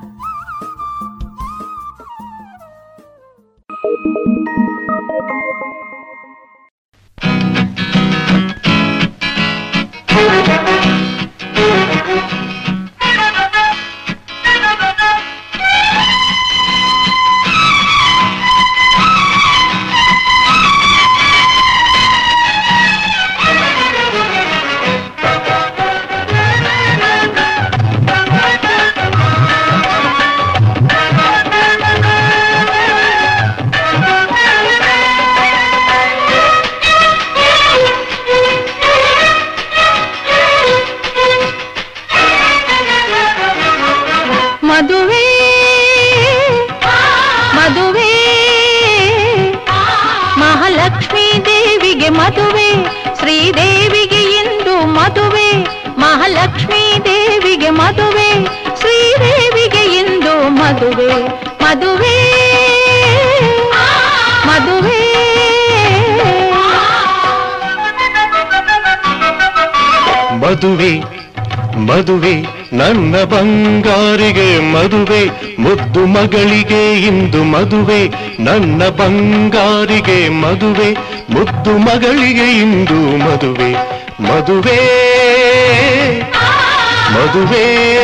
ಇಂದು ಮದುವೆ ನನ್ನ ಬಂಗಾರಿಗೆ ಮದುವೆ ಮುದ್ದು ಮಗಳಿಗೆ ಇಂದು ಮದುವೆ. ಮದುವೆ ಮದುವೆ.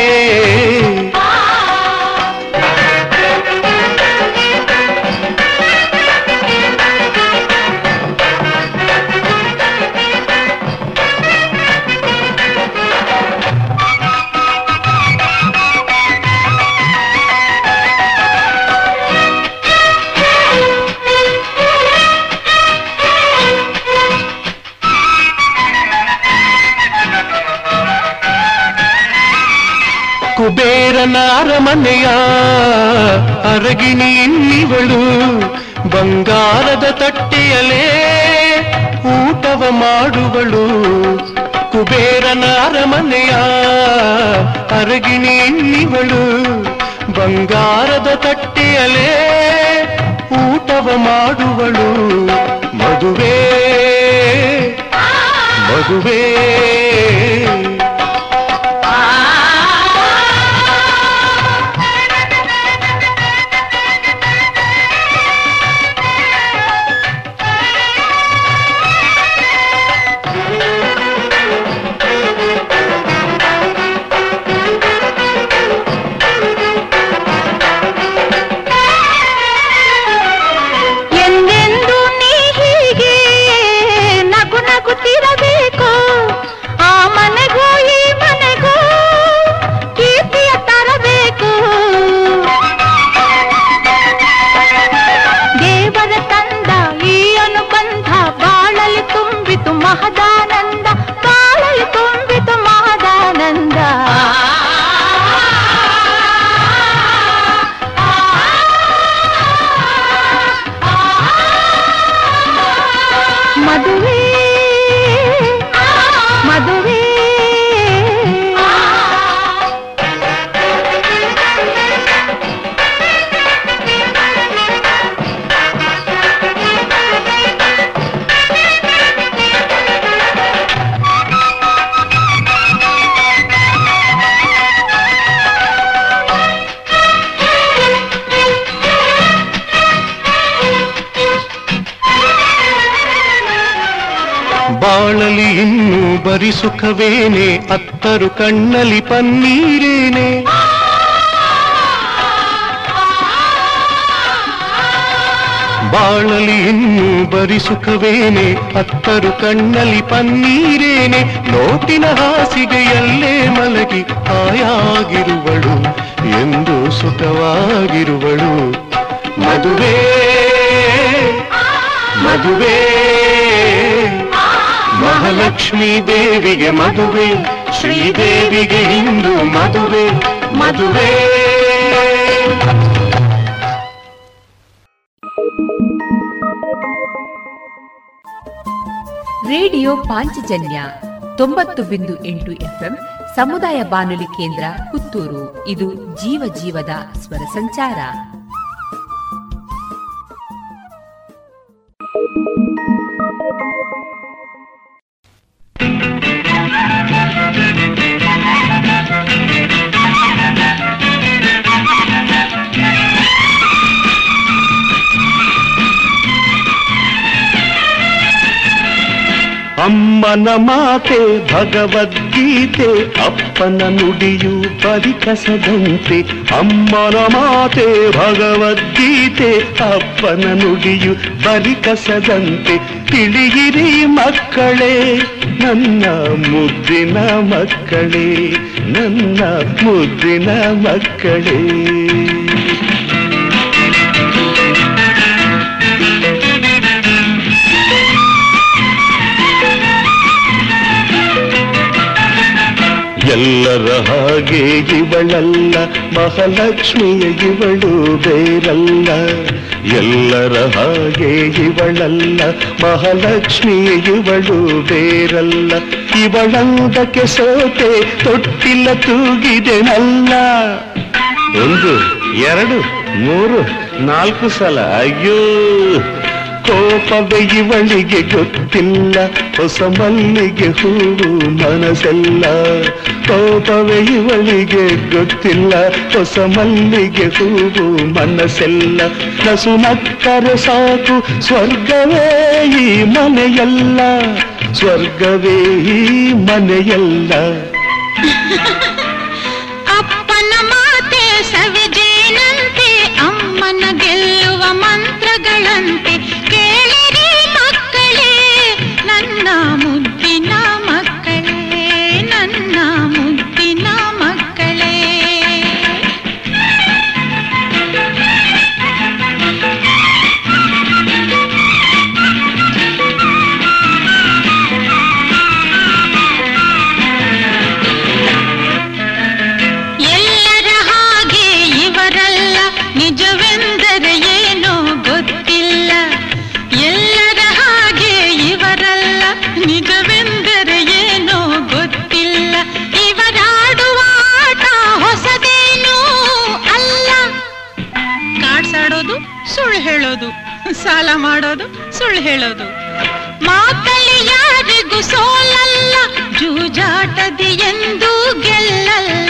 ಕುಬೇರನ ಅರಮನೆಯ ಅರಗಿಣಿ ಬಂಗಾರದ ತಟ್ಟೆಯಲೇ ಊಟವ ಮಾಡುವಳು. ಕುಬೇರನ ಅರಮನೆಯ ಅರಗಿಣಿ ಬಂಗಾರದ ತಟ್ಟೆಯಲೇ ಊಟವ ಮಾಡುವಳು. ಮದುವೆ ಮದುವೆ. ಸುಖವೇನೆ, ಅತ್ತರು ಕಣ್ಣಲಿ ಪನ್ನೀರೇನೆ. ಬಾಳಲಿ ಇನ್ನು ಬರಿ ಸುಖವೇನೆ, ಅತ್ತರು ಕಣ್ಣಲಿ ಪನ್ನೀರೇನೆ. ನೋಟಿನ ಹಾಸಿಗೆಯಲ್ಲೇ ಮಲಗಿ ಹಾಯಾಗಿರುವಳು ಎಂದು ಸುಖವಾಗಿರುವಳು. ಮದುವೆ ಮದುವೆ. ಮಹಾಲಕ್ಷ್ಮೀ ದೇವಿಗೆ ಮದುವೆ, ಶ್ರೀದೇವಿಗೆ ಇಂದು ಮದುವೆ ಮದುವೆ. ರೇಡಿಯೋ ಪಾಂಚಜನ್ಯ ತೊಂಬತ್ತು ಬಿಂದು ಎಂಟು ಎಫ್ಎಂ ಸಮುದಾಯ ಬಾನುಲಿ ಕೇಂದ್ರ ಪುತ್ತೂರು. ಇದು ಜೀವ ಜೀವದ ಸ್ವರ ಸಂಚಾರ. ಅಮ್ಮನ ಮಾತೆ ಭಗವದ್ಗೀತೆ, ಅಪ್ಪನ ನುಡಿಯು ಪರಿಕಸದಂತೆ. ಅಮ್ಮನ ಮಾತೆ ಭಗವದ್ಗೀತೆ, ಅಪ್ಪನ ನುಡಿಯು ಪರಿಕಸದಂತೆ. ತಿಳಿಯಿರಿ ಮಕ್ಕಳೇ, ನನ್ನ ಮುದ್ದಿನ ಮಕ್ಕಳೇ, ನನ್ನ ಮುದ್ದಿನ ಮಕ್ಕಳೇ. ಎಲ್ಲರ ಹಾಗೆ ಇವಳಲ್ಲ, ಮಹಾಲಕ್ಷ್ಮಿಯ ಇವಳು ಬೇರಲ್ಲ. ಎಲ್ಲರ ಹಾಗೆ ಇವಳಲ್ಲ, ಮಹಾಲಕ್ಷ್ಮಿಯ ಇವಳು ಬೇರಲ್ಲ. ಇವಳಂದಕ್ಕೆ ಸೋತೆ ತೊಟ್ಟಿಲ್ಲ ತೂಗಿದೆನಲ್ಲ ಒಂದು, ಎರಡು, ಮೂರು, ನಾಲ್ಕು ಸಲ, ಅಯ್ಯೋ. ಕೋಪವೇ ಇವಳಿಗೆ ಗೊತ್ತಿಲ್ಲ, ಹೊಸ ಮಲ್ಲಿಗೆ ಹೂವು ಮನಸ್ಸೆಲ್ಲ ಕೋಪವೇ ಇವಳಿಗೆ ಗೊತ್ತಿಲ್ಲ, ಹೊಸ ಮಲ್ಲಿಗೆ ಹೂವು ಮನಸ್ಸೆಲ್ಲ ನಸು ನಕ್ಕರೆ ಸಾಕು. ಸ್ವರ್ಗವೇ ಈ ಮನೆಯಲ್ಲ, ಸ್ವರ್ಗವೇ ಈ ಮನೆಯಲ್ಲ. ಅಪ್ಪನ ಮಾತೆ ಸವಿಜೇನಂತೆ, ಅಮ್ಮನ ಗೆಲ್ಲುವ ಮಂತ್ರಗಳಂತೆ. ಸಾಲ ಮಾಡೋದು ಸುಳ್ಳು ಹೇಳೋದು. ಮಾತಲ್ಲಿ ಸೋಲಲ್ಲ ಜೂಜಾಟದಿ ಎಂದು ಗೆಲ್ಲಲ್ಲ.